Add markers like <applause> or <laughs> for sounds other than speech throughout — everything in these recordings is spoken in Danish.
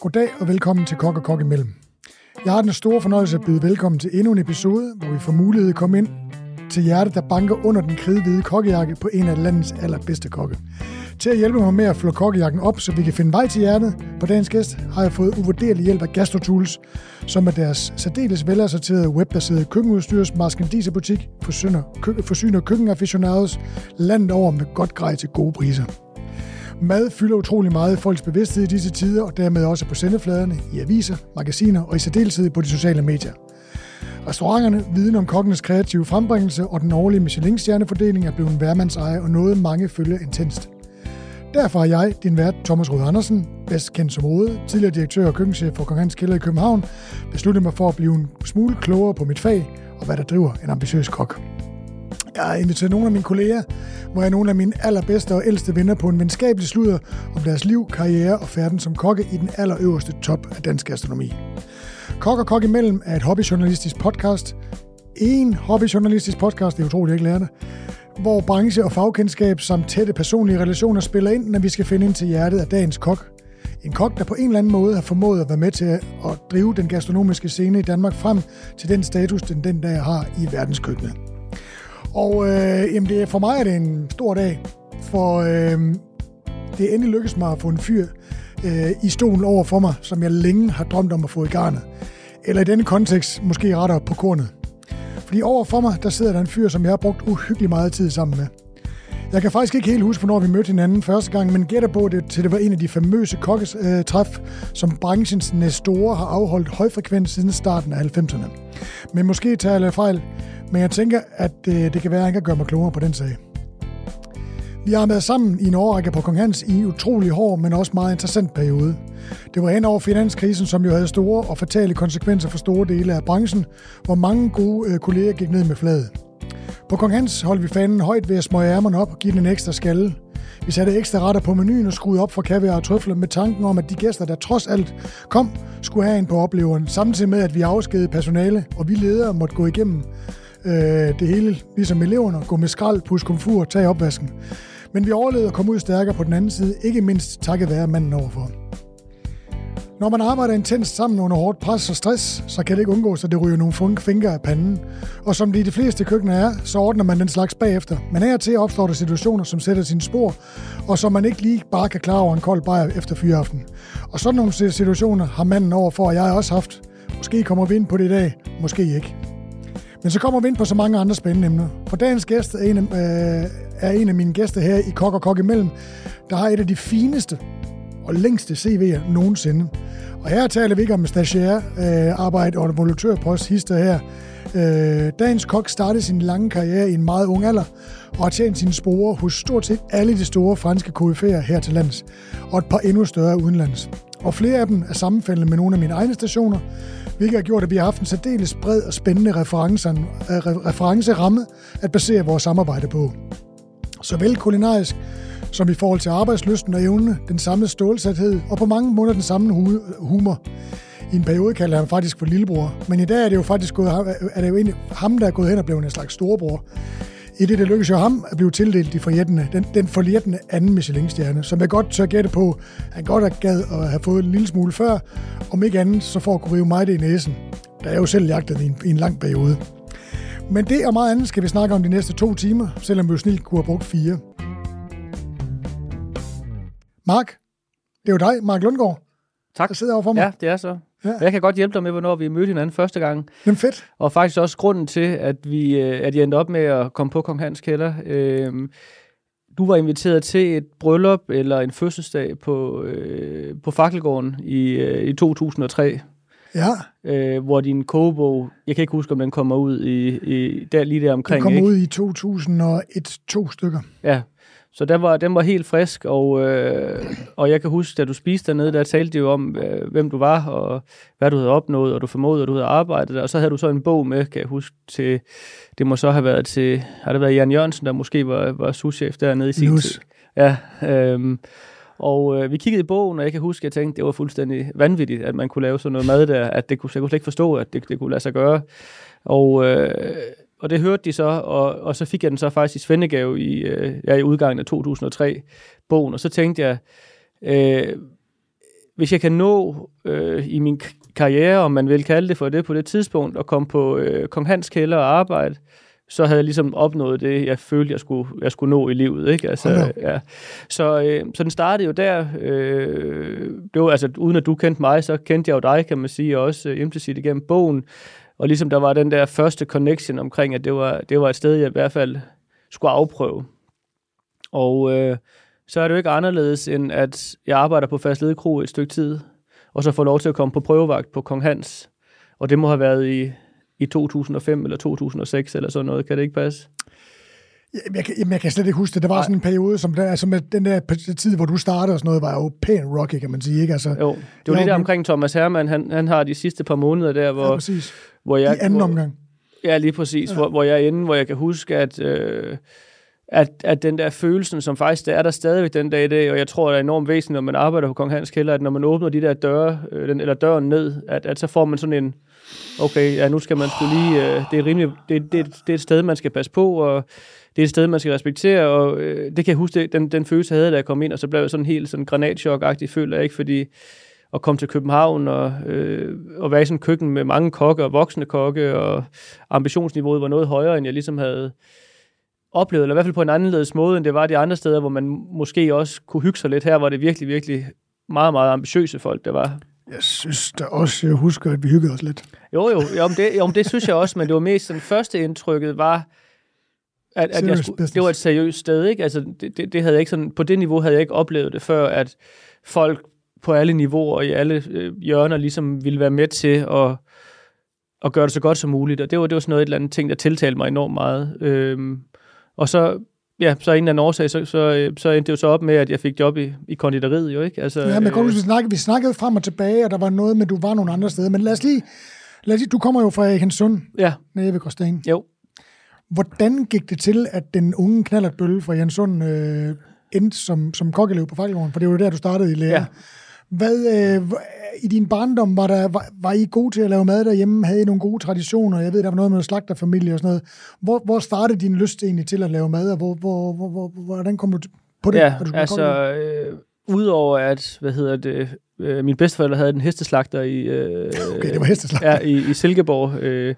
Goddag og velkommen til Kok og Kok imellem. Jeg har den store fornøjelse at byde velkommen til endnu en episode, hvor vi får mulighed at komme ind til hjertet, der banker under den kridhvide kokkejakke på en af landets allerbedste kokke. Til at hjælpe mig med at flå kokkejakken op, så vi kan finde vej til hjertet på dagens gæst, har jeg fået uvurderlig hjælp af Gastrotools, som er deres særdeles velassorterede webbaserede køkkenudstyrs butik forsyner, kø- forsyner køkkenaficionados landet over med godt grej til gode priser. Mad fylder utrolig meget i folks bevidsthed i disse tider, og dermed også på sendefladerne, i aviser, magasiner og i særdeleshed på de sociale medier. Restauranterne, viden om kokkenes kreative frembringelse og den årlige Michelin-stjernefordeling er blevet en værmandseje og noget mange følger intenst. Derfor er jeg, din vært Thomas Rød Andersen, bedst kendt som Rode, tidligere direktør og køkkenchef for Kong Hans Kælder i København, besluttet mig for at blive en smule klogere på mit fag og hvad der driver en ambitiøs kok. Jeg har inviteret nogle af mine kolleger, hvor jeg er nogle af mine allerbedste og ældste venner på en venskabelig sludder om deres liv, karriere og færden som kokke i den allerøverste top af dansk gastronomi. Kok og Kok imellem er et hobbyjournalistisk podcast. En hobbyjournalistisk podcast, det er utroligt, jeg ikke lærer det hvor branche- og fagkendskab samt tætte personlige relationer spiller ind, når vi skal finde ind til hjertet af dagens kok. En kok, der på en eller anden måde har formået at være med til at drive den gastronomiske scene i Danmark frem til den status, den den dag har i verdenskøkkenet. Og øh, jamen det, for mig er det en stor dag, for øh, det endelig lykkedes mig at få en fyr øh, i stolen over for mig, som jeg længe har drømt om at få i garnet. Eller i denne kontekst måske rettere på kornet. Fordi over for mig, der sidder der en fyr, som jeg har brugt uhyggelig meget tid sammen med. Jeg kan faktisk ikke helt huske, hvornår vi mødte hinanden første gang, men gætter på det, til det var en af de famøse kokketræf, øh, som branchens næstorer har afholdt højfrekvent siden starten af 90'erne. Men måske tager jeg fejl, men jeg tænker, at det, det kan være, at han kan gøre mig klogere på den sag. Vi har været sammen i en årrække på Kong Hans i en utrolig hård, men også meget interessant periode. Det var hen over finanskrisen, som jo havde store og fatale konsekvenser for store dele af branchen, hvor mange gode øh, kolleger gik ned med fladet. På Kong Hans holdt vi fanden højt ved at smøge ærmerne op og give den en ekstra skalle. Vi satte ekstra retter på menuen og skruede op for kaviar og trøfler med tanken om, at de gæster, der trods alt kom, skulle have en på opleveren, samtidig med, at vi afskedede personale, og vi ledere måtte gå igennem øh, det hele, ligesom eleverne, gå med skrald, pus komfur og tage opvasken. Men vi overlevede at komme ud stærkere på den anden side, ikke mindst takket være manden overfor. Når man arbejder intenst sammen under hårdt pres og stress, så kan det ikke undgås, at det ryger nogle funk fingre af panden. Og som det i de fleste køkkener er, så ordner man den slags bagefter. Men her til opstår der situationer, som sætter sine spor, og som man ikke lige bare kan klare over en kold bajer efter fyreaften. Og sådan nogle situationer har manden overfor, og jeg har også haft. Måske kommer vi ind på det i dag, måske ikke. Men så kommer vi ind på så mange andre spændende emner. For dagens gæst er en af, øh, er en af mine gæster her i Kok og Kok imellem, der har et af de fineste og længste CV'er nogensinde. Og her taler vi ikke om stagiaire øh, arbejde og volontørpost hister her. Øh, dagens kok startede sin lange karriere i en meget ung alder og har tjent sine sporer hos stort set alle de store franske KF'er her til lands, og et par endnu større udenlands. Og flere af dem er sammenfældende med nogle af mine egne stationer, hvilket har gjort, at vi har haft en særdeles bred og spændende øh, referenceramme at basere vores samarbejde på. Såvel kulinarisk som i forhold til arbejdslysten og evne, den samme stålsathed og på mange måder den samme humor. I en periode kalder han faktisk for lillebror, men i dag er det jo faktisk gået, er det jo egentlig ham, der er gået hen og blevet en slags storebror. I det, det lykkes jo ham at blive tildelt de forjættende, den, den forjættende anden Michelin-stjerne, som jeg godt tør gætte på, han godt har gad at have fået en lille smule før, om ikke andet, så får at kunne rive mig det i næsen, da jeg jo selv jagtede i en, i en lang periode. Men det og meget andet skal vi snakke om de næste to timer, selvom vi jo snilt kunne have brugt fire. Mark, det er jo dig, Mark Lundgaard, tak. der sidder over for mig. Ja, det er så. Ja. Jeg kan godt hjælpe dig med, hvornår vi mødte hinanden første gang. Jamen fedt. Og faktisk også grunden til, at vi øh, at jeg endte op med at komme på Kong Hans Kælder. Øhm, du var inviteret til et bryllup eller en fødselsdag på, øh, på Fakkelgården i, øh, i 2003. Ja. Øh, hvor din kogebog, jeg kan ikke huske, om den kommer ud i, i der, lige der omkring. Den kommer ikke? ud i 2001, to stykker. Ja, så den var, den var helt frisk, og, øh, og jeg kan huske, da du spiste dernede, der talte de jo om, øh, hvem du var, og hvad du havde opnået, og du formodede, at du havde arbejdet der. Og så havde du så en bog med, kan jeg huske, til, det må så have været til, har det været Jan Jørgensen, der måske var, var souschef dernede i sin Nus. tid? Ja, øh, og øh, vi kiggede i bogen, og jeg kan huske, at jeg tænkte, det var fuldstændig vanvittigt, at man kunne lave sådan noget mad der, at det kunne, jeg kunne slet ikke forstå, at det, det kunne lade sig gøre. Og, øh, og det hørte de så, og, og så fik jeg den så faktisk i svendegave i, øh, ja, i udgangen af 2003, bogen, og så tænkte jeg, øh, hvis jeg kan nå øh, i min karriere, om man vil kalde det for det på det tidspunkt, at komme på øh, Kong Hans kælder og arbejde, så havde jeg ligesom opnået det, jeg følte, jeg skulle, jeg skulle nå i livet. Ikke? Altså, Okay. ja. så, øh, så den startede jo der. Øh, det var, altså, uden at du kendte mig, så kendte jeg jo dig, kan man sige, også øh, implicit igennem bogen. Og ligesom der var den der første connection omkring, at det var, det var et sted, jeg i hvert fald skulle afprøve. Og øh, så er det jo ikke anderledes, end at jeg arbejder på fast ledekro et stykke tid, og så får lov til at komme på prøvevagt på Kong Hans. Og det må have været i, i 2005 eller 2006 eller sådan noget. Kan det ikke passe? Jamen, jeg, kan, jamen, jeg kan slet ikke huske det. Der var Nej. sådan en periode, som der, altså med den der tid, hvor du startede og sådan noget, var jo pæn rocky, kan man sige. Ikke? Altså, Jo, det var Jo, det der omkring Thomas Hermann. Han, han har de sidste par måneder der, ja, hvor, præcis. hvor jeg... I anden hvor, omgang. Ja, lige præcis. Ja. Hvor, hvor jeg er inde, hvor jeg kan huske, at, øh, at, at den der følelsen, som faktisk der er der stadigvæk den dag i dag, og jeg tror, det er enormt væsentligt, når man arbejder på Kong Hans Kælder, at når man åbner de der døre, øh, den, eller døren ned, at, at så får man sådan en, okay, ja, nu skal man skulle lige, øh, det er rimelig, det, det, det er et sted, man skal passe på, og det er et sted, man skal respektere, og øh, det kan jeg huske, det, den, den følelse jeg havde, da jeg kom ind, og så blev jeg sådan helt sådan granatchok-agtig, føler jeg ikke, fordi at komme til København og, øh, og være i sådan køkken med mange kokke og voksne kokke, og ambitionsniveauet var noget højere, end jeg ligesom havde oplevet, eller i hvert fald på en anderledes måde, end det var de andre steder, hvor man måske også kunne hygge sig lidt. Her var det virkelig, virkelig meget, meget ambitiøse folk, der var. Jeg synes da også, jeg husker, at vi hyggede os lidt. Jo, jo, jo, men det, jo, men det synes jeg også, men det var mest sådan første indtrykket var, at, at jeg skulle, det var et seriøst sted, ikke? Altså, det, det, det havde jeg ikke sådan, på det niveau havde jeg ikke oplevet det før, at folk på alle niveauer og i alle øh, hjørner ligesom ville være med til at, at gøre det så godt som muligt, og det var, det var sådan noget, et eller andet ting, der tiltalte mig enormt meget. Øhm, og så, ja, så af en eller anden årsag, så, så, øh, så endte det jo så op med, at jeg fik job i, i konditoriet, jo ikke? Altså, Ja, men godt øh, vi snakkede, vi snakkede frem og tilbage, og der var noget med, du var nogle andre steder. Men lad os lige, lad os lige du kommer jo fra Ekendsund, ja, nede ved Gråsten. jo. Hvordan gik det til, at den unge knallertbølle fra Jensund øh, endte som, som kokkelev på Fakkelgården? For det var jo der, du startede i lære. Ja. Hvad, øh, I din barndom, var, der, var, var I gode til at lave mad derhjemme? Havde I nogle gode traditioner? Jeg ved, der var noget med slagterfamilie og sådan noget. Hvor, hvor startede din lyst egentlig til at lave mad, og hvor, hvor, hvor, hvor, hvordan kom du på det? Ja, altså, øh, udover at, hvad hedder det, øh, mine bedsteforældre havde en hesteslagter i, øh, Okay, det var hesteslag. ja, i, i Silkeborg, øh,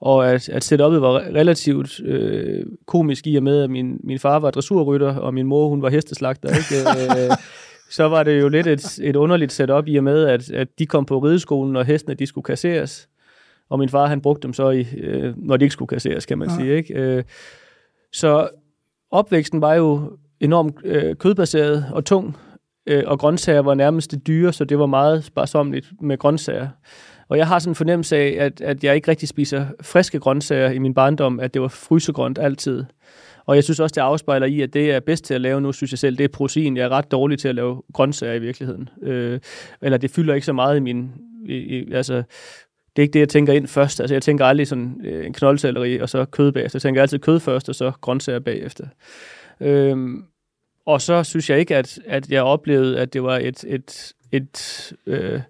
og at, at setup'et var relativt øh, komisk i og med, at min, min far var dressurrytter, og min mor, hun var hesteslagter, ikke? Øh, <laughs> så var det jo lidt et, et underligt setup i og med, at, at de kom på rideskolen, og hestene, de skulle kasseres. Og min far, han brugte dem så, i, øh, når de ikke skulle kasseres, kan man Ja. sige. Ikke? Øh, så opvæksten var jo enormt øh, kødbaseret og tung, øh, og grøntsager var nærmest det dyre, så det var meget sparsomligt med grøntsager. Og jeg har sådan en fornemmelse af, at, at jeg ikke rigtig spiser friske grøntsager i min barndom, at det var frysegrønt altid. Og jeg synes også, det afspejler i, at det, jeg er bedst til at lave nu, synes jeg selv, det er protein. Jeg er ret dårlig til at lave grøntsager i virkeligheden. Øh, eller det fylder ikke så meget i min... I, i, altså, det er ikke det, jeg tænker ind først. Altså, jeg tænker aldrig sådan øh, en knoldselleri, og så kød bagefter. Jeg tænker altid kød først, og så grøntsager bagefter. Øh, og så synes jeg ikke, at, at jeg oplevede, at det var et, et, et, øh,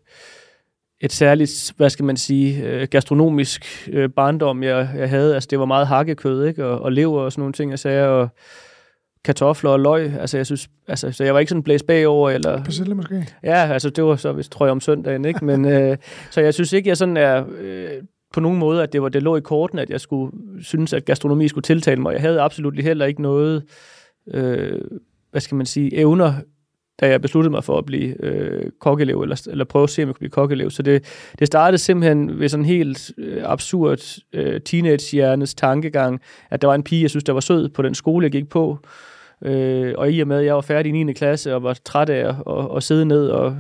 et særligt, hvad skal man sige, øh, gastronomisk øh, barndom, jeg, jeg havde. Altså, det var meget hakkekød, ikke? Og, og lever og sådan nogle ting, jeg sagde, og kartofler og løg. Altså, jeg synes, altså, så jeg var ikke sådan blæst bagover, eller... Persille måske? Ja, altså det var så vist, tror jeg, om søndagen, ikke? Men, øh, så jeg synes ikke, jeg sådan er øh, på nogen måde, at det var det lå i korten, at jeg skulle synes, at gastronomi skulle tiltale mig. Jeg havde absolut heller ikke noget, øh, hvad skal man sige, evner, da jeg besluttede mig for at blive øh, kokkelev, eller, eller prøve at se, om jeg kunne blive kokkelev. Så det, det startede simpelthen ved sådan en helt øh, absurd øh, teenagehjernes tankegang, at der var en pige, jeg synes, der var sød på den skole, jeg gik på, Øh, og i og med, at jeg var færdig i 9. klasse og var træt af at, at, at sidde ned, og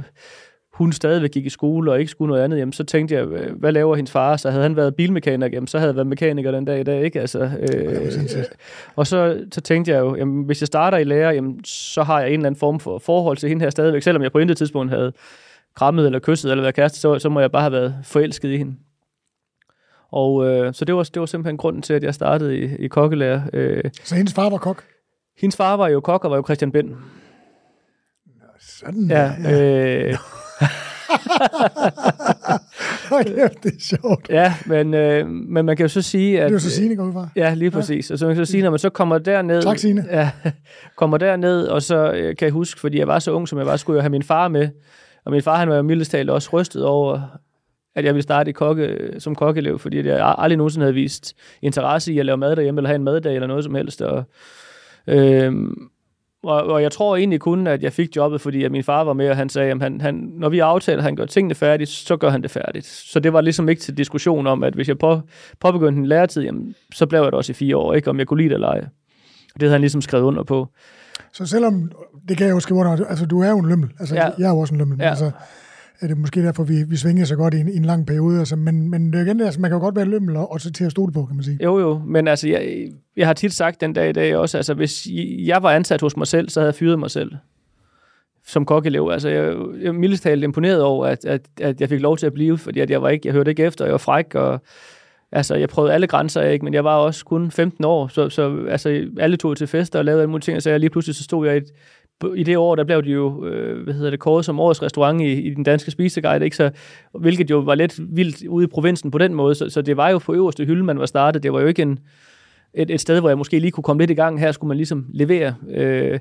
hun stadigvæk gik i skole og ikke skulle noget andet, jamen, så tænkte jeg, øh, hvad laver hendes far? Så havde han været bilmekaniker, jamen, så havde jeg været mekaniker den dag i dag, ikke? Altså, øh, sindssygt. og så, så tænkte jeg jo, jamen, hvis jeg starter i lærer, jamen, så har jeg en eller anden form for forhold til hende her stadigvæk, selvom jeg på intet tidspunkt havde krammet eller kysset eller været kæreste, så, så må jeg bare have været forelsket i hende. Og øh, så det var, det var simpelthen grunden til, at jeg startede i, i kokkelærer. Øh, Så hendes far var kok? hendes far var jo kok og var jo Christian Bind. Sådan, Ja, øh, <laughs> Hold kæft, det er sjovt. ja men, øh, men man kan jo så sige, at... Det var så Signe går ud fra. Ja, lige præcis. Og så man kan så sige, når man så kommer derned... Tak, Signe. Ja, <laughs> kommer derned, og så øh, kan jeg huske, fordi jeg var så ung, som jeg var, skulle jeg have min far med. Og min far, han var jo mildest talt også rystet over, at jeg ville starte i kokke, som kokkeelev, fordi jeg aldrig nogensinde havde vist interesse i at lave mad derhjemme, eller have en maddag, eller noget som helst. Og, øh, og, og jeg tror egentlig kun, at jeg fik jobbet, fordi at min far var med, og han sagde, at han, han, når vi aftaler, at han gør tingene færdigt, så gør han det færdigt. Så det var ligesom ikke til diskussion om, at hvis jeg på, påbegyndte en læretid, jamen, så blev jeg det også i fire år, ikke om jeg kunne lide det eller ej. Det havde han ligesom skrevet under på. Så selvom, det kan jeg jo skrive under, altså du er jo en lømmel, altså ja. jeg er jo også en lømmel, ja. altså er det måske derfor, vi, vi svinger så godt i en, i en lang periode. Altså, men, men det er igen, altså, man kan jo godt være lømmel og, og så til at stole på, kan man sige. Jo, jo, men altså, jeg, jeg har tit sagt den dag i dag også, altså hvis jeg var ansat hos mig selv, så havde jeg fyret mig selv som kokkelev. Altså, jeg, jeg er mildest talt imponeret over, at, at, at jeg fik lov til at blive, fordi at jeg, var ikke, jeg hørte ikke efter, jeg var fræk, og altså, jeg prøvede alle grænser, ikke? men jeg var også kun 15 år, så, så altså, alle tog til fester og lavede alle mulige ting, og så jeg lige pludselig så stod jeg i et, i det år, der blev de jo, øh, hvad hedder det, kåret som årets restaurant i, i den danske spiseguide, ikke? Så, hvilket jo var lidt vildt ude i provinsen på den måde, så, så det var jo på øverste hylde, man var startet. Det var jo ikke en, et, et sted, hvor jeg måske lige kunne komme lidt i gang. Her skulle man ligesom levere. Øh,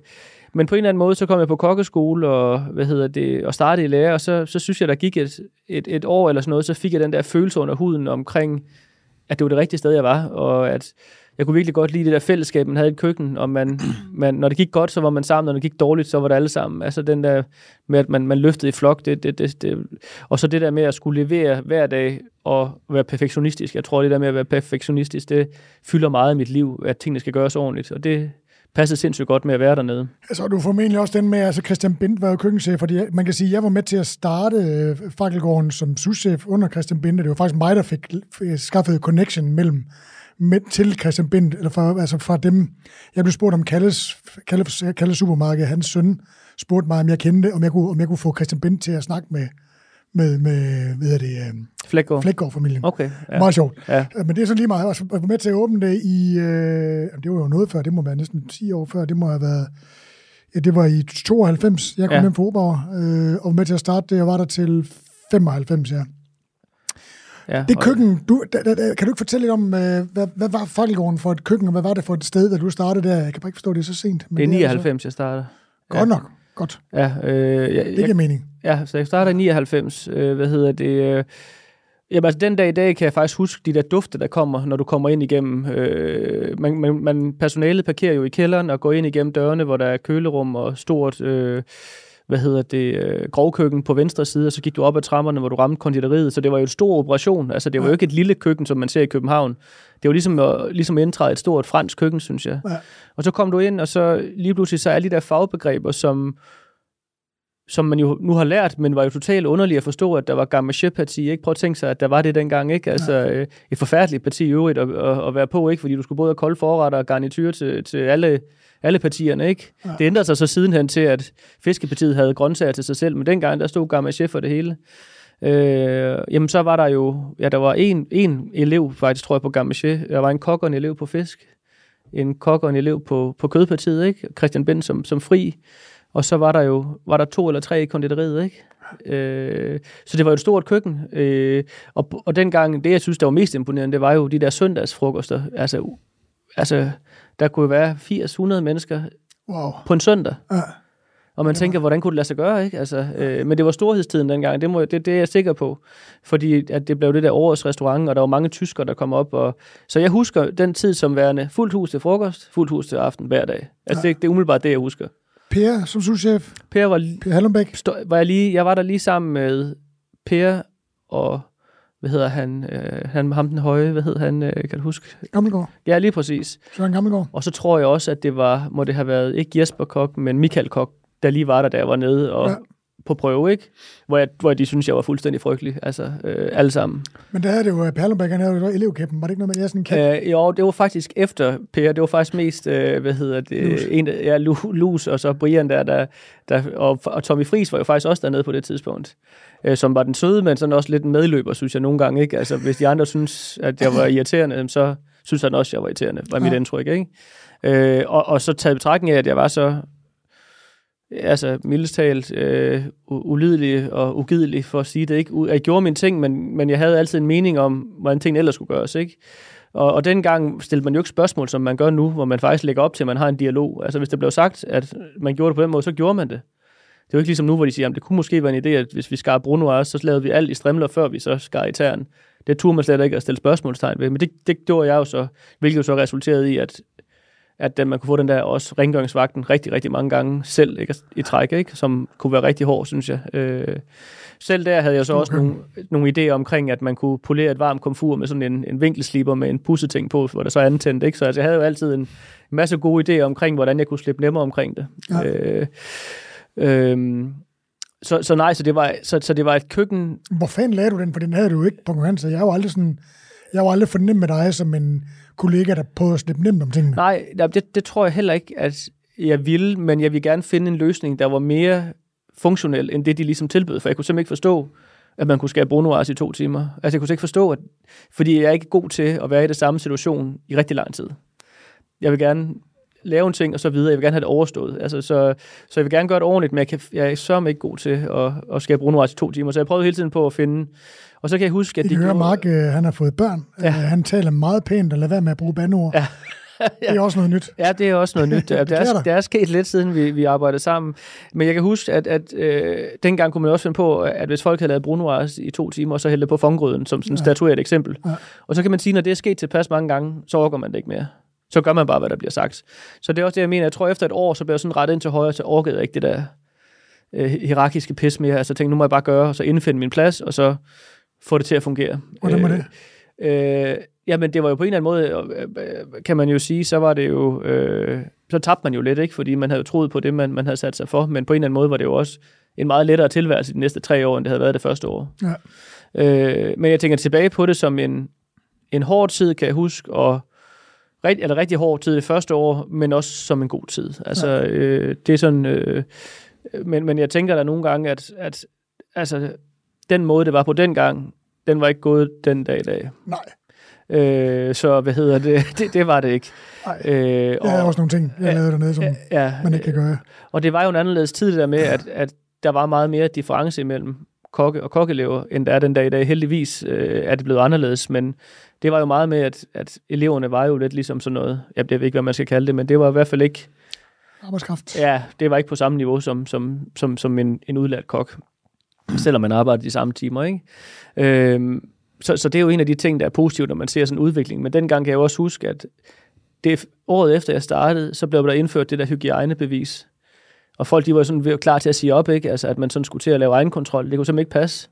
men på en eller anden måde, så kom jeg på kokkeskole og, hvad hedder det, og startede i lære, og så, så synes jeg, der gik et, et, et år eller sådan noget, så fik jeg den der følelse under huden omkring, at det var det rigtige sted, jeg var, og at jeg kunne virkelig godt lide det der fællesskab, man havde i et køkken, og man, man, når det gik godt, så var man sammen, og når det gik dårligt, så var det alle sammen. Altså den der med, at man, man løftede i flok, det, det, det, det, og så det der med at skulle levere hver dag og være perfektionistisk. Jeg tror, det der med at være perfektionistisk, det fylder meget i mit liv, at tingene skal gøres ordentligt, og det, passede sindssygt godt med at være dernede. Altså, du formentlig også den med, altså Christian Bindt var jo køkkenchef, fordi man kan sige, at jeg var med til at starte øh, Fakkelgården som souschef under Christian Bindt, det var faktisk mig, der fik skaffet connection mellem med, til Christian Bindt, eller fra, altså fra dem. Jeg blev spurgt om Kalles, Kalles, Kalles Supermarked, hans søn spurgte mig, om jeg kendte, om jeg kunne, om jeg kunne få Christian Bindt til at snakke med, med, med hvad det, øh, Flækgaard. Flækgaard-familien. Okay. Ja. Meget sjovt. Ja. Øh, men det er så lige meget. Jeg var med til at åbne det i, øh, det var jo noget før, det må være næsten 10 år før, det må have været, ja, det var i 92, jeg kom ja. hjem fra Oberauer, øh, og med til at starte det, jeg var der til 95, ja. Ja, det køkken, du, da, da, kan du ikke fortælle lidt om, øh, hvad, hvad var Fakkelgården for et køkken, og hvad var det for et sted, da du startede der? Jeg kan bare ikke forstå, det er så sent. Men det er 99, altså... jeg startede. Godt ja. nok, godt. Ja, øh, jeg, det giver jeg, mening. Ja, så jeg startede i 99, øh, hvad hedder det... Øh, Jamen altså, den dag i dag kan jeg faktisk huske de der dufte, der kommer, når du kommer ind igennem. Øh, man, man, man, personalet parkerer jo i kælderen og går ind igennem dørene, hvor der er kølerum og stort... Øh, hvad hedder det, øh, grovkøkken på venstre side, og så gik du op ad trapperne, hvor du ramte konditoriet, så det var jo en stor operation. Altså, det var jo ikke et lille køkken, som man ser i København. Det var ligesom at, ligesom at indtræde et stort fransk køkken, synes jeg. Ja. Og så kom du ind, og så lige pludselig så er de der fagbegreber, som som man jo nu har lært, men var jo totalt underligt at forstå, at der var Gamma parti ikke? Prøv at tænke sig, at der var det dengang, ikke? Altså, øh, et forfærdeligt parti i øvrigt at, at, at, være på, ikke? Fordi du skulle både have kolde forretter og garnityr til, til alle, alle partierne, ikke? Ja. Det ændrede sig så sidenhen til, at Fiskepartiet havde grøntsager til sig selv, men dengang, der stod Gamma Chef for det hele. Øh, jamen, så var der jo, ja, der var en, en elev, faktisk, tror jeg, på Gamma Chef. Der var en kok og en elev på fisk. En kok og en elev på, på kødpartiet, ikke? Christian Bendt som, som fri. Og så var der jo var der to eller tre i konditoriet, ikke? Øh, så det var jo et stort køkken. Øh, og, og dengang, det jeg synes, der var mest imponerende, det var jo de der søndagsfrokoster. Altså, altså der kunne jo være 80-100 mennesker wow. på en søndag. Ja. Og man tænker, hvordan kunne det lade sig gøre, ikke? Altså, øh, men det var storhedstiden dengang, det, må, det, det er jeg sikker på. Fordi at det blev det der årets restaurant, og der var mange tyskere, der kom op. Og, så jeg husker den tid som værende fuldt hus til frokost, fuldt hus til aften hver dag. Altså ja. det, det er umiddelbart det, jeg husker. Per som souschef? Per var, per Hallenbæk? Stå, var jeg, lige, jeg var der lige sammen med Per og hvad hedder han, øh, han ham den høje, hvad hedder han, øh, kan du huske? Gammelgaard. Ja, lige præcis. Søren Gammelgaard. Og så tror jeg også, at det var, må det have været ikke Jesper Kok, men Michael Kok, der lige var der, da jeg var nede og ja. på prøve, ikke? Hvor, jeg, hvor de synes, jeg var fuldstændig frygtelig, altså øh, alle sammen. Men der havde det jo, Perlenberg, han havde jo elevkæppen, var det ikke noget med, jeg sådan en kat? Øh, jo, det var faktisk efter Per, det var faktisk mest, øh, hvad hedder det, Lus. en, ja, Lus, og så Brian der, der, der og, og Tommy Fris var jo faktisk også dernede på det tidspunkt øh, som var den søde, men sådan også lidt en medløber, synes jeg nogle gange. Ikke? Altså, hvis de andre synes, at jeg var irriterende, så synes han også, at jeg var irriterende, var mit ja. indtryk. Ikke? Øh, og, og så taget betragtning af, at jeg var så altså mildest talt øh, ulidelig og ugidelig, for at sige det. ikke. Jeg gjorde mine ting, men, men jeg havde altid en mening om, hvordan tingene ellers skulle gøres. Ikke? Og, og dengang stillede man jo ikke spørgsmål, som man gør nu, hvor man faktisk lægger op til, at man har en dialog. Altså hvis det blev sagt, at man gjorde det på den måde, så gjorde man det. Det er jo ikke ligesom nu, hvor de siger, at det kunne måske være en idé, at hvis vi skar brunoise, så lavede vi alt i strimler, før vi så skar i tæren. Det turde man slet ikke at stille spørgsmålstegn ved, men det, det gjorde jeg jo så, hvilket jo så resulterede i, at, at man kunne få den der også rengøringsvagten rigtig, rigtig mange gange selv ikke, i træk, ikke? som kunne være rigtig hård, synes jeg. Øh, selv der havde jeg så også nogle, nogle idéer omkring, at man kunne polere et varmt komfur med sådan en, en vinkelsliber med en pusseting på, hvor der så er antændt. Ikke? Så altså, jeg havde jo altid en masse gode idéer omkring, hvordan jeg kunne slippe nemmere omkring det. Ja. Øh, øh, så, så nej, så det, var, så, så det var et køkken... Hvor fanden lavede du den? For den havde du jo ikke på konkurrence. Jeg har jo aldrig sådan... Jeg var aldrig fornemt med dig som en kollega, der prøvede at slippe nemt om tingene. Nej, det, det tror jeg heller ikke, at jeg ville, men jeg vil gerne finde en løsning, der var mere funktionel, end det, de ligesom tilbød. For jeg kunne simpelthen ikke forstå, at man kunne skabe brunoise i to timer. Altså, jeg kunne ikke forstå, at, fordi jeg er ikke god til at være i det samme situation i rigtig lang tid. Jeg vil gerne lave en ting, og så videre. Jeg vil gerne have det overstået. Altså, så, så jeg vil gerne gøre det ordentligt, men jeg, kan, jeg er så ikke god til at, at skabe brunoise i to timer. Så jeg prøvede hele tiden på at finde... Og så kan jeg huske, at I de hører, gjorde... Mark, øh, han har fået børn. Ja. Uh, han taler meget pænt og lader være med at bruge bandord. Ja. ja. <laughs> Det er også noget nyt. Ja, det er også noget nyt. <laughs> det, er, det er sket lidt siden, vi, vi arbejdede sammen. Men jeg kan huske, at, at øh, dengang kunne man også finde på, at hvis folk havde lavet brunoise i to timer, så hældte på fongryden, som sådan ja. statueret eksempel. Ja. Og så kan man sige, når det er sket tilpas mange gange, så overgår man det ikke mere. Så gør man bare, hvad der bliver sagt. Så det er også det, jeg mener. Jeg tror, efter et år, så bliver jeg sådan rettet ind til højre, så orkede jeg ikke det der øh, hierarkiske pis mere. Altså tænkte, nu må jeg bare gøre, og så indfinde min plads, og så få det til at fungere. Hvordan var det? Øh, jamen, det var jo på en eller anden måde, øh, kan man jo sige, så var det jo, øh, så tabte man jo lidt, ikke? Fordi man havde jo troet på det, man, man havde sat sig for, men på en eller anden måde var det jo også en meget lettere tilværelse de næste tre år, end det havde været det første år. Ja. Øh, men jeg tænker tilbage på det som en, en hård tid, kan jeg huske, og rigtig, eller rigtig hård tid det første år, men også som en god tid. Altså, ja. øh, det er sådan... Øh, men, men jeg tænker da nogle gange, at, at altså, den måde, det var på den gang, den var ikke gået den dag i dag. Nej. Øh, så hvad hedder det? <laughs> det? Det var det ikke. Nej, øh, og, jeg har også nogle ting, jeg lavede dernede, som ja, man ikke kan gøre. Og det var jo en anderledes tid der med, at, at der var meget mere difference imellem kokke og kokkelever, end der er den dag i dag. Heldigvis øh, er det blevet anderledes, men det var jo meget med, at, at eleverne var jo lidt ligesom sådan noget, jeg ved ikke, hvad man skal kalde det, men det var i hvert fald ikke... Arbejdskraft. Ja, det var ikke på samme niveau som, som, som, som en, en udlært kok, selvom man arbejdede de samme timer, ikke? Øhm, så, så det er jo en af de ting, der er positivt, når man ser sådan en udvikling. Men dengang kan jeg også huske, at det, året efter jeg startede, så blev der indført det der hygiejnebevis. Og folk de var sådan klar til at sige op, ikke? Altså, at man sådan skulle til at lave egenkontrol. Det kunne simpelthen ikke passe.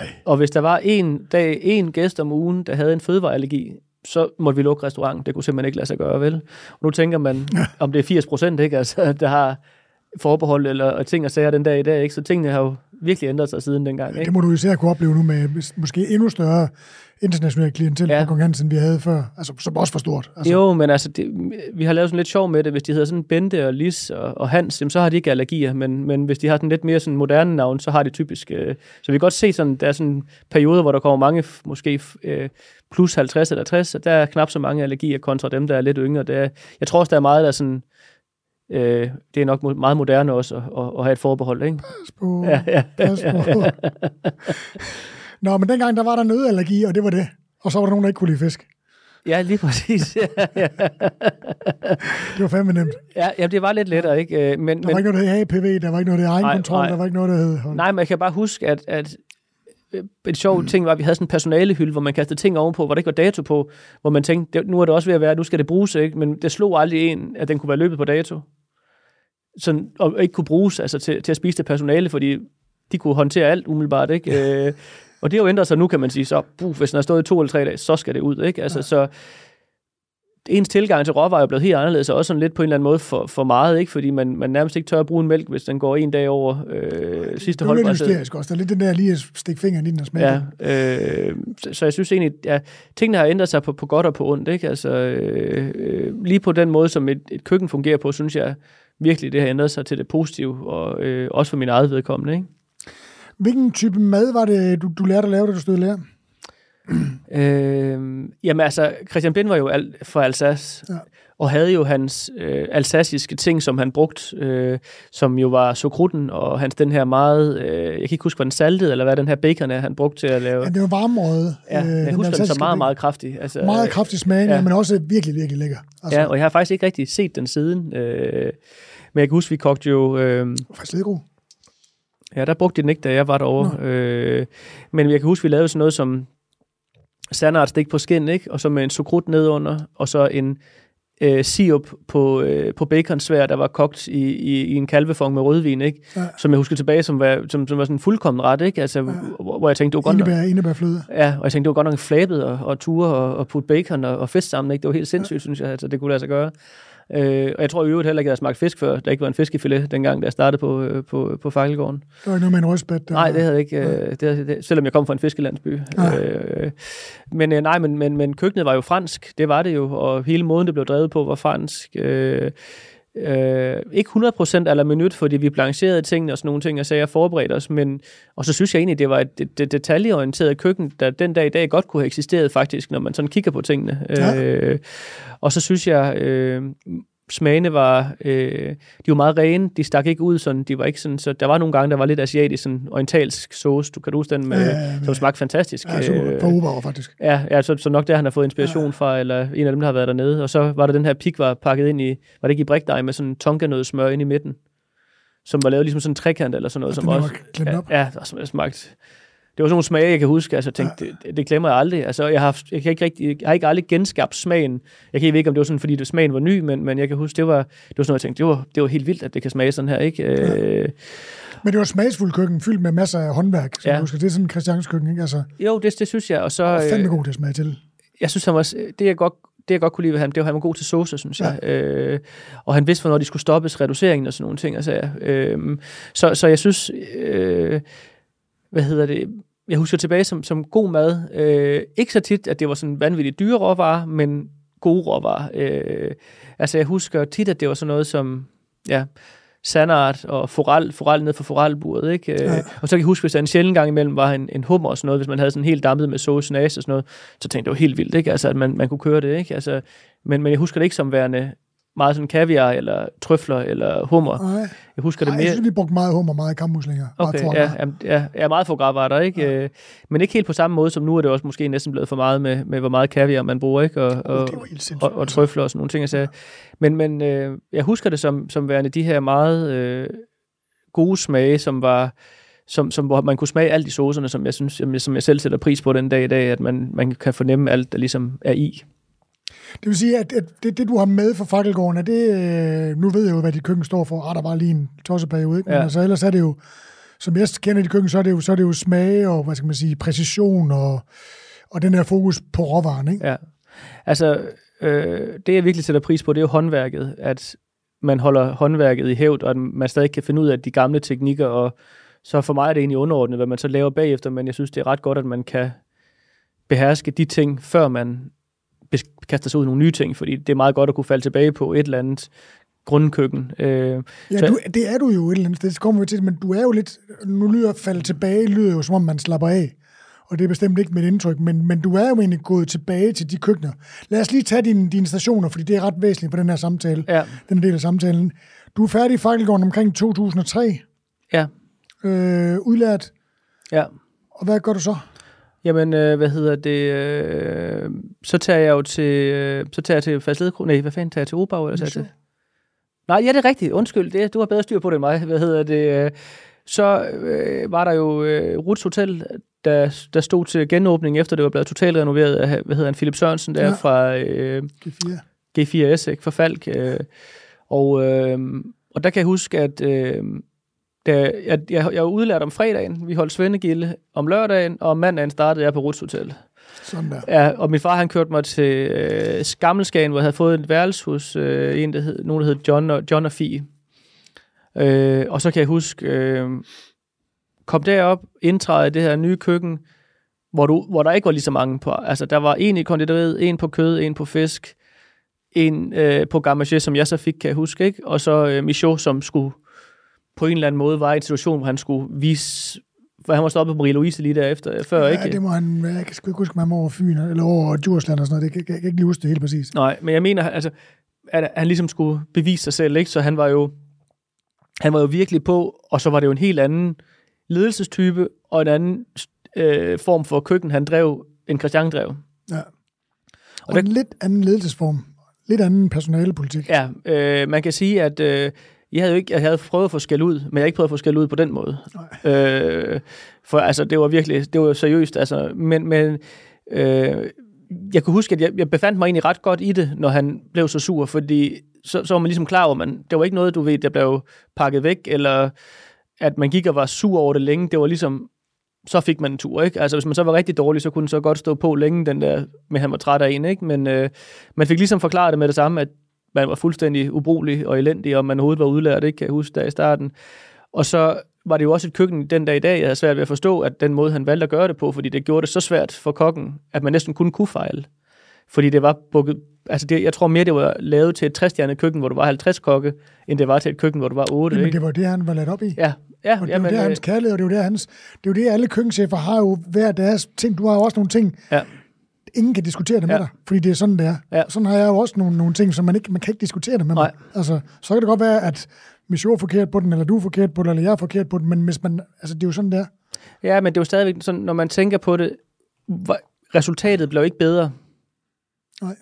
Ej. Og hvis der var en dag, en gæst om ugen, der havde en fødevareallergi, så måtte vi lukke restauranten. Det kunne simpelthen ikke lade sig gøre, vel? Og nu tænker man, om det er 80 procent, ikke? Altså, der har forbehold eller ting og sager den dag i dag, ikke? Så tingene har jo virkelig ændret sig siden dengang, ikke? Det må du især kunne opleve nu med måske endnu større international klientel ja. på konkurrencen, vi havde før, altså som også for stort. Altså. Jo, men altså, det, vi har lavet sådan lidt sjov med det. Hvis de hedder sådan Bente og Lis og, og Hans, så har de ikke allergier, men, men hvis de har sådan lidt mere sådan moderne navn, så har de typisk... Øh, så vi kan godt se sådan, der er sådan perioder, hvor der kommer mange, måske øh, plus 50 eller 60, og der er knap så mange allergier kontra dem, der er lidt yngre. Der, jeg tror også, der er meget, der er sådan... Øh, det er nok meget moderne også at, at, at have et forbehold, ikke? Pas på, ja, ja, pas på. Nå, men dengang der var der nødallergi, og det var det. Og så var der nogen, der ikke kunne lide fisk. Ja, lige præcis. <laughs> Ja, ja. det var fandme nemt. Ja, jamen, det var lidt lettere, ikke? Øh, men, der var men, ikke noget, der hed APV, der var ikke noget, der hed egenkontrol, nej, der var ikke noget, der hed... Hold. Nej, men jeg kan bare huske, at, at en sjov mm. ting var, at vi havde sådan en personalehylde, hvor man kastede ting ovenpå, hvor der ikke var dato på, hvor man tænkte, nu er det også ved at være, nu skal det bruges, ikke? men det slog aldrig en, at den kunne være løbet på dato. Sådan, og ikke kunne bruges altså, til, til at spise det personale, fordi de kunne håndtere alt umiddelbart. Ikke? Øh, og det har jo ændret sig nu, kan man sige, så buh, hvis den har stået i to eller tre dage, så skal det ud. Ikke? Altså, ja. Så ens tilgang til råvarer er blevet helt anderledes, og også sådan lidt på en eller anden måde for, for meget, ikke? fordi man, man nærmest ikke tør at bruge en mælk, hvis den går en dag over øh, sidste hold. Det er lidt hysterisk også. Der er lidt den der lige at stikke fingeren i den og smage ja, øh, så, så jeg synes egentlig, ja, tingene har ændret sig på, på godt og på ondt. Ikke? Altså, øh, øh, lige på den måde, som et, et køkken fungerer på, synes jeg virkelig, det har ændret sig til det positive, og øh, også for min eget vedkommende. Ikke? Hvilken type mad var det, du, du lærte at lave, da du stod i lære? <clears throat> øh, jamen altså, Christian Bind var jo al, for Alsace, ja. og havde jo hans øh, alsaciske ting, som han brugte, øh, som jo var sokrutten, og hans den her meget, øh, jeg kan ikke huske, hvad den saltede, eller hvad den her bacon er, han brugte til at lave. Ja, det var varmrøde. Ja, øh, jeg husker den så meget, meget kraftig. Altså, meget kraftig smag, ja. men også virkelig, virkelig lækker. Altså. Ja, og jeg har faktisk ikke rigtig set den siden. Øh, men jeg kan huske, vi kogte jo... Øh, faktisk lidt god. Ja, der brugte de den ikke, da jeg var derovre. Øh, men jeg kan huske, vi lavede sådan noget som standardstik på skin, ikke? og så med en sukrut nedunder, og så en øh, sirup på, øh, på baconsvær, der var kogt i, i, i en kalvefong med rødvin, ikke? Ja. som jeg husker tilbage, som var, som, som var sådan fuldkommen ret, ikke? Altså, ja. hvor, hvor jeg tænkte, det var godt indebær, nok... Indebærfløde. Ja, og jeg tænkte, det var godt nok flabet og, og ture og, og putte bacon og, og fisk sammen, ikke? Det var helt sindssygt, ja. synes jeg, altså, det kunne lade sig gøre. Øh, og jeg tror i øvrigt heller ikke, at jeg smagt fisk før. Der ikke var en fiskefilet, dengang da jeg startede på, øh, på, på Fakkelgården. Der var ikke noget med en røstbæt? Nej, det havde ikke. Øh, det, havde, det, selvom jeg kom fra en fiskelandsby. Øh, men øh, nej, men, men, men køkkenet var jo fransk. Det var det jo. Og hele måden, det blev drevet på, var fransk. Øh, Øh, ikke 100% eller minut, fordi vi blancherede tingene og sådan nogle ting, og sagde, jeg forberedte os, men, og så synes jeg egentlig, det var et det, det detaljeorienteret køkken, der den dag i dag godt kunne have eksisteret faktisk, når man sådan kigger på tingene. Ja. Øh, og så synes jeg, øh, smagene var, øh, de var meget rene, de stak ikke ud sådan, de var ikke sådan, så der var nogle gange, der var lidt asiatisk, sådan orientalsk sauce, du kan du huske den, med, ja, ja, som smagte fantastisk. Ja, super, på Uber faktisk. Ja, ja så, så nok der, han har fået inspiration ja. fra, eller en af dem, der har været dernede, og så var der den her pik, var pakket ind i, var det ikke i brikdej, med sådan tonka noget smør ind i midten, som var lavet ligesom sådan en trekant eller sådan noget, ja, som også, ja, ja, som smagte det var sådan nogle smage, jeg kan huske. Altså, jeg tænkte, ja. det, det, glemmer jeg aldrig. Altså, jeg, har haft, jeg, kan ikke rigtig, jeg har ikke aldrig genskabt smagen. Jeg kan ikke om det var sådan, fordi det, smagen var ny, men, men jeg kan huske, det var, det var sådan noget, jeg tænkte, det var, det var helt vildt, at det kan smage sådan her. Ikke? Ja. Øh, men det var smagsfuld køkken, fyldt med masser af håndværk, som ja. husker. Det er sådan en Christians køkken, ikke? Altså, jo, det, det synes jeg. Og så, og fandme god til at smage til. Jeg synes, han var, det jeg godt det jeg godt kunne lide ved ham, det var, at han var god til sauce, synes jeg. Ja. Øh, og han vidste, hvornår de skulle stoppes, reduceringen og sådan nogle ting. Altså, øh, så, så jeg synes, øh, hvad hedder det, jeg husker tilbage som, som god mad. Øh, ikke så tit, at det var sådan vanvittigt dyre råvarer, men gode råvarer. Øh, altså jeg husker tit, at det var sådan noget som, ja, sandart og forel, forel ned for forelburet, ikke? Øh, ja. Og så kan jeg huske, hvis der en sjældent gang imellem var en, en hummer og sådan noget, hvis man havde sådan helt dampet med sauce, og sådan noget, så tænkte jeg, det var helt vildt, ikke? Altså, at man, man kunne køre det, ikke? Altså, men, men jeg husker det ikke som værende meget sådan kaviar, eller trøfler, eller hummer. Nej. Jeg husker det mere... Jeg synes, vi brugte meget hummer, meget kammuslinger. Okay, meget ja, ja, ja, meget få gravarter, ikke? Ja. Øh, men ikke helt på samme måde, som nu er det også måske næsten blevet for meget med, med hvor meget kaviar man bruger, ikke? Og, og, oh, og, og trøfler og sådan nogle ting. Altså. Ja. Men, men øh, jeg husker det som, som værende de her meget øh, gode smage, som var som, som, hvor man kunne smage alt i saucerne, som jeg synes, som jeg selv sætter pris på den dag i dag, at man, man kan fornemme alt, der ligesom er i. Det vil sige, at, at det, det, du har med for fakkelgården, er det, øh, nu ved jeg jo, hvad dit køkken står for. Ah, der var lige en tosseperiode, ikke? Men ja. altså, ellers er det jo, som jeg kender dit køkken, så er det jo, så er det jo smag og, hvad skal man sige, præcision og, og den her fokus på råvaren, ikke? Ja. Altså, øh, det jeg virkelig sætter pris på, det er jo håndværket, at man holder håndværket i hævd, og at man stadig kan finde ud af de gamle teknikker, og så for mig er det egentlig underordnet, hvad man så laver bagefter, men jeg synes, det er ret godt, at man kan beherske de ting, før man kaster sig ud i nogle nye ting, fordi det er meget godt at kunne falde tilbage på et eller andet grundkøkken. Øh, ja, så, du, det er du jo et eller andet sted, det kommer vi til, men du er jo lidt, nu lyder falde tilbage, lyder jo som om man slapper af, og det er bestemt ikke mit indtryk, men, men du er jo egentlig gået tilbage til de køkkener. Lad os lige tage dine, dine stationer, fordi det er ret væsentligt på den her samtale, ja. den del af samtalen. Du er færdig i Fakkelgården omkring 2003. Ja. Øh, udlært. Ja. Og hvad gør du så? Jamen, øh, hvad hedder det? Øh, så tager jeg jo til, øh, så tager jeg til Fastled, nej, hvad fanden tager jeg til Obau, eller så til? Nej, ja, det er rigtigt. Undskyld, det, du har bedre styr på det end mig. Hvad hedder det? Øh, så øh, var der jo øh, Ruts Hotel, der, der stod til genåbning, efter det var blevet totalt renoveret af, hvad hedder han, Philip Sørensen, der ja. fra øh, G4. G4S, ikke, fra Falk. Øh, og, øh, og der kan jeg huske, at øh, da jeg, jeg, jeg var udlært om fredagen, vi holdt Svendegilde om lørdagen, og om mandagen startede jeg på Ruts Hotel. Sådan der. Ja, og min far han kørte mig til øh, Skammelskagen, hvor jeg havde fået et værelse hos øh, en, der hed, nogen, der hed John og, John og Fie. Øh, og så kan jeg huske, øh, kom derop, indtræde i det her nye køkken, hvor, du, hvor der ikke var lige så mange på. Altså, der var en i konditoriet, en på kød, en på fisk, en øh, på gammaché, som jeg så fik, kan jeg huske, ikke? og så øh, Michaud, som skulle på en eller anden måde var i en situation, hvor han skulle vise for han var stoppet på Marie-Louise lige derefter, før, ja, ikke? det må han, jeg kan sgu ikke huske, om han var over Fyn, eller over Djursland og sådan noget, det kan, jeg kan ikke lige huske det helt præcis. Nej, men jeg mener, altså, at han ligesom skulle bevise sig selv, ikke? Så han var jo, han var jo virkelig på, og så var det jo en helt anden ledelsestype, og en anden øh, form for køkken, han drev, end Christian drev. Ja. Og, og der, en lidt anden ledelsesform, lidt anden personalepolitik. Ja, øh, man kan sige, at øh, jeg havde jo ikke, jeg havde prøvet at få skæld ud, men jeg havde ikke prøvet at få skæld ud på den måde. Øh, for altså, det var virkelig, det var seriøst, altså, men, men øh, jeg kunne huske, at jeg, jeg befandt mig egentlig ret godt i det, når han blev så sur, fordi så, så var man ligesom klar over, man, det var ikke noget, du ved, der blev pakket væk, eller at man gik og var sur over det længe. Det var ligesom, så fik man en tur, ikke? Altså, hvis man så var rigtig dårlig, så kunne den så godt stå på længe, den der, med han var træt af en, ikke? Men øh, man fik ligesom forklaret det med det samme, at man var fuldstændig ubrugelig og elendig, og man overhovedet var udlært, ikke? Kan jeg huske, der i starten. Og så var det jo også et køkken den dag i dag, jeg havde svært ved at forstå, at den måde, han valgte at gøre det på, fordi det gjorde det så svært for kokken, at man næsten kun kunne fejle. Fordi det var bukket, altså det, jeg tror mere, det var lavet til et 60 køkken, hvor du var 50 kokke, end det var til et køkken, hvor du var 8. Men ikke? det var det, han var ladt op i. Ja, ja. Og det er jamen, jo det, øh, hans kærlighed, og det er jo det, hans, det er jo det, alle køkkenchefer har jo hver deres ting. Du har jo også nogle ting, ja. Ingen kan diskutere det med Ja. dig, fordi det er sådan, det er. Ja. Sådan har jeg jo også nogle, nogle ting, som man ikke man kan ikke diskutere det med mig. Altså, så kan det godt være, at Michaud er forkert på den, eller du er forkert på den, eller jeg er forkert på den, men hvis man, altså, det er jo sådan, det er. Ja, men det er jo stadigvæk sådan, når man tænker på det, resultatet blev ikke bedre. Nej.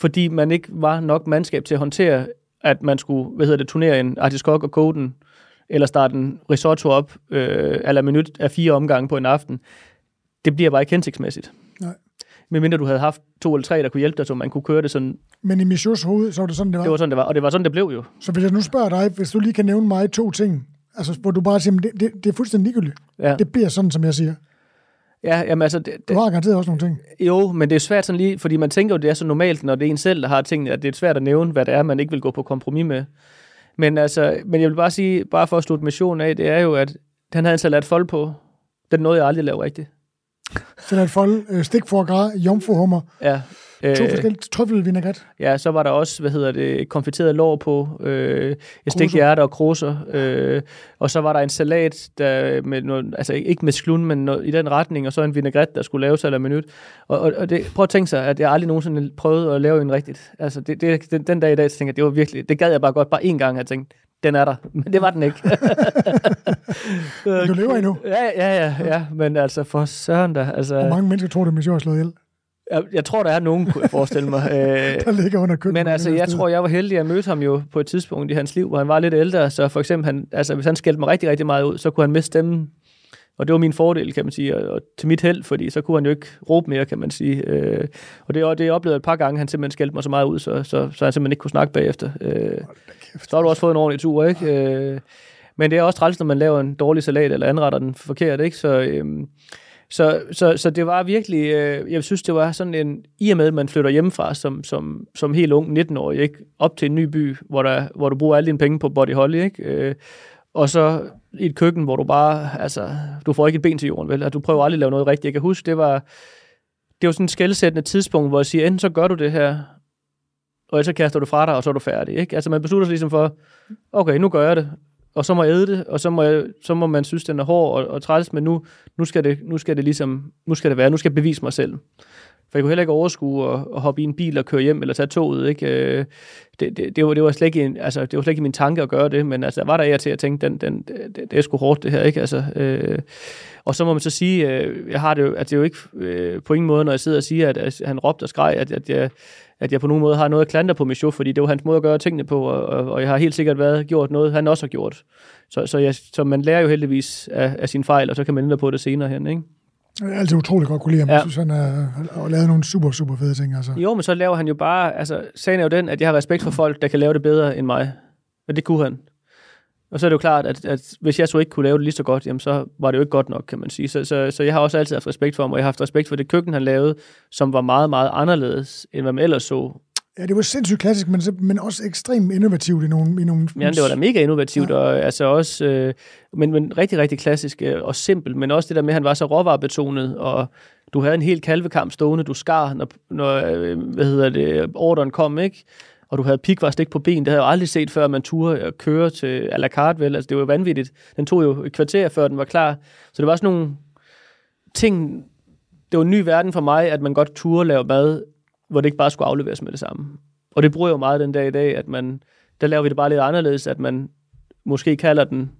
Fordi man ikke var nok mandskab til at håndtere, at man skulle, hvad hedder det, turnere en artiskok og koge den, eller starte en risotto op, øh, eller minut af fire omgange på en aften. Det bliver bare ikke hensigtsmæssigt. Medmindre du havde haft to eller tre, der kunne hjælpe dig, så man kunne køre det sådan. Men i Michauds hoved, så var det sådan, det var. Det var sådan, det var. Og det var sådan, det blev jo. Så hvis jeg nu spørger dig, hvis du lige kan nævne mig to ting, altså, hvor du bare siger, "Men det, det, det er fuldstændig ligegyldigt. Ja, Det bliver sådan, som jeg siger. ja jamen altså, det, Du har garanteret også nogle ting. Jo, men det er svært sådan lige, fordi man tænker jo, det er så normalt, når det er en selv, der har tingene, at det er svært at nævne, hvad det er, man ikke vil gå på kompromis med. Men altså, men jeg vil bare sige, bare for at slutte missionen af, det er jo, at han havde en salat fold på. Den nåede jeg aldrig at lave rigtigt. Salat fold, øh, stik for gras, jomfruhummer, Ja. to Øh, forskellige trøffelvinaigrette. ja, så var der også, hvad hedder det, konfiteret lår på, øh, et stik hjerte og kroser, øh, og så var der en salat, der med noget, altså ikke med sklun, men noget, i den retning, og så en vinaigrette, der skulle laves eller minut. Og, og, og det, prøv at tænke sig, at jeg aldrig nogensinde prøvede at lave en rigtigt. Altså, det, det, den, den dag i dag, så tænker jeg, det var virkelig, det gad jeg bare godt, bare én gang, jeg tænkte, den er der, men det var den ikke. <laughs> Men du lever endnu. ja, ja, ja, ja, men altså for søren da, altså, Hvor mange mennesker tror du, Michaud har slået ihjel? jeg, jeg tror, der er nogen, kunne jeg forestille mig. <laughs> Øh, Der ligger under køkkenet. men altså, jeg tror, jeg var heldig at møde ham jo på et tidspunkt i hans liv, hvor han var lidt ældre, så for eksempel, han, altså, hvis han skældte mig rigtig, rigtig meget ud, så kunne han miste stemmen. Og det var min fordel, kan man sige, og, og til mit held, fordi så kunne han jo ikke råbe mere, kan man sige. Øh, og det, og det oplevede jeg et par gange, han simpelthen skældte mig så meget ud, så, så, så han simpelthen ikke kunne snakke bagefter. Øh, så har du også fået en ordentlig tur, ikke? Øh, men det er også træls, når man laver en dårlig salat, eller anretter den forkert, ikke? Så, øhm, så, så, så det var virkelig, øh, jeg synes, det var sådan en, i og med, at man flytter hjemmefra som, som, som helt ung 19-årig, ikke? op til en ny by, hvor, der, hvor du bruger alle dine penge på Body Holly, ikke? Øh, og så i et køkken, hvor du bare, altså, du får ikke et ben til jorden, vel? At du prøver aldrig at lave noget rigtigt. Jeg kan huske, det var, det var sådan et skældsættende tidspunkt, hvor jeg siger, enten så gør du det her, og ellers så kaster du fra dig, og så er du færdig. Ikke? Altså man beslutter sig ligesom for, okay, nu gør jeg det, og så må jeg æde det, og så må, jeg, så må man synes, den er hård og, og træls, men nu, nu, skal det, nu skal det ligesom, nu skal det være, nu skal jeg bevise mig selv. For jeg kunne heller ikke overskue at, at hoppe i en bil og køre hjem, eller tage toget, ikke? Øh, det, det, det, var, det, var slet ikke en, altså, det var slet ikke min tanke at gøre det, men altså, der var der jeg til at tænke, den, den, det, det er sgu hårdt det her, ikke? Altså, øh, og så må man så sige, øh, jeg har det jo, at det er jo ikke øh, på ingen måde, når jeg sidder og siger, at, at han råbte og skreg, at, at jeg, at jeg på nogen måde har noget at klandre på Michaud, fordi det var hans måde at gøre tingene på, og, og, og jeg har helt sikkert været gjort noget, han også har gjort. Så, så, jeg, så man lærer jo heldigvis af, af sine fejl, og så kan man ændre på det senere hen, ikke? Jeg altid utrolig godt kunne lide ham. Ja. Jeg synes, han har, har lavet nogle super, super fede ting. Altså. Jo, men så laver han jo bare, altså sagen er jo den, at jeg har respekt for folk, der kan lave det bedre end mig. Og det kunne han. Og så er det jo klart, at, at hvis jeg så ikke kunne lave det lige så godt, jamen så var det jo ikke godt nok, kan man sige. Så, så, så jeg har også altid haft respekt for ham, og jeg har haft respekt for det køkken, han lavede, som var meget, meget anderledes, end hvad man ellers så. Ja, det var sindssygt klassisk, men, men også ekstremt innovativt i nogle... I nogle Ja, det var da mega innovativt, og altså også, øh, men, men rigtig, rigtig klassisk øh, og simpelt, men også det der med, at han var så råvarebetonet, og du havde en helt kalvekamp stående, du skar, når, når øh, hvad hedder det, ordren kom, ikke? Og du havde pikvarstik på ben, det havde jeg jo aldrig set før, man turde at køre til à la carte, vel? Altså, det var jo vanvittigt. Den tog jo et kvarter, før den var klar. Så det var sådan nogle ting, det var en ny verden for mig, at man godt turde lave mad, hvor det ikke bare skulle afleveres med det samme. Og det bruger jeg jo meget den dag i dag, at man, der laver vi det bare lidt anderledes, at man måske kalder den,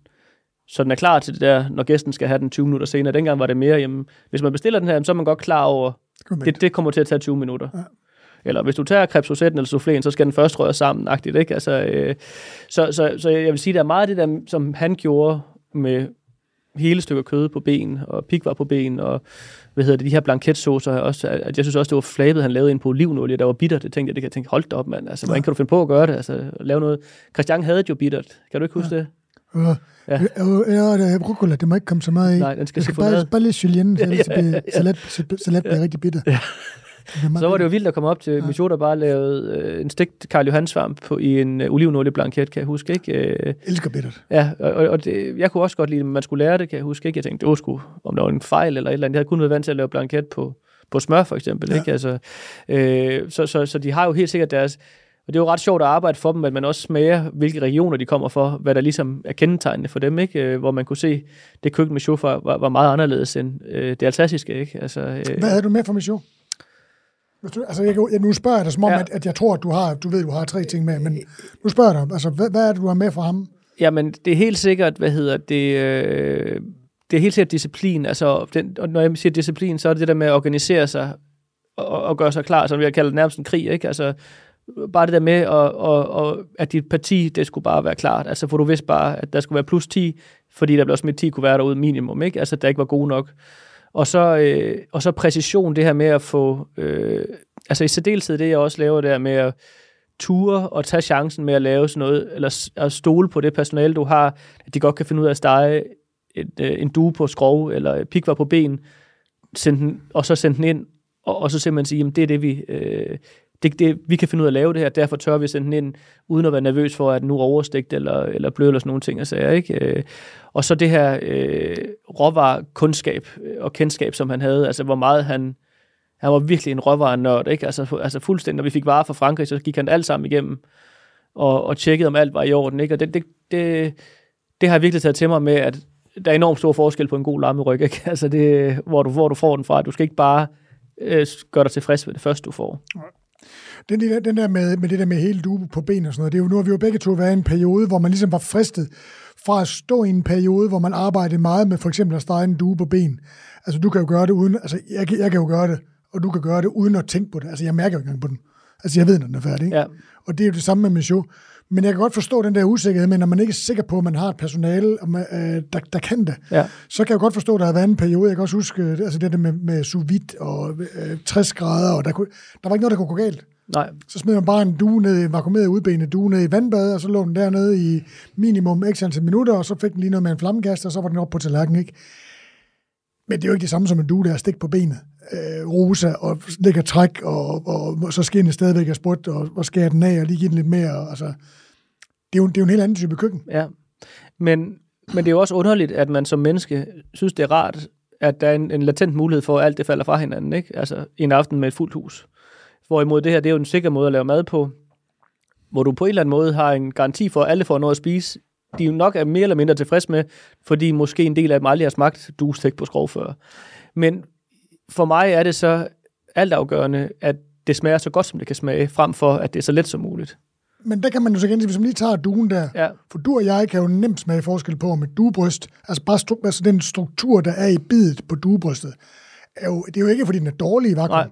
så den er klar til det der, når gæsten skal have den 20 minutter senere. Dengang var det mere, jamen, hvis man bestiller den her, så er man godt klar over, det, det kommer til at tage 20 minutter. Eller hvis du tager krepsosetten eller souffléen, så skal den først røre sammen, agtigt, ikke? Altså, øh, så, så, så jeg vil sige, der er meget det der, som han gjorde med hele stykker kød på ben, og pikvar på ben, og hvad hedder det, de her blanketsaucer også, at jeg synes også, det var flabet, han lavede ind på olivenolie, der var bitter. Det tænkte jeg, det kan jeg tænke, hold da op, mand. Altså, hvordan kan du finde på at gøre det? Altså, lave noget. Christian havde jo bittert. Kan du ikke huske ja. det? Ja. Ja, ja, ja, rucola, det må ikke komme så meget i. Nej, den skal skal bare, bare lidt julienne, så, <laughs> ja, ja, ja. salat, salat bliver ja. rigtig bitter. Ja. Så var det jo vildt at komme op til ja. Michaud, der bare lavede øh, en stegt Karl Johan svamp på, i en øh, olivenolieblanket, kan jeg huske, ikke? Øh, Elsker bittert. Ja, og, og det, jeg kunne også godt lide, at man skulle lære det, kan jeg huske, ikke? Jeg tænkte, det var sgu, om der var en fejl eller et eller andet. Jeg havde kun været vant til at lave blanket på, på smør, for eksempel, ja. ikke? Altså, øh, så, så, så de har jo helt sikkert deres... Og det er jo ret sjovt at arbejde for dem, at man også smager, hvilke regioner de kommer for, hvad der ligesom er kendetegnende for dem, ikke? Øh, hvor man kunne se, det køkken med Michaud var, var meget anderledes end øh, det alsaciske. Ikke? Altså, øh, hvad havde du med for Michaud? Hvis du, altså, jeg, jeg, nu spørger jeg dig som om, ja. at, at jeg tror, at du har, du ved, du har tre ting med, men nu spørger jeg dig, altså, hvad, hvad er det, du har med for ham? Jamen, det er helt sikkert, hvad hedder det, øh, det er helt sikkert disciplin, altså, den, og når jeg siger disciplin, så er det det der med at organisere sig, og, og gøre sig klar, som vi har kaldt nærmest en krig, ikke? Altså, bare det der med, at, og, og, at dit parti, det skulle bare være klart. Altså, for du vidste bare, at der skulle være plus 10, fordi der blev smidt 10 kunne være derude minimum, ikke? Altså, der ikke var gode nok. Og så, øh, og så præcision, det her med at få... Øh, altså i særdeleshed det, jeg også laver der med at ture og tage chancen med at lave sådan noget, eller at stole på det personale, du har, at de godt kan finde ud af at stege et, øh, en due på skrov, eller pikvar på ben, send den, og så sende den ind, og, og så simpelthen sige, jamen det er det, vi... Øh, det, det, vi kan finde ud af at lave det her, derfor tør vi sende den ind, uden at være nervøs for, at nu er overstegt eller, eller blød eller sådan nogle ting. og sager. ikke? Øh, og så det her øh, råvarekundskab øh, og kendskab, som han havde, altså hvor meget han, han var virkelig en råvarenørd, ikke? Altså, altså fuldstændig, når vi fik varer fra Frankrig, så gik han alt sammen igennem og, og tjekkede, om alt var i orden, ikke? Og det, det, det, det har jeg virkelig taget til mig med, at der er enormt stor forskel på en god lammeryg, ikke? <laughs> Altså det, hvor, du, hvor du får den fra. Du skal ikke bare øh, gøre dig tilfreds med det første, du får. Den, der, den der med, med det der med hele due på ben og sådan noget, det er jo, nu har vi jo begge to været i en periode, hvor man ligesom var fristet fra at stå i en periode, hvor man arbejdede meget med for eksempel at stege en due på ben. Altså du kan jo gøre det uden, altså jeg, jeg kan jo gøre det, og du kan gøre det uden at tænke på det. Altså jeg mærker jo ikke engang på den. Altså jeg ved, når den er færdig. Ikke? Ja. Og det er jo det samme med Michaud. Men jeg kan godt forstå den der usikkerhed, men når man ikke er sikker på, at man har et personale, øh, der, der kan det, ja. så kan jeg godt forstå, at der har været en periode. Jeg kan også huske altså det der med, med sous vide og øh, 60 grader, og der, kunne, der var ikke noget, der kunne gå galt. Nej. Så smed man bare en due ned, en vakuumeret udbenet due ned i vandbad, og så lå den dernede i minimum x antal minutter, og så fik den lige noget med en flammekast, og så var den op på tallerkenen, ikke? Men det er jo ikke det samme som en due, der er stik på benet. Øh, rosa, og lægger træk, og, og, og så skinner stadigvæk af sprut, og, og skærer den af, og lige give den lidt mere. Altså, det, er jo, det er jo en helt anden type køkken. Ja, men, men det er jo også underligt, at man som menneske synes, det er rart, at der er en, en latent mulighed for, at alt det falder fra hinanden. Ikke? Altså en aften med et fuldt hus. Hvorimod det her, det er jo en sikker måde at lave mad på, hvor du på en eller anden måde har en garanti for, at alle får noget at spise, de jo nok er mere eller mindre tilfreds med, fordi måske en del af dem aldrig har smagt duestik på skrov før. Men for mig er det så altafgørende, at det smager så godt, som det kan smage, frem for, at det er så let som muligt. Men der kan man jo så igen, hvis man lige tager duen der, ja. for du og jeg kan jo nemt smage forskel på med duebryst, altså bare stru- altså den struktur, der er i bidet på duebrystet, er jo, det er jo ikke, fordi den er dårlig i vakuum.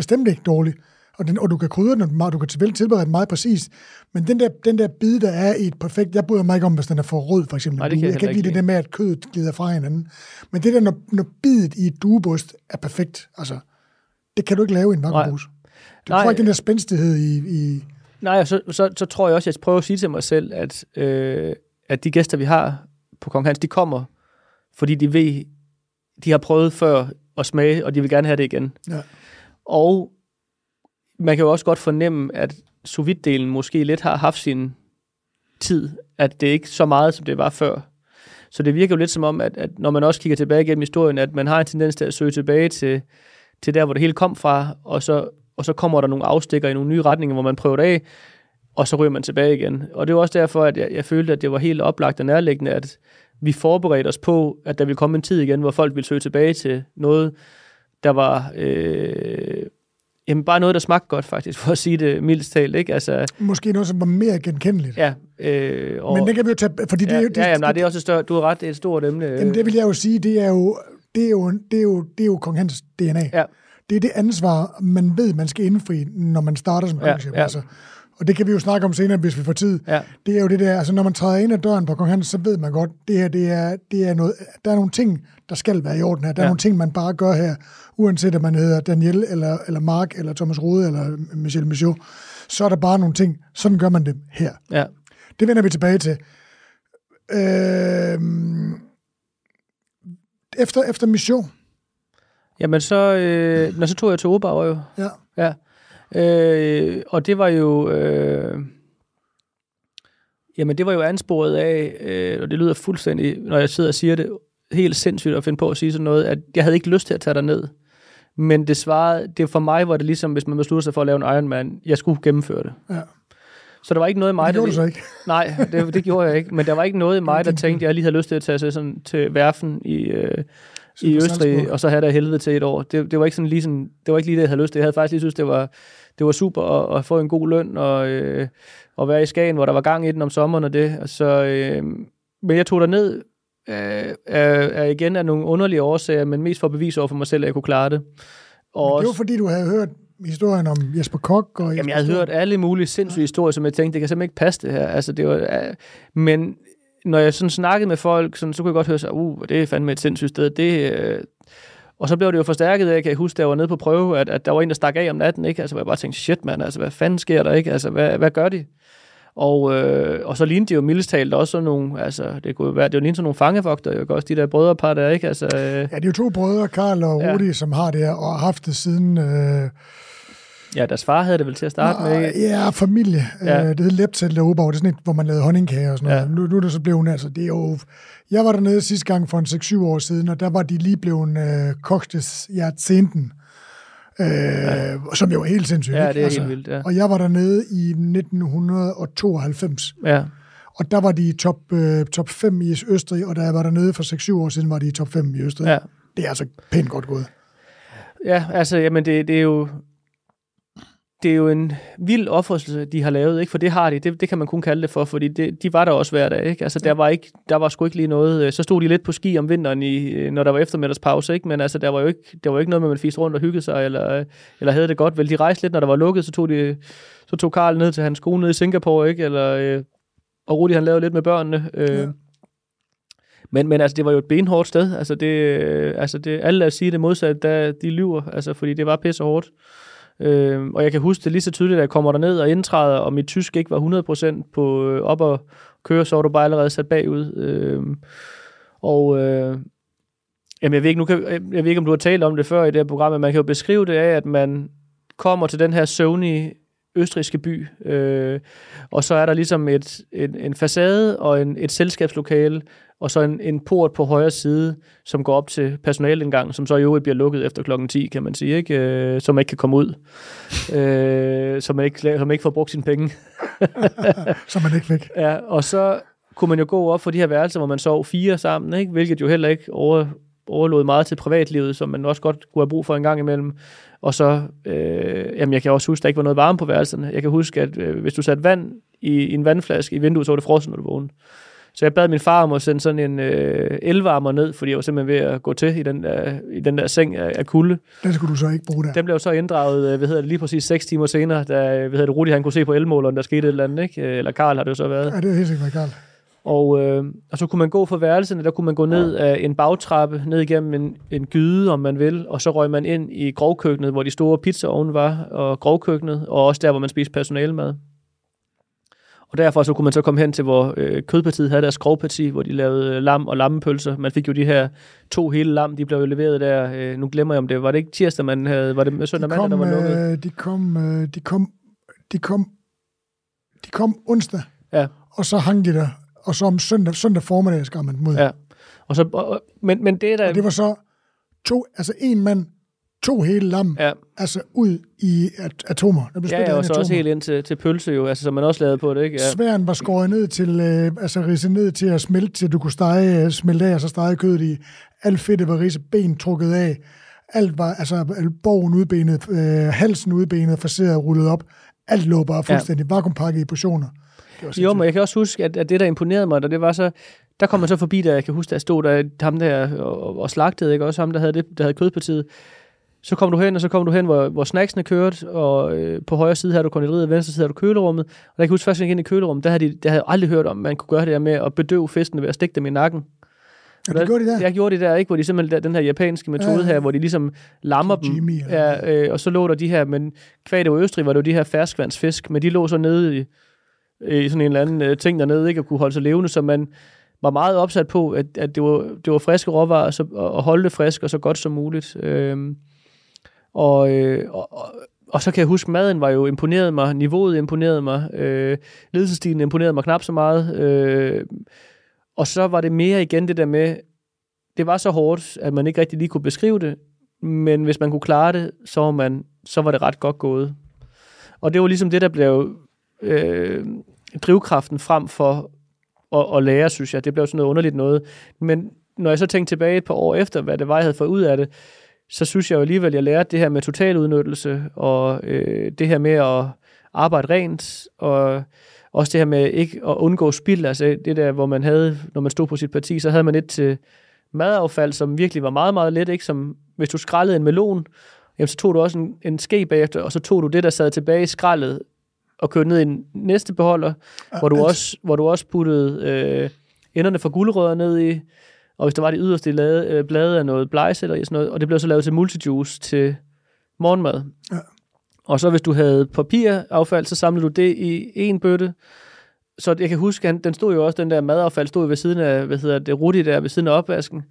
Bestemt ikke dårlig og, den, og du kan krydre den meget, du kan tilberede den meget præcist, men den der, den der bid, der er i et perfekt, jeg bryder mig ikke om, hvis den er for rød, for eksempel. Nej, det kan jeg, jeg kan ikke lide det der med, at kødet glider fra hinanden. Men det der, når, når bidet i et duebryst er perfekt, altså, det kan du ikke lave i en vakuumpose. Du får ikke den der spændstighed i... i Nej, så, så, så tror jeg også, at jeg prøver at sige til mig selv, at, øh, at de gæster, vi har på Kong Hans, de kommer, fordi de ved, de har prøvet før at smage, og de vil gerne have det igen. Ja. Og man kan jo også godt fornemme, at sous delen måske lidt har haft sin tid, at det ikke er så meget, som det var før. Så det virker jo lidt som om, at, at når man også kigger tilbage gennem historien, at man har en tendens til at søge tilbage til, til der, hvor det hele kom fra, og så, og så kommer der nogle afstikker i nogle nye retninger, hvor man prøver det af, og så ryger man tilbage igen. Og det var også derfor, at jeg, jeg følte, at det var helt oplagt og nærliggende, at vi forberedte os på, at der ville komme en tid igen, hvor folk ville søge tilbage til noget, der var øh, Jamen bare noget, der smagte godt faktisk, for at sige det mildest talt, ikke? Altså, Måske noget, som var mere genkendeligt. Ja. Øh, og, Men det kan vi jo tage, fordi ja, det er jo... Det, ja, jamen, nej, det er også et større, du har ret, det er et stort emne. Jamen det vil jeg jo sige, det er jo, det er jo, det er jo, det er jo Kong Hans DNA. Ja. det er det ansvar, man ved, man skal indfri, når man starter som Ja, cockchef. ja. Altså, og det kan vi jo snakke om senere, hvis vi får tid. Ja. Det er jo det der, altså når man træder ind ad døren på Kong Hans, så ved man godt, det her, det er, det er noget, der er nogle ting, der skal være i orden her. Der er Ja. nogle ting, man bare gør her, uanset om man hedder Daniel, eller, eller Mark, eller Thomas Rode, eller Michel Michaud. Så er der bare nogle ting, sådan gør man det her. Ja. Det vender vi tilbage til. Øh, efter, efter mission, Jamen, så, øh, når så tog jeg til Obauer jo. ja. Ja. Øh, og det var jo... Øh, jamen, det var jo ansporet af, øh, og det lyder fuldstændig, når jeg sidder og siger det, helt sindssygt at finde på at sige sådan noget, at jeg havde ikke lyst til at tage ned. Men det svarede, det for mig var det ligesom, hvis man besluttede sig for at lave en Ironman, jeg skulle gennemføre det. Ja. Så der var ikke noget i mig, Det gjorde du der... så ikke. <laughs> Nej, det, det gjorde jeg ikke. Men der var ikke noget i mig, der tænkte, jeg lige havde lyst til at tage sig sådan til værfen i, øh, i Østrig, og så have der helvede til et år. Det, det, var ikke sådan lige sådan, det var ikke lige det, jeg havde lyst til. Jeg havde faktisk lige synes, det var, det var super at, at få en god løn og, øh, og være i Skagen, hvor der var gang i den om sommeren og det. Så, øh, men jeg tog ned øh, er, er igen af nogle underlige årsager, men mest for at bevise over for mig selv, at jeg kunne klare det. Og Det var fordi, du havde hørt historien om Jesper Kok. Og Jamen, Jesper jeg havde Stone. hørt alle mulige sindssyge historier, som jeg tænkte, det kan simpelthen ikke passe det her. Altså, det var, øh, men når jeg sådan snakkede med folk, sådan, så kunne jeg godt høre sig, uh, det er fandme et sindssygt sted. Det, øh, og så blev det jo forstærket af, kan jeg huske, da jeg var nede på prøve, at, at der var en, der stak af om natten, ikke? Altså, jeg bare tænkte, shit mand, altså, hvad fanden sker der, ikke? Altså, hvad, hvad gør de? Og, øh, og så lignede de jo mildest talt også sådan nogle, altså, det kunne jo være, det jo lignede sådan nogle fangevogter, jo også de der brødrepar der, ikke? Altså, øh, Ja, det er jo to brødre, Karl og Ja. Rudi, som har det her, og har haft det siden... Øh, ja, deres far havde det vel til at starte med, ikke? Ja, familie. Ja. Øh, det hed Leptæt og Obau, det er sådan et, hvor man lavede honningkager og sådan noget. Ja. Nu, nu er det så blevet, altså, det er jo... Jeg var dernede sidste gang for en 6-7 år siden, og der var de lige blevet øh, Kochtes Jahrzehnten, øh, ja. som jo er helt sindssygt. Ja, det er helt vildt, ja. Og jeg var dernede i 1992, Ja, og der var de i top, øh, top 5 i Østrig, og da jeg var dernede for 6-7 år siden, var de i top 5 i Østrig. ja. Det er altså pænt godt gået. Ja, altså, jamen, det, det er jo... Det er jo en vild offrelse, de har lavet, ikke? For det har de, det, det kan man kun kalde det for, fordi det, de var der også hver dag, ikke? Altså, der var, ikke, der var sgu ikke lige noget... øh, Så stod de lidt på ski om vinteren, i, øh, når der var eftermiddagspause, ikke? Men altså, der var jo ikke, der var jo ikke noget med, at man fiste rundt og hyggede sig, eller, øh, eller havde det godt. Vel, de rejste lidt, når der var lukket, så tog, de, så tog Karl ned til hans kone nede i Singapore, ikke? Eller, og Rudi, han lavede lidt med børnene. Øh, Ja. men, men altså, det var jo et benhårdt sted. Altså, det, altså det, alle at sige det modsatte, der, de lyver, altså, fordi det var pisse hårdt. Øh, og jeg kan huske det lige så tydeligt, at jeg kommer derned og indtræder, og mit tysk ikke var 100% på øh, op og køre, så var du bare allerede sat bagud. Øh, og øh, jamen, jeg ved, ikke, nu kan, jeg ved ikke, om du har talt om det før i det her program, men man kan jo beskrive det af, at man kommer til den her søvnige østriske by, øh, og så er der ligesom et, en, en facade og en, et selskabslokale, og så en, en port på højre side, som går op til personalindgangen, som så i øvrigt bliver lukket efter klokken 10, kan man sige, ikke? Øh, så man ikke kan komme ud. øh, så, man ikke, så man ikke får brugt sine penge. <laughs> Som man ikke fik. Ja, og så kunne man jo gå op for de her værelser, hvor man sov fire sammen, ikke? hvilket jo heller ikke over, overlod meget til privatlivet, som man også godt kunne have brug for en gang imellem. Og så, øh, jamen jeg kan også huske, at der ikke var noget varme på værelserne. Jeg kan huske, at øh, hvis du satte vand i, i en vandflaske i vinduet, så var det frossen, når du vågnede. Så jeg bad min far om at sende sådan en øh, elvarmer ned, fordi jeg var simpelthen ved at gå til i den der, i den der seng af, af kulde. Den skulle du så ikke bruge der. Den blev så inddraget, øh, hvad hedder det, lige præcis 6 timer senere, da hvad hedder det, Rudi han kunne se på elmåleren, der skete et eller andet, ikke? Øh, Eller Karl har det jo så været. Ja, det er helt sikkert, Karl. Og, øh, og så kunne man gå for værelserne, der kunne man gå ned af en bagtrappe, ned igennem en, en gyde, om man vil, og så røg man ind i grovkøkkenet, hvor de store pizzaovne var, og grovkøkkenet, og også der, hvor man spiste personalemad. Og derfor så kunne man så komme hen til, hvor øh, kødpartiet havde deres grovparti, hvor de lavede øh, lam og lammepølser. Man fik jo de her to hele lam, de blev jo leveret der. Øh, nu glemmer jeg om det. Var det ikke tirsdag, man havde? Var det søndag De mandag, kom, der var lukket? øh, de kom, øh, de kom, de kom, de kom onsdag, Ja. og så hang de der, og så om søndag, søndag formiddag skar man ud. Ja. Og så, og, men, men det er der... Og det var så to, altså en mand, to hele lam, ja. altså ud i at, atomer. Der blev Ja, ja, og så også atomer. helt ind til, til pølse jo, altså som man også lavede på det, ikke? Ja. Sværen var skåret ned til, øh, altså ridset ned til at smelte, til du kunne stege, øh, smelte af, og så stege kødet i. Alt fedtet var ridset, ben trukket af. Alt var, altså borgen udbenet, øh, halsen udbenet, faceret rullet op. Alt lå bare fuldstændig ja. vakuumpakket i portioner. Jo, men jeg kan også huske, at, at det, der imponerede mig, og det var så, der kom man så forbi, da jeg kan huske, der stod der ham der og, og slagtede, ikke? Også ham, der havde, det, der havde kødpartiet. Så kom du hen, og så kom du hen, hvor, hvor snacksene kørte, og øh, på højre side havde du konditoriet, venstre side havde du kølerummet. Og der kan jeg huske, første gang jeg ind i kølerummet, der havde, de, der havde jeg aldrig hørt om, man kunne gøre det der med at bedøve fiskene ved at stikke dem i nakken. Ja, det gjorde de der. Jeg gjorde det der, ikke? Hvor de simpelthen, der, den her japanske metode Ja, ja, ja. her, hvor de ligesom lammer Jimmy, dem. eller Ja, øh, og så lå der de her, men kvad det var Østrig, var det jo de her ferskvandsfisk, men de lå så nede i, i sådan en eller anden øh, ting dernede, ikke? Og kunne holde sig levende, så man var meget opsat på, at, at det, var, det var friske råvarer, så, og, og holde det frisk og så godt som muligt. Øhm, og, øh, og, og, og så kan jeg huske, maden var jo imponeret mig, niveauet imponerede mig, øh, ledelsestilen imponerede mig knap så meget. Øh, og så var det mere igen det der med, det var så hårdt, at man ikke rigtig lige kunne beskrive det, men hvis man kunne klare det, så var, man, så var det ret godt gået. Og det var ligesom det, der blev øh, drivkraften frem for at, at lære, synes jeg. Det blev sådan noget underligt noget. Men når jeg så tænkte tilbage et par år efter, hvad det var, jeg havde fået ud af det, så synes jeg jo alligevel, at jeg lærte det her med total udnyttelse, og øh, det her med at arbejde rent, og også det her med ikke at undgå spild, altså det der, hvor man havde, når man stod på sit parti, så havde man et til madaffald, som virkelig var meget, meget let, ikke? Som hvis du skrællede en melon, jamen, så tog du også en, en ske bagefter, og så tog du det, der sad tilbage i skraldet, og kørte ned i en næste beholder, hvor du, altså- også, hvor du også puttede øh, enderne fra gulerødder ned i, og hvis der var det yderste lade, øh, blade af noget blegceller i sådan noget, og det blev så lavet til multijuice til morgenmad. Ja. Og så hvis du havde papiraffald, så samlede du det i en bøtte. Så jeg kan huske, han, den stod jo også, den der madaffald stod jo ved siden af, hvad hedder det, Rudi der, ved siden af opvasken.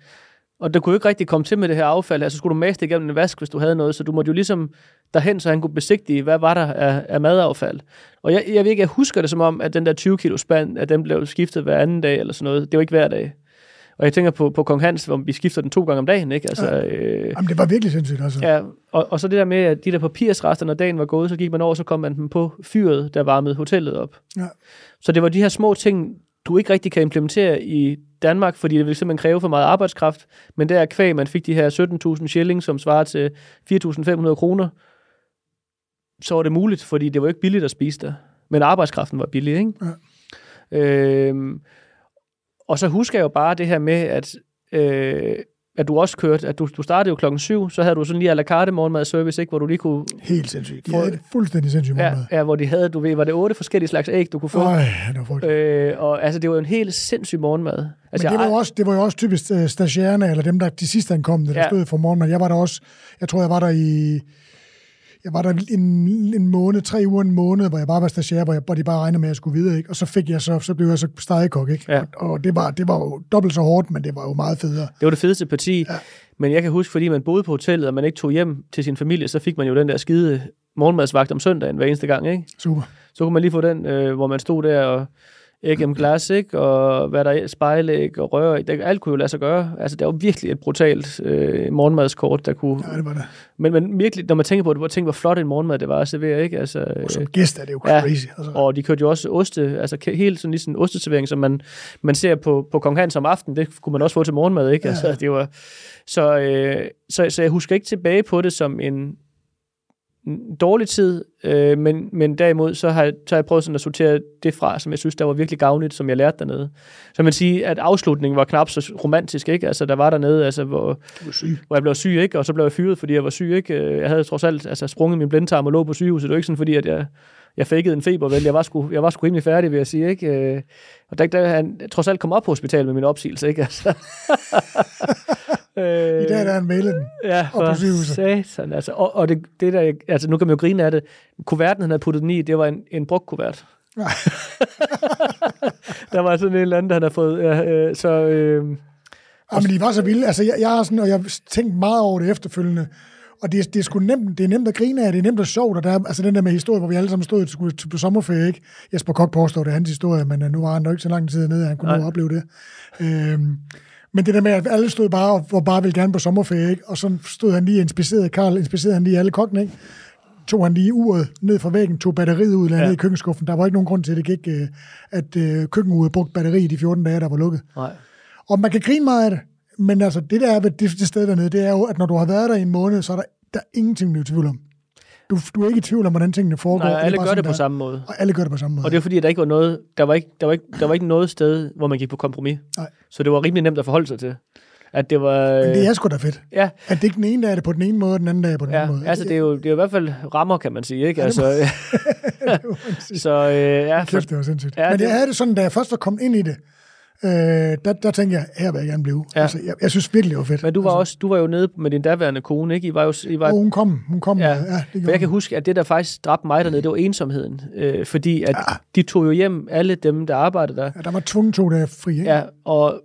Og der kunne jo ikke rigtig komme til med det her affald her, så skulle du maste det igennem en vask, hvis du havde noget, så du måtte jo ligesom derhen, så han kunne besigtige, hvad var der af, af madaffald. Og jeg, jeg ved ikke, jeg husker det som om, at den der 20 kilo spand, at den blev skiftet hver anden dag eller sådan noget. Det var ikke hver dag. Og jeg tænker på, på Kong Hans, hvor vi skifter den to gange om dagen, ikke? Altså, Ja. øh, Jamen, det var virkelig sindssygt, altså. Ja, og, og så det der med, at de der papirsrester, når dagen var gået, så gik man over, så kom man dem på fyret, der varmede hotellet op. Ja. Så det var de her små ting, du ikke rigtig kan implementere i Danmark, fordi det vil simpelthen kræve for meget arbejdskraft. Men der er kvæg, man fik de her 17.000 shilling, som svarer til 4.500 kroner, så var det muligt, fordi det var ikke billigt at spise der. Men arbejdskraften var billig, ikke? Ja. Øhm, og så husker jeg jo bare det her med, at, øh, at du også kørte, at du, du startede jo klokken syv, så havde du sådan lige à la carte morgenmadservice, ikke, hvor du lige kunne... Helt sindssygt. De havde et fuldstændig sindssygt Ja, morgenmad. ja, hvor de havde, du ved, var det otte forskellige slags æg, du kunne få? Øj, det var frygteligt. Øh, og altså, det var jo en helt sindssyg morgenmad. Altså, Men det var, jeg, jo også, det var jo også typisk uh, stagiærerne, eller dem, der de sidste ankomne, der Ja. stod for morgenmad. Jeg var der også, jeg tror, jeg var der i, jeg var der en, en måned, tre uger, en måned, hvor jeg bare var stagiær, hvor, jeg, hvor de bare regnede med, at jeg skulle videre, ikke? Og så fik jeg så, så blev jeg så stegekok, ikke? Ja. Og, og det, var, det var jo dobbelt så hårdt, men det var jo meget federe. det var det fedeste parti. Ja. Men jeg kan huske, fordi man boede på hotellet, og man ikke tog hjem til sin familie, så fik man jo den der skide morgenmadsvagt om søndagen hver eneste gang, ikke? Super. Så kunne man lige få den, øh, hvor man stod der og æg om glas, ikke? Og hvad der er, spejlæg og rør. Det, alt kunne jo lade sig gøre. Altså, det var virkelig et brutalt øh, morgenmadskort, der kunne... Ja, det var det. Men, men virkelig, når man tænker på det, hvor tænker, hvor flot en morgenmad det var at servere, ikke? Altså, Og som øh, gæst er det jo ja. crazy. Altså. og de kørte jo også oste, altså helt sådan lige sådan en osteservering, som man, man ser på, på Kong Hans om aftenen, det kunne man også få til morgenmad, ikke? Ja. Altså, det var, så, øh, så, så jeg husker ikke tilbage på det som en dårlig tid, øh, men, men derimod så har, jeg, så har jeg prøvet sådan at sortere det fra, som jeg synes, der var virkelig gavnligt, som jeg lærte dernede. Så man sige, at afslutningen var knap så romantisk, ikke? Altså, der var dernede, altså, hvor, hvor jeg blev syg, ikke? Og så blev jeg fyret, fordi jeg var syg, ikke? Øh, Jeg havde trods alt altså, sprunget min blindtarm og lå på sygehuset. Det var ikke sådan, fordi at jeg, jeg fakede en feber, vel? Jeg var sgu, jeg var sgu rimelig færdig, vil jeg sige, ikke? Øh, Og der, der han trods alt kom op på hospitalet med min opsigelse, ikke? <laughs> Altså. I dag der er han mailet den. Ja, Og på sygehuset. satan, altså. Og, og det, det der, altså nu kan man jo grine af det. Kuverten, han havde puttet den i, det var en, en brugt kuvert. <laughs> Der var sådan en eller anden, der han havde fået. Ja, øh, så, øh, Ja, men de var så vilde. Altså, jeg, jeg har sådan, og jeg har tænkt meget over det efterfølgende. Og det, er- det er sgu nemt, det er nemt at grine af, det er nemt og sjovt, og der er, altså den der med historie, hvor vi alle sammen stod skulle til- på sommerferie, ikke? Jesper Kok påstår, det er hans historie, men øh, nu var han nok ikke så lang tid nede, at han kunne nå opleve det. Øhm, men det der med, at alle stod bare og, og bare ville gerne på sommerferie, ikke? Og så stod han lige inspiceret, Karl inspicerede han lige alle kokkene, ikke? tog han lige uret ned fra væggen, tog batteriet ud, lagde Ja. ned i køkkenskuffen. Der var ikke nogen grund til, at det gik, øh, at øh, køkkenuret brugte batteri i de 14 dage, der var lukket. nej. Og man kan grine meget af det, men altså, det der er ved det, det sted dernede, det er jo, at når du har været der i en måned, så er der, der er ingenting, du er i tvivl om. Du, du er ikke i tvivl om, hvordan tingene foregår. nej alle bare gør det på der samme måde. Og alle gør det på samme måde. Og det er fordi, at der ikke var noget, der var ikke, der var ikke, der var ikke noget sted, hvor man gik på kompromis. Nej. Så det var rimelig nemt at forholde sig til. At det var... Men det er sgu da fedt. Ja, At det ikke den ene dag er det på den ene måde, og den anden dag er på den ja, anden måde. altså det er, jo, det er jo i hvert fald rammer, kan man sige, ikke? Altså, <laughs> <laughs> det må sige. så øh, ja, Kæft, det var sindssygt. Ja, Men det- jeg havde det sådan, da jeg først var kommet ind i det, øh, der, der tænkte jeg, her vil jeg gerne blive. Ja. Altså, jeg, jeg synes virkelig, det var fedt. men du var, altså, også, du var jo nede med din daværende kone, ikke? I var jo, I var, Og hun kom, hun kom. Ja, Ja, det For jeg kan hun. huske, at det, der faktisk dræbte mig dernede, det var ensomheden. Øh, fordi at ja. de tog jo hjem, alle dem, der arbejdede der. Ja, der var tvunget to dage fri, ikke? Ja, og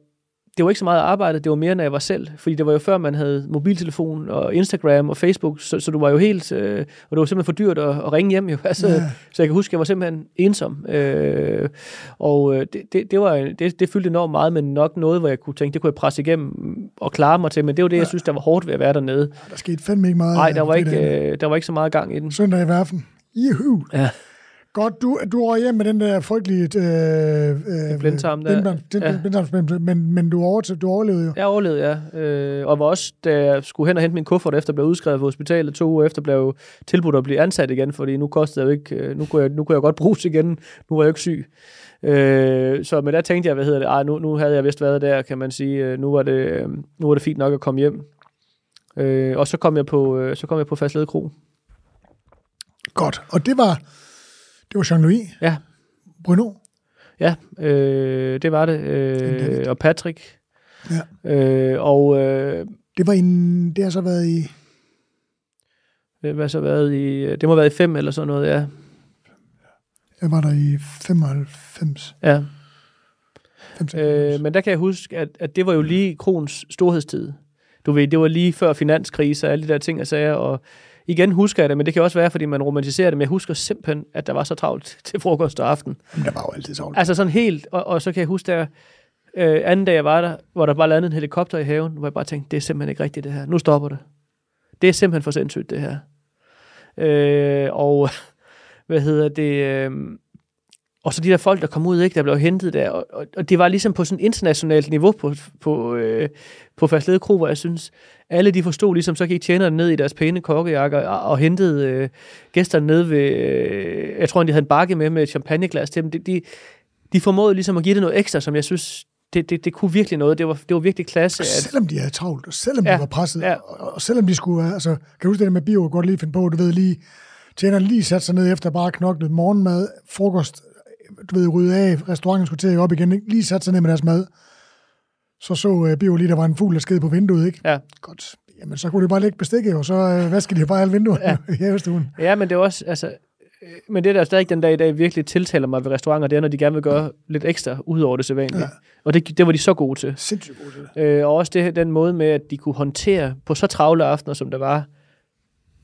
det var ikke så meget arbejde, det var mere, når jeg var selv. Fordi det var jo før, man havde mobiltelefon og Instagram og Facebook, så, så du var jo helt... Øh, og det var simpelthen for dyrt at, at ringe hjem jo. <laughs> Altså, Ja. Så jeg kan huske, at jeg var simpelthen ensom. Øh, og øh, det, det, det, var, det, det fyldte enormt meget, men nok noget, hvor jeg kunne tænke, det kunne jeg presse igennem og klare mig til. Men det var det, jeg synes, der var hårdt ved at være dernede. Der skete fandme ikke meget. Nej, der var ikke, øh, der var ikke så meget gang i den. Søndag i verfen. Juhu. Ja. Godt, du, du var hjem med den der frygtelige... Øh, øh, blindtarm der. blindtarm- den- Ja. men, men du, over, du overlevede jo. Jeg overlevede, ja. Øh, og var også, da jeg skulle hen og hente min kuffert, efter at blive udskrevet fra hospitalet, to uger efter blev tilbudt at blive ansat igen, fordi nu kostede jeg jo ikke, øh, nu kunne jeg, nu kunne jeg godt bruges igen, nu var jeg jo ikke syg. Øh, så men der tænkte jeg, hvad hedder det, Ej, nu, nu havde jeg vist været der, kan man sige, Øh, nu var det, øh, nu var det fint nok at komme hjem. Øh, og så kom jeg på, så kom jeg på Fastlede Kro. Godt. Og det var, det var Jean-Louis Ja, Bruno. ja, øh, det var det. Øh, og Patrick. Ja. Øh, og øh, Det var en, det har så været i, hvad har så været i, det må have været i fem eller sådan noget, ja. jeg var der i 95. Ja, 95. Øh, men der kan jeg huske, at, at det var jo lige Krons storhedstid. Du ved, det var lige før finanskrise og alle de der ting og sager, og igen husker jeg det, men det kan også være, fordi man romantiserer det, men jeg husker simpelthen, at der var så travlt <laughs> til frokost og aften. Der var jo altid sovt. Altså sådan helt, og, og så kan jeg huske der, øh, anden dag jeg var der, hvor der bare landede en helikopter i haven, hvor jeg bare tænkte, det er simpelthen ikke rigtigt det her. Nu stopper det. Det er simpelthen for sindssygt det her. Øh, og <laughs> hvad hedder det... Øh, og så de der folk, der kom ud, ikke, der blev hentet der, og, og, og det var ligesom på sådan internationalt niveau på, på, øh, på Fastlede Kro, hvor jeg synes, alle de forstod ligesom, så gik tjenerne ned i deres pæne kokkejakker og, og hentede øh, gæsterne ned ved, øh, jeg tror, de havde en bakke med med et champagneglas til dem. De, de, de formåede ligesom at give det noget ekstra, som jeg synes, det, det, det kunne virkelig noget. Det var, det var virkelig klasse. At, selvom de havde travlt, og selvom Ja, de var presset, ja. og, og selvom de skulle være, altså, kan du huske det der med bio, godt lige finde på, du ved lige, tjeneren lige satte sig ned efter bare knoklet morgenmad, frokost, du ved, rydde af, restauranten skulle til at op igen, ikke? lige satte sig ned med deres mad. Så så uh, bio lige, der var en fugl, der sked på vinduet, ikke? ja. Godt. Jamen, så kunne de bare lægge bestikket, og så uh, vaskede de bare alle vinduerne ja. <laughs> i havestuen. ja, men det er også, altså, øh, men det der stadig den dag i dag virkelig tiltaler mig ved restauranter, det er, når de gerne vil gøre lidt ekstra ud over det sædvanlige. Ja. Og det, det var de så gode til. Sindssygt god til. Øh, og også det, den måde med, at de kunne håndtere på så travle aftener, som der var,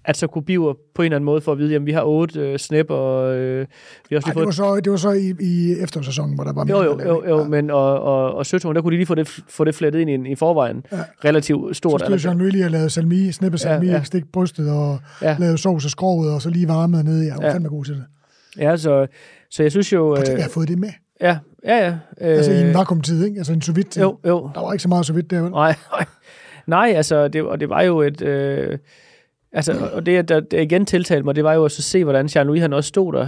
at så kunne biver på en eller anden måde for at vide, jamen vi har otte øh, snip, og øh, vi har også Ej, lige det, var fået... så, det var så i, i eftersæsonen, hvor der var Jo, jo, at jo, jo men og, og, og Søtårn, der kunne de lige få det, få det flettet ind i, i forvejen. Ja. Relativt Så stort. stod Jean Louis lige og lavede salmi, snippet salmi, Ja, ja, ja. ja. stik brystet og Ja. ja. lavede sovs og skrovet, og så lige varmet ned. Jeg var Ja. ja. fandme god til det. Ja, så, så jeg synes jo... At Øh, jeg har fået det med. ja, ja, ja. Øh, Altså i en vakuumtid, ikke? Altså en sous vide Jo, jo. Der var ikke så meget sous vide der, vel? Nej, <laughs> nej. Nej, altså, det, og det var jo et... Øh, altså, og det, der, der igen tiltalte mig, det var jo at se, hvordan Jean-Louis han også stod der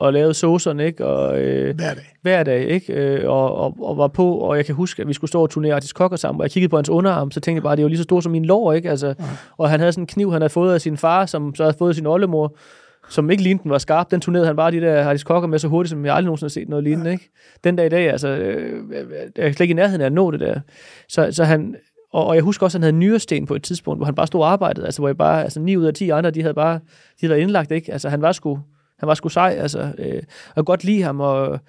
og lavede saucerne, ikke? Og, øh, Hver dag. hver dag, ikke? Øh, og, og, og, var på, og jeg kan huske, at vi skulle stå og turnere Artis Kokker sammen, og jeg kiggede på hans underarm, så tænkte jeg bare, at det var lige så stort som min lår, ikke? Altså, Ja. og han havde sådan en kniv, han havde fået af sin far, som så havde fået af sin oldemor, som ikke lignede, den var skarp. Den turnerede han bare de der Artis Kokker med så hurtigt, som jeg aldrig nogensinde har set noget lignende, ikke? Den dag i dag, altså, øh, jeg er slet ikke i nærheden af at nå det der. Så, så han, og, og jeg husker også, at han havde nyresten på et tidspunkt, hvor han bare stod og arbejdede, altså hvor jeg bare, altså 9 ud af 10 andre, de havde bare, de havde indlagt, ikke? Altså han var sgu, han var sgu sej, altså, øh, og godt lide ham, og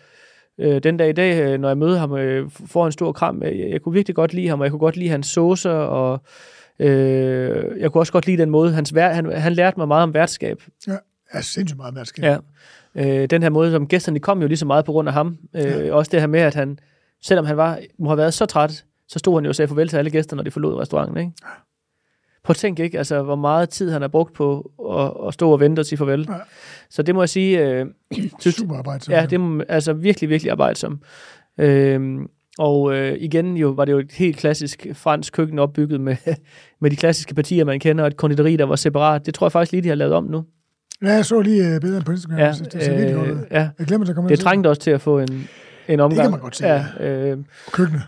øh, den dag i dag, øh, når jeg møder ham, øh, får en stor kram, jeg, jeg kunne virkelig godt lide ham, og jeg kunne godt lide hans saucer, og øh, jeg kunne også godt lide den måde, hans vær, han, han lærte mig meget om værtskab, Ja, ja sindssygt meget værtskab. Ja. Øh, den her måde, som gæsterne kom jo lige så meget på grund af ham. Øh, ja. Også det her med, at han, selvom han var, må have været så træt, så stod han jo og sagde farvel til alle gæster, når de forlod restauranten. Ikke? Prøv at tænke ikke, altså, hvor meget tid han har brugt på at, at stå og vente og sige farvel. Ja. Så det må jeg sige, øh, <clears throat> synes, Super arbejde. ja, det må, altså virkelig, virkelig arbejdsom. Øh, og øh, igen jo, var det jo et helt klassisk fransk køkken opbygget med, <laughs> med de klassiske partier, man kender, og et konditori, der var separat. Det tror jeg faktisk lige, de har lavet om nu. Ja, jeg så lige uh, billederne på Instagram. Ja, Ja, det ser virkelig godt øh, ud. ja. Jeg glemmer, at der kommer det trængte også til at få en, en omgang. kan man godt se, ja. Øh, Køkkenet.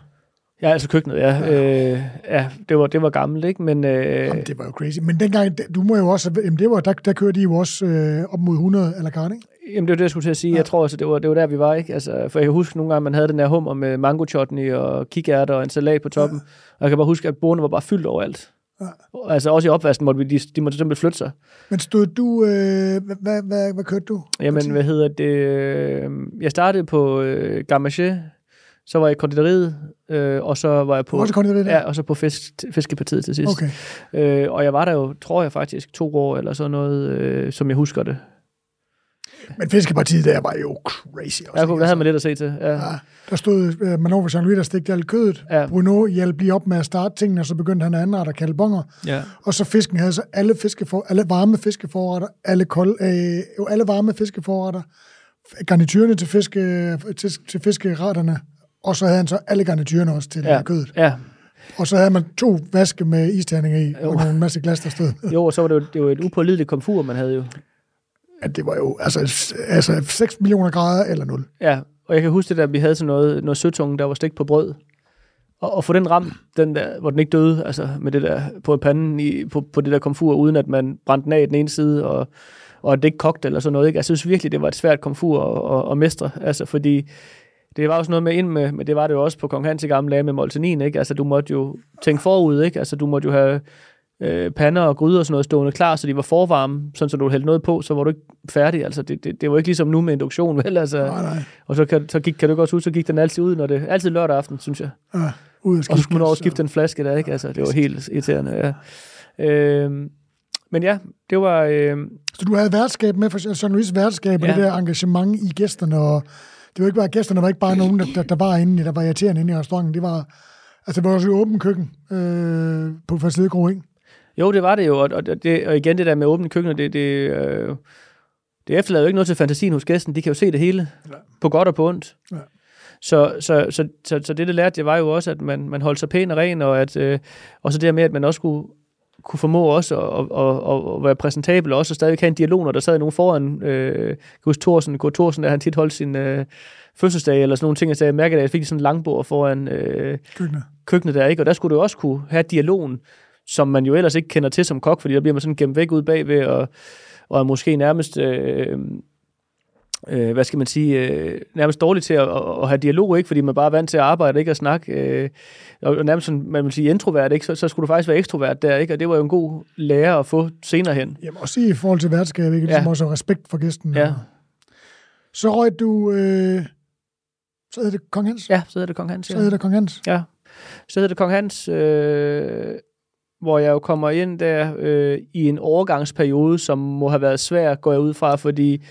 Ja, altså køkkenet, ja. Ja, øh, ja det, var, det var gammelt, ikke? Men, øh, Jamen, det var jo crazy. Men dengang, du må jo også, jamen det var, der, der kørte de jo også øh, op mod 100 eller kart, ikke? Jamen, det var det, jeg skulle til at sige. Ja. Jeg tror også, det var, det var der, vi var, ikke? Altså, for jeg kan huske nogle gange, man havde den her hummer med mango chutney og kikærter og en salat på toppen. Ja. Og jeg kan bare huske, at bordene var bare fyldt overalt. Ja. Altså også i opvasken måtte vi, de, de måtte simpelthen flytte sig. Men stod du, øh, hvad, hvad, hvad, hvad kørte du? Jamen, hvad hedder det? Øh, jeg startede på øh, Gamaché, så var jeg i konditoriet, øh, og så var jeg på... Også konditoriet Ja, og så på fisk, fiskepartiet til sidst. Okay. Øh, og jeg var der jo, tror jeg faktisk, to år eller sådan noget, øh, som jeg husker det. Men fiskepartiet der var jo crazy også. Ja, der havde man lidt at se til. Ja. ja der stod uh, Manova Jean-Louis, der stegte alt kødet. Ja. Bruno hjalp lige op med at starte tingene, og så begyndte han at anrette kalbonger. Ja. Og så fisken havde så alle, fiskefor, alle varme fiskeforretter, alle, kold, øh, alle varme fiskeforretter, garnityrene til, fiske, til, til fiskeretterne, og så havde han så alle garnityrene også til ja. kødet. Ja. Og så havde man to vaske med isterninger i, jo. og en masse glas, der stod. jo, og så var det jo, det var et upålideligt komfur, man havde jo at det var jo altså, altså 6 millioner grader eller 0. Ja, og jeg kan huske det der, vi havde sådan noget, noget søtunge, der var stegt på brød. Og, og få den ram, den der, hvor den ikke døde, altså med det der på panden i, på, på det der komfur, uden at man brændte den af i den ene side, og, og det ikke kogte eller sådan noget. Ikke? Jeg synes virkelig, det var et svært komfur at, at, at mestre, altså fordi det var også noget med ind med, men det var det jo også på Kong Hans i gamle dage med Moltenin, ikke? Altså du måtte jo tænke forud, ikke? Altså du måtte jo have øh, pander og gryder og sådan noget stående klar, så de var forvarme, sådan så du hældte noget på, så var du ikke færdig. Altså, det, det, det var ikke ligesom nu med induktion, vel? Altså, nej, nej. Og så, kan, så gik, kan du godt ud, så gik den altid ud, når det, altid lørdag aften, synes jeg. Ja, ud og så skulle man også skifte en flaske der, ikke? Altså, det var helt irriterende, ja. Øh, men ja, det var... Øh, så du havde værtskab med for Jean Louis værtskab, og ja. det der engagement i gæsterne, og det var ikke bare, gæsterne var ikke bare nogen, der, der, der var inde, der var irriterende inde i restauranten, det var, altså det var også åben køkken øh, på Fastedegrå, ikke? Jo, det var det jo, og, det, og igen det der med åbne køkkener, det, det, øh, det efterlader jo ikke noget til fantasien hos gæsten. De kan jo se det hele, ja. på godt og på ondt. Ja. Så, så, så, så, så det, det lærte, det var jo også, at man, man holdt sig pæn og ren, og, at, øh, og så det med, at man også kunne, kunne formå også at, at, at, at være præsentabel, og også stadig have en dialog, når der sad nogen foran. Øh, Gus Thorsen, Kurt Thorsen, der han tit holdt sin øh, fødselsdag, eller sådan nogle ting, så jeg mærkede, at jeg fik sådan en langbord foran øh, køkkenet. køkkenet der, ikke? og der skulle du også kunne have dialogen, som man jo ellers ikke kender til som kok, fordi der bliver man sådan gemt væk ud bagved, og, og er måske nærmest... Øh, øh, hvad skal man sige, øh, nærmest dårligt til at, at, have dialog, ikke? fordi man bare er vant til at arbejde, ikke at snakke, øh, og nærmest sådan, man vil sige introvert, ikke? Så, så skulle du faktisk være ekstrovert der, ikke? og det var jo en god lærer at få senere hen. Jamen også i forhold til værtskab, ikke? Ligesom ja. også respekt for gæsten. Ja. Så røg du, øh, så hedder det Kong Hans? Ja, så hedder det Kong Hans. Ja. Så hedder det Kong Hans? Ja, så hedder det Kong Hans, øh, hvor jeg jo kommer ind der øh, i en overgangsperiode, som må have været svær, går jeg ud fra, fordi.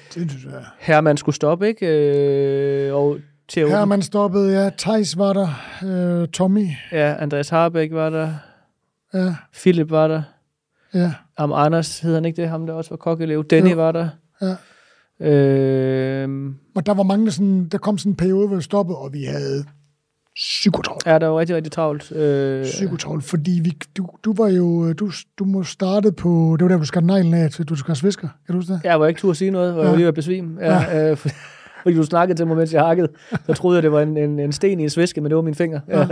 Herman skulle stoppe, ikke? Øh, og til Herman stoppede, ja. Thijs var der. Øh, Tommy. Ja, Andreas Harbeck var der. Ja. Philip var der. Ja. Am Anders hedder han ikke det, ham der også var kokkelev. Danny jo. var der. Ja. Øh, og der var mange, der, sådan, der kom sådan en periode, hvor vi stoppede, og vi havde psykotravlt. Ja, der var rigtig, rigtig travlt. Øh... Psykotravlt, fordi vi, du, du var jo, du, du må starte på, det var der, du skal neglen af, til du skal svisker. Kan du huske det? Ja, jeg var ikke tur at sige noget, hvor ja. jeg lige var besvim. Ja, ja. Øh, fordi du snakkede til mig, mens jeg hakkede. Så troede jeg, det var en, en, en sten i en sviske, men det var min finger. Ja.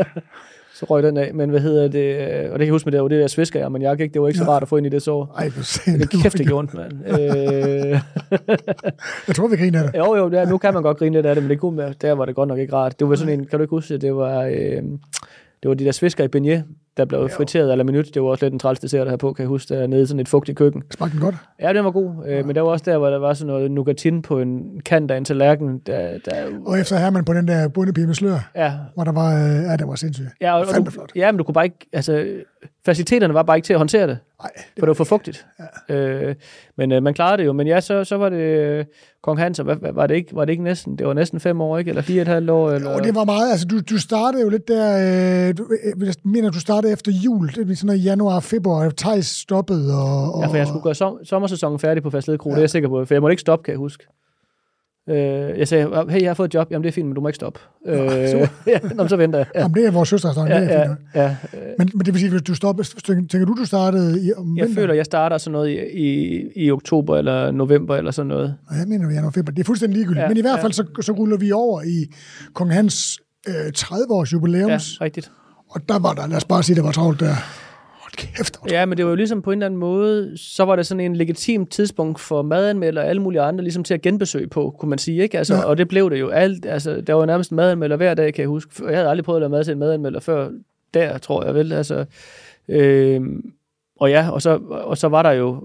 Ja. så røg den af. Men hvad hedder det? Og det kan jeg huske med det, var det der svisker jeg, men jeg ikke. Det var ikke så rart at få ind i det sår. Ej, for Det kæft, det gjorde mand. øh... jeg tror, vi griner af det. Jo, jo, der, nu kan man godt grine lidt af det, men det kunne, der var det godt nok ikke rart. Det var sådan en, kan du ikke huske, det var, øh, det var de der svisker i beignet, der blev ja, friteret eller minut. Det var også lidt en træls dessert her på, kan jeg huske, der nede i sådan et fugtigt køkken. Smagte den godt? Ja, den var god. Øh, ja. Men der var også der, hvor der var sådan noget nougatin på en kant af en tallerken. Der, der... Og efter her man på den der bundepige med slør, ja. hvor der var, øh, ja, det var sindssygt. Ja, og, og du, flot. ja, men du kunne bare ikke, altså, faciliteterne var bare ikke til at håndtere det. Nej, det for det var for fugtigt. Ja. Øh, men øh, man klarede det jo. Men ja, så, så var det øh, Kong Hans, og hvad, var, det ikke, var det ikke næsten, det var næsten fem år, ikke? Eller fire og et halvt år? Eller? Jo, det var meget. Altså, du, du startede jo lidt der, øh, du, øh, jeg mener, du startede efter jul, det var sådan noget januar, februar, Thijs stoppede. Og, og, ja, for jeg skulle gøre som, sommersæsonen færdig på Fastled Kro, ja. det er jeg sikker på, for jeg måtte ikke stoppe, kan jeg huske. Øh, jeg sagde, hey, jeg har fået et job. Jamen, det er fint, men du må ikke stoppe. Øh, <laughs> ja, nå, så venter jeg. Ja. Jamen, det er vores søsterrestaurant. Ja, det er fint. Ja, ja, men, men det vil sige, hvis du stopper, tænker du, du startede i om Jeg føler, jeg starter sådan noget i, i, i oktober eller november eller sådan noget. Nå, jeg mener, vi er november. Det er fuldstændig ligegyldigt. Ja, men i hvert fald, ja. så, så ruller vi over i Kong Hans øh, 30-års jubilæums. Ja, rigtigt. Og der var der, lad os bare sige, det var travlt der. Kæft, Ja, men det var jo ligesom på en eller anden måde, så var det sådan en legitim tidspunkt for madanmelder og alle mulige andre ligesom til at genbesøge på, kunne man sige, ikke? Altså, Ja. Og det blev det jo. Alt, altså, der var nærmest madanmelder hver dag, kan jeg huske. Jeg havde aldrig prøvet at lave mad til en madanmelder før der, tror jeg vel. Altså, øhm, og ja, og så, og så var der jo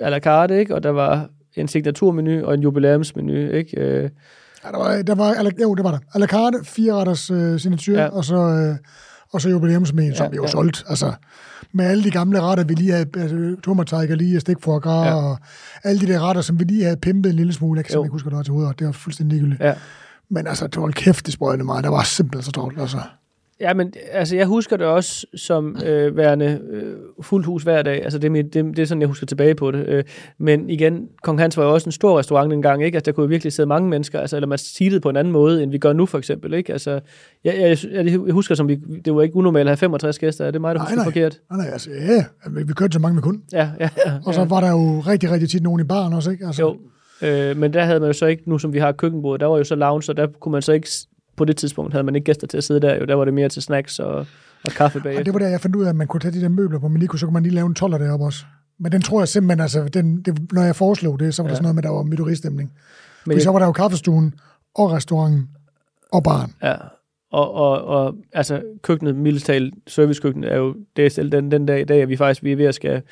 à la carte, ikke? Og der var en signaturmenu og en jubilæumsmenu, ikke? Øh, Ja, der var, der var, jo, det var der. A la carte, fire retters øh, signatur, ja. Og så, øh, og så jubilæumsmenu, ja, som vi jo ja. solgt. Altså, med alle de gamle retter, vi lige havde, altså, tomatejk lige stik for gras, ja. Og alle de der retter, som vi lige havde pimpet en lille smule. Jeg kan simpelthen ikke huske, hvad der var til hovedet, det var fuldstændig ligegyldigt. ja. Men altså, det var kæft, det sprøjte mig. Der var simpelthen så travlt, altså. Ja, men altså, jeg husker det også som øh, værende øh, fuldt hus hver dag. Altså, det er, mit, det, det er sådan, jeg husker tilbage på det. Øh, men igen, Kong Hans var jo også en stor restaurant engang, ikke? Altså, der kunne virkelig sidde mange mennesker, altså, eller man det på en anden måde, end vi gør nu, for eksempel, ikke? Altså, jeg, jeg, jeg, jeg husker, som vi, det var ikke unormalt at have 65 gæster. Er det mig, der Nej, husker nej. forkert? Nej, nej, altså, ja, vi vi kørte så mange vi kunne. Ja, ja, ja. Og så var der jo rigtig, rigtig tit nogen i baren også, ikke? Altså, Jo, øh, men der havde man jo så ikke, nu som vi har køkkenbordet, der var jo så lounge, så der kunne man så ikke, på det tidspunkt havde man ikke gæster til at sidde der, jo, der var det mere til snacks og, og kaffe Og bagefter. det var der, jeg fandt ud af, at man kunne tage de der møbler på Milico, så kunne man lige lave en toller deroppe også. Men den tror jeg simpelthen, altså, den, det, når jeg foreslog det, så var ja. der sådan noget med, at der var mytteristemning. Men jeg- så var der jo kaffestuen og restauranten og baren. Ja, og, og, og altså køkkenet, mildest talt, servicekøkkenet er jo, det er selv den, den dag i dag, at vi faktisk vi er ved at skal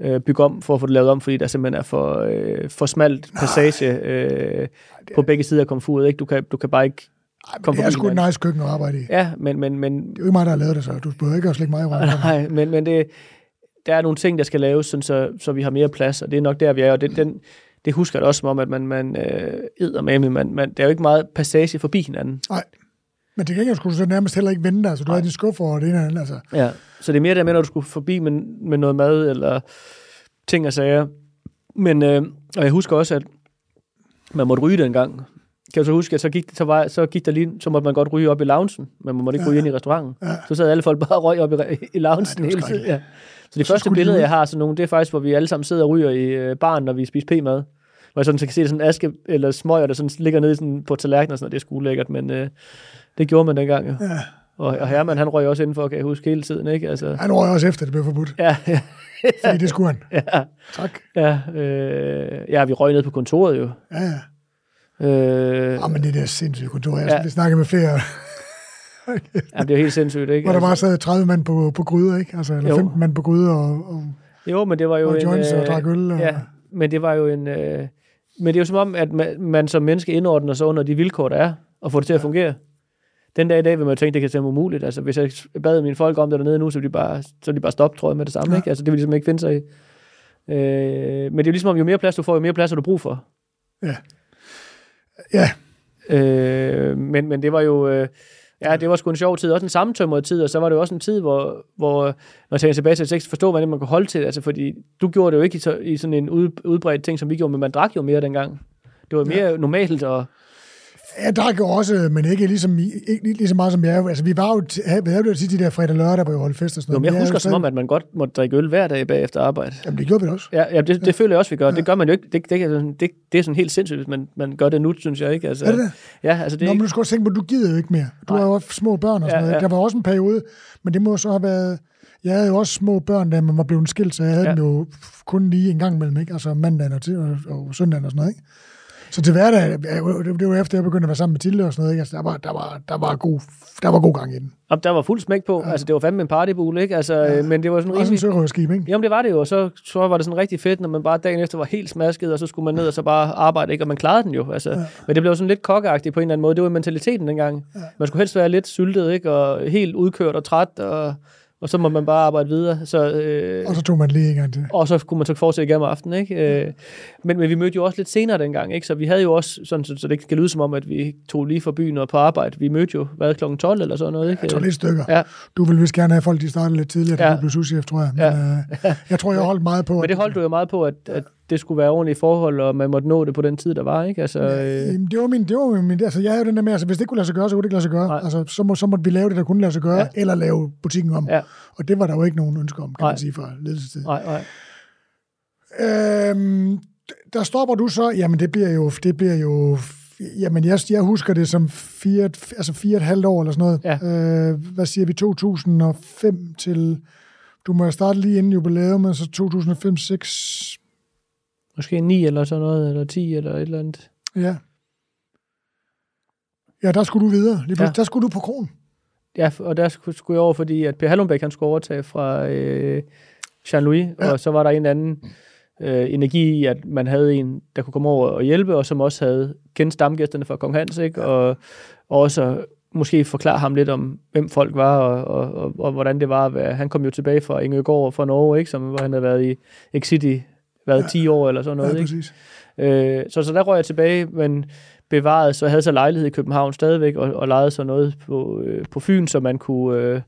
øh, bygge om for at få det lavet om, fordi der simpelthen er for, øh, for smalt passage øh, på begge sider af komfuret. Ikke? Du, kan, du kan bare ikke Kom det er sgu et nice køkken at arbejde i. Det Ja, men, men, men, er jo ikke mig, der har lavet det, så du behøver ikke at slække mig i røven. nej, men, men det, der er nogle ting, der skal laves, sådan, så, så vi har mere plads, og det er nok der, vi er. Og det, den, det husker jeg da også som om, at man, man øh, æder med, man, man, der er jo ikke meget passage forbi hinanden. Nej. Men til gengæld skulle du så nærmest heller ikke vente, altså du havde de skuffer og det ene det andet, altså. Ja, så det er mere der med, når du skulle forbi med, med noget mad eller ting og sager. Men, øh, og jeg husker også, at man måtte ryge dengang. Kan du så huske, at så gik, så, var, så gik der lige, så måtte man godt ryge op i loungen, men man måtte ikke Ja. ryge ind i restauranten. Ja. Så sad alle folk bare og røg op i, i loungen Ja, det hele tiden. Ja. Så de Så første billeder, jeg har sådan nogle, det er faktisk, hvor vi alle sammen sidder og ryger i øh, baren, når vi spiser p-mad. Hvor jeg sådan så kan se, det sådan aske eller smøger, der sådan ligger nede sådan på tallerkenen og sådan noget. Det er sgu lækkert, men øh, det gjorde man dengang. Jo. Ja. Og, og Herman, han røg også indenfor, kan jeg huske hele tiden, ikke? Altså, Han røg også efter, det blev forbudt. ja, ja, Fordi det skulle han. <laughs> ja. Tak. Ja, øh, ja, vi røg ned på kontoret jo. Ja, ja. Øh, Ja, men det der sindssyge kontor, jeg Ja. ja. snakkede med flere, ja, det er jo helt sindssygt, ikke? hvor der bare sad 30 mand på, på gryder, ikke? Altså, eller Jo. 15 mand på gryder og, og, jo, men det var jo og en... joints og øh, drak øl. Og, Ja, men det var jo en... Øh, men det er jo som om, at man, man som menneske indordner sig under de vilkår, der er, og får det til at fungere. Den dag i dag vil man jo tænke, det kan være umuligt. Altså, hvis jeg bad mine folk om det dernede nu, så vil de bare, så vil de bare stoppe, tror jeg, med det samme. Ja. Ikke? Altså, det vil simpelthen ikke finde sig i. Øh, men det er jo ligesom om, jo mere plads du får, jo mere plads har du brug for. ja. Ja, Øh, men, men det var jo... Øh, ja, det var sgu en sjov tid. Også en sammentømret tid, og så var det jo også en tid, hvor, hvor når jeg tænker tilbage til, at forstår, ikke forstå, hvordan man kunne holde til det. Altså, fordi du gjorde det jo ikke i, så, i sådan en ud, udbredt ting, som vi gjorde, men man drak jo mere dengang. Det var mere ja. normalt, at jeg drak jo også, men ikke ligesom, ikke lige så meget som jeg. Altså, vi var jo, vi havde jo tit de der fredag lørdag, hvor vi holdt fest og sådan jo, noget. men jeg er husker jo som om, at man godt måtte drikke øl hver dag bagefter arbejde. Jamen, det gjorde vi da også. Ja, ja det, det føler jeg også, vi gør. Det gør man jo ikke. Det, det, det, det, det er sådan helt sindssygt, hvis man, man gør det nu, synes jeg ikke. Altså, Er det det? Ja, altså det Nå, ikke, men du skal også tænke på, at du gider jo ikke mere. Du Nej. har jo også små børn og sådan Ja, noget. ja. Der var også en periode, men det må så have været... Jeg havde jo også små børn, da man var blevet skilt, så jeg havde Ja. ja. dem jo kun lige en gang imellem, ikke? Altså mandagen og, og, og søndagen og sådan noget, ikke? Så til hverdag, ja, det var efter, jeg begyndte at være sammen med Tilde og sådan noget, ikke? Altså, der var, der var, der var, god, der var god gang i den. og der var fuld smæk på. Altså, det var fandme en partybule, ikke? Altså, ja. Men det var sådan Også en rimelig... ikke? Jamen det var det jo, og så, så var det sådan rigtig fedt, når man bare dagen efter var helt smasket, og så skulle man ned og så bare arbejde, ikke? og man klarede den jo. Altså. Ja. Men det blev sådan lidt kokkeagtigt på en eller anden måde. Det var mentaliteten dengang. Ja. Man skulle helst være lidt syltet, ikke? og helt udkørt og træt, og, og så må man bare arbejde videre. Så, øh, Og så tog man lige en gang til. og så kunne man så fortsætte igennem aftenen, ikke? Øh, men, men vi mødte jo også lidt senere dengang, ikke? Så vi havde jo også, sådan, så, så det ikke skal lyde som om, at vi tog lige fra byen og på arbejde. Vi mødte jo, hvad, klokken 12 eller sådan noget, ikke? Jeg tror lidt stykker. Ja. Du vil vist gerne have folk, de startede lidt tidligere, da Ja. du blev souschef, tror jeg. Men, Ja. øh, jeg tror, jeg holdt meget på, Men det holdt du jo meget på, at, at det skulle være ordentlige forhold, og man måtte nå det på den tid, der var, ikke? Altså, øh, Jamen, det var min, det var min, altså jeg havde jo den der med, altså hvis det kunne lade sig gøre, så kunne det ikke lade sig gøre. Nej. Altså så, må, så måtte vi lave det, der kunne lade sig gøre, Ja. ja. eller lave butikken om. Ja. Og det var der jo ikke nogen ønsker om, kan Nej. man sige, fra ledelsestid. nej, nej. Øhm, der stopper du så, jamen det bliver jo, det bliver jo Jamen, jeg, jeg husker det som fire, altså fire og et halvt år eller sådan noget. Ja. Øh, hvad siger vi, 2005 til, du må starte lige inden jubilæum, men så 2005-6, Måske 9 eller sådan noget, eller 10 eller et eller andet. ja. Ja, der skulle du videre. Lige Ja. ja. Der skulle du på kronen. Ja, og der skulle, skulle jeg over, fordi at Per Hallundbæk, han skulle overtage fra øh, Jean-Louis, ja. Ja. og så var der en anden øh, energi i, at man havde en, der kunne komme over og hjælpe, og som også havde kendt stamgæsterne fra Kong Hans, ikke? Og, og også måske forklare ham lidt om, hvem folk var, og, og, og, og hvordan det var. Han kom jo tilbage fra Ingøgård fra Norge, ikke? Som, hvor han havde været i Exit i været Ja. 10 år eller sådan noget. ja, ikke? præcis. Øh, så, så der røg jeg tilbage, men bevaret, så jeg havde så lejlighed i København stadigvæk, og, og lejede så noget på, øh, på Fyn, så man kunne øh,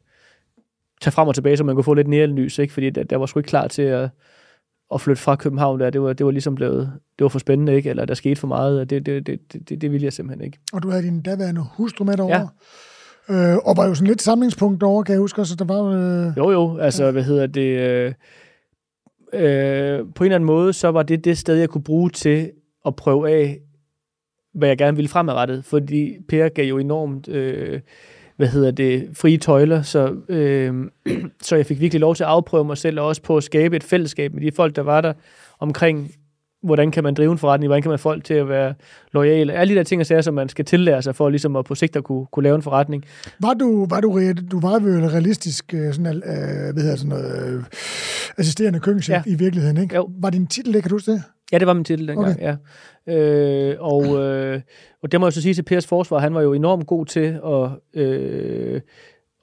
tage frem og tilbage, så man kunne få lidt nærlys, ikke? fordi der, der var sgu ikke klar til at, at flytte fra København der. Det var, det var ligesom blevet, det var for spændende, ikke? eller der skete for meget, og det, det, det, det, det, ville jeg simpelthen ikke. Og du havde din daværende hustru med derovre. Ja. Øh, og var jo sådan lidt samlingspunkt derovre, kan jeg huske. Så der var øh, Jo, jo, altså, hvad hedder det... Øh, øh, på en eller anden måde, så var det det sted, jeg kunne bruge til at prøve af, hvad jeg gerne ville fremadrettet. Fordi Per gav jo enormt, øh, hvad hedder det, frie tøjler, så, øh, <clears throat> så jeg fik virkelig lov til at afprøve mig selv, og også på at skabe et fællesskab med de folk, der var der omkring, hvordan kan man drive en forretning, hvordan kan man folk til at være lojale. Alle de der ting og sager, som man skal tillære sig for ligesom at på sigt at kunne, kunne lave en forretning. Var du, var du, du var en realistisk øh, sådan, øh, hvad hedder sådan noget, øh, assisterende køkkenchef Ja. i virkeligheden, ikke? Jo. Var din titel det, kan du huske det? Ja, det var min titel dengang, okay. ja. Øh, og, øh, og det må jeg så sige til Pers forsvar, han var jo enormt god til at, øh,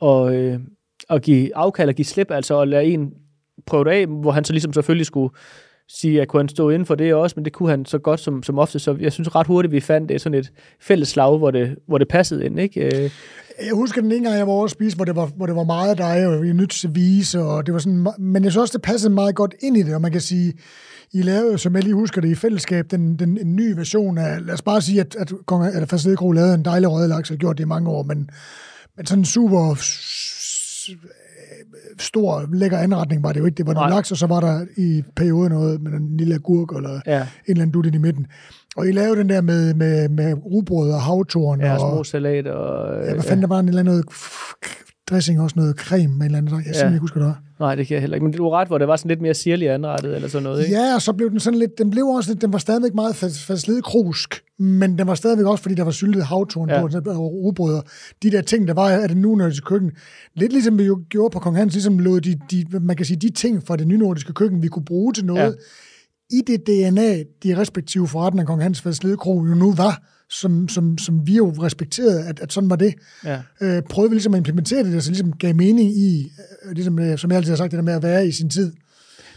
og, øh, at give afkald og give slip, altså at lade en prøve det af, hvor han så ligesom selvfølgelig skulle sige, at kunne han stå inden for det også, men det kunne han så godt som, som ofte, så jeg synes ret hurtigt, vi fandt det sådan et fælles slag, hvor det, hvor det passede ind, ikke? Øh. Jeg husker den ene gang, jeg var over at spise, hvor det var, hvor det var meget dig, og vi nødt til vise, og det var sådan, men jeg synes også, det passede meget godt ind i det, og man kan sige, I lavede, som jeg lige husker det, i fællesskab, den, den en ny version af, lad os bare sige, at, at, Kong- at Fasledekro lavede en dejlig rødlaks, og gjort det i mange år, men, men sådan en super stor, lækker anretning var det jo ikke. Det var noget Nej. laks, og så var der i perioden noget med en lille agurk, eller ja, en eller anden dut i midten. Og I lavede den der med, med, med rugbrød og havtorn, ja, og, små salat og... Ja, hvad fanden, der var en eller anden noget dressing, også noget creme med en eller anden. Jeg Ja. simpelthen ikke husker, det var. Nej, det kan jeg heller ikke. Men du har ret, hvor det var sådan lidt mere sirlig anrettet, eller sådan noget, ikke? Ja, og så blev den sådan lidt, den blev også lidt, den var stadigvæk meget faslede krusk, men den var stadigvæk også, fordi der var syltet havtorn Ja. på, og og de der ting, der var af det nynordiske køkken. Lidt ligesom vi jo gjorde på Kong Hans, ligesom lod de, de, man kan sige, de ting fra det nynordiske køkken, vi kunne bruge til noget, ja. i det DNA, de respektive forretninger, Kong Hans Faslede Kro jo nu var, som, som, som vi jo respekterede, at, at sådan var det. ja. øh, prøvede vi ligesom at implementere det, der så ligesom gav mening i, øh, ligesom, øh, som jeg altid har sagt, det der med at være i sin tid.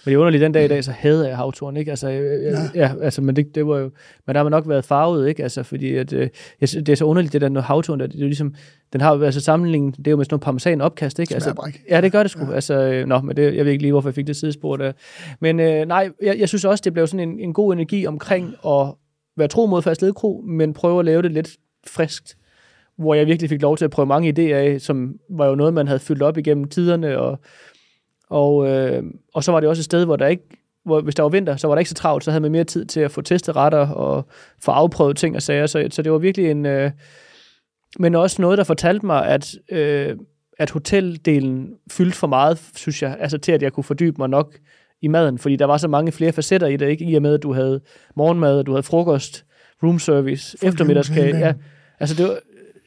Men det er underligt, den dag i dag, så havde jeg havturen, ikke? Altså, øh, ja. ja, altså, men det, det var jo, men der har man nok været farvet, ikke? Altså, fordi at, øh, jeg det er så underligt, det der når havturen, der, det er jo ligesom, den har jo, altså sammenligningen, det er jo med sådan noget parmesan opkast, ikke? Altså, ikke. ja, det gør det sgu. Ja. Altså, øh, nå, men det, jeg ved ikke lige, hvorfor jeg fik det sidespor der. Men øh, nej, jeg, jeg, synes også, det blev sådan en, en god energi omkring at være tro mod fast ledkro, men prøve at lave det lidt friskt hvor jeg virkelig fik lov til at prøve mange idéer af, som var jo noget, man havde fyldt op igennem tiderne, og, og, øh, og så var det også et sted, hvor der ikke, hvor, hvis der var vinter, så var der ikke så travlt, så havde man mere tid til at få testet retter og få afprøvet ting og sager, så, så det var virkelig en, øh, men også noget, der fortalte mig, at, øh, at hoteldelen fyldte for meget, synes jeg, altså til at jeg kunne fordybe mig nok i maden, fordi der var så mange flere facetter i det, ikke? I og med, at du havde morgenmad, du havde frokost, room service, Fuld eftermiddagskage, ja. Altså, det var,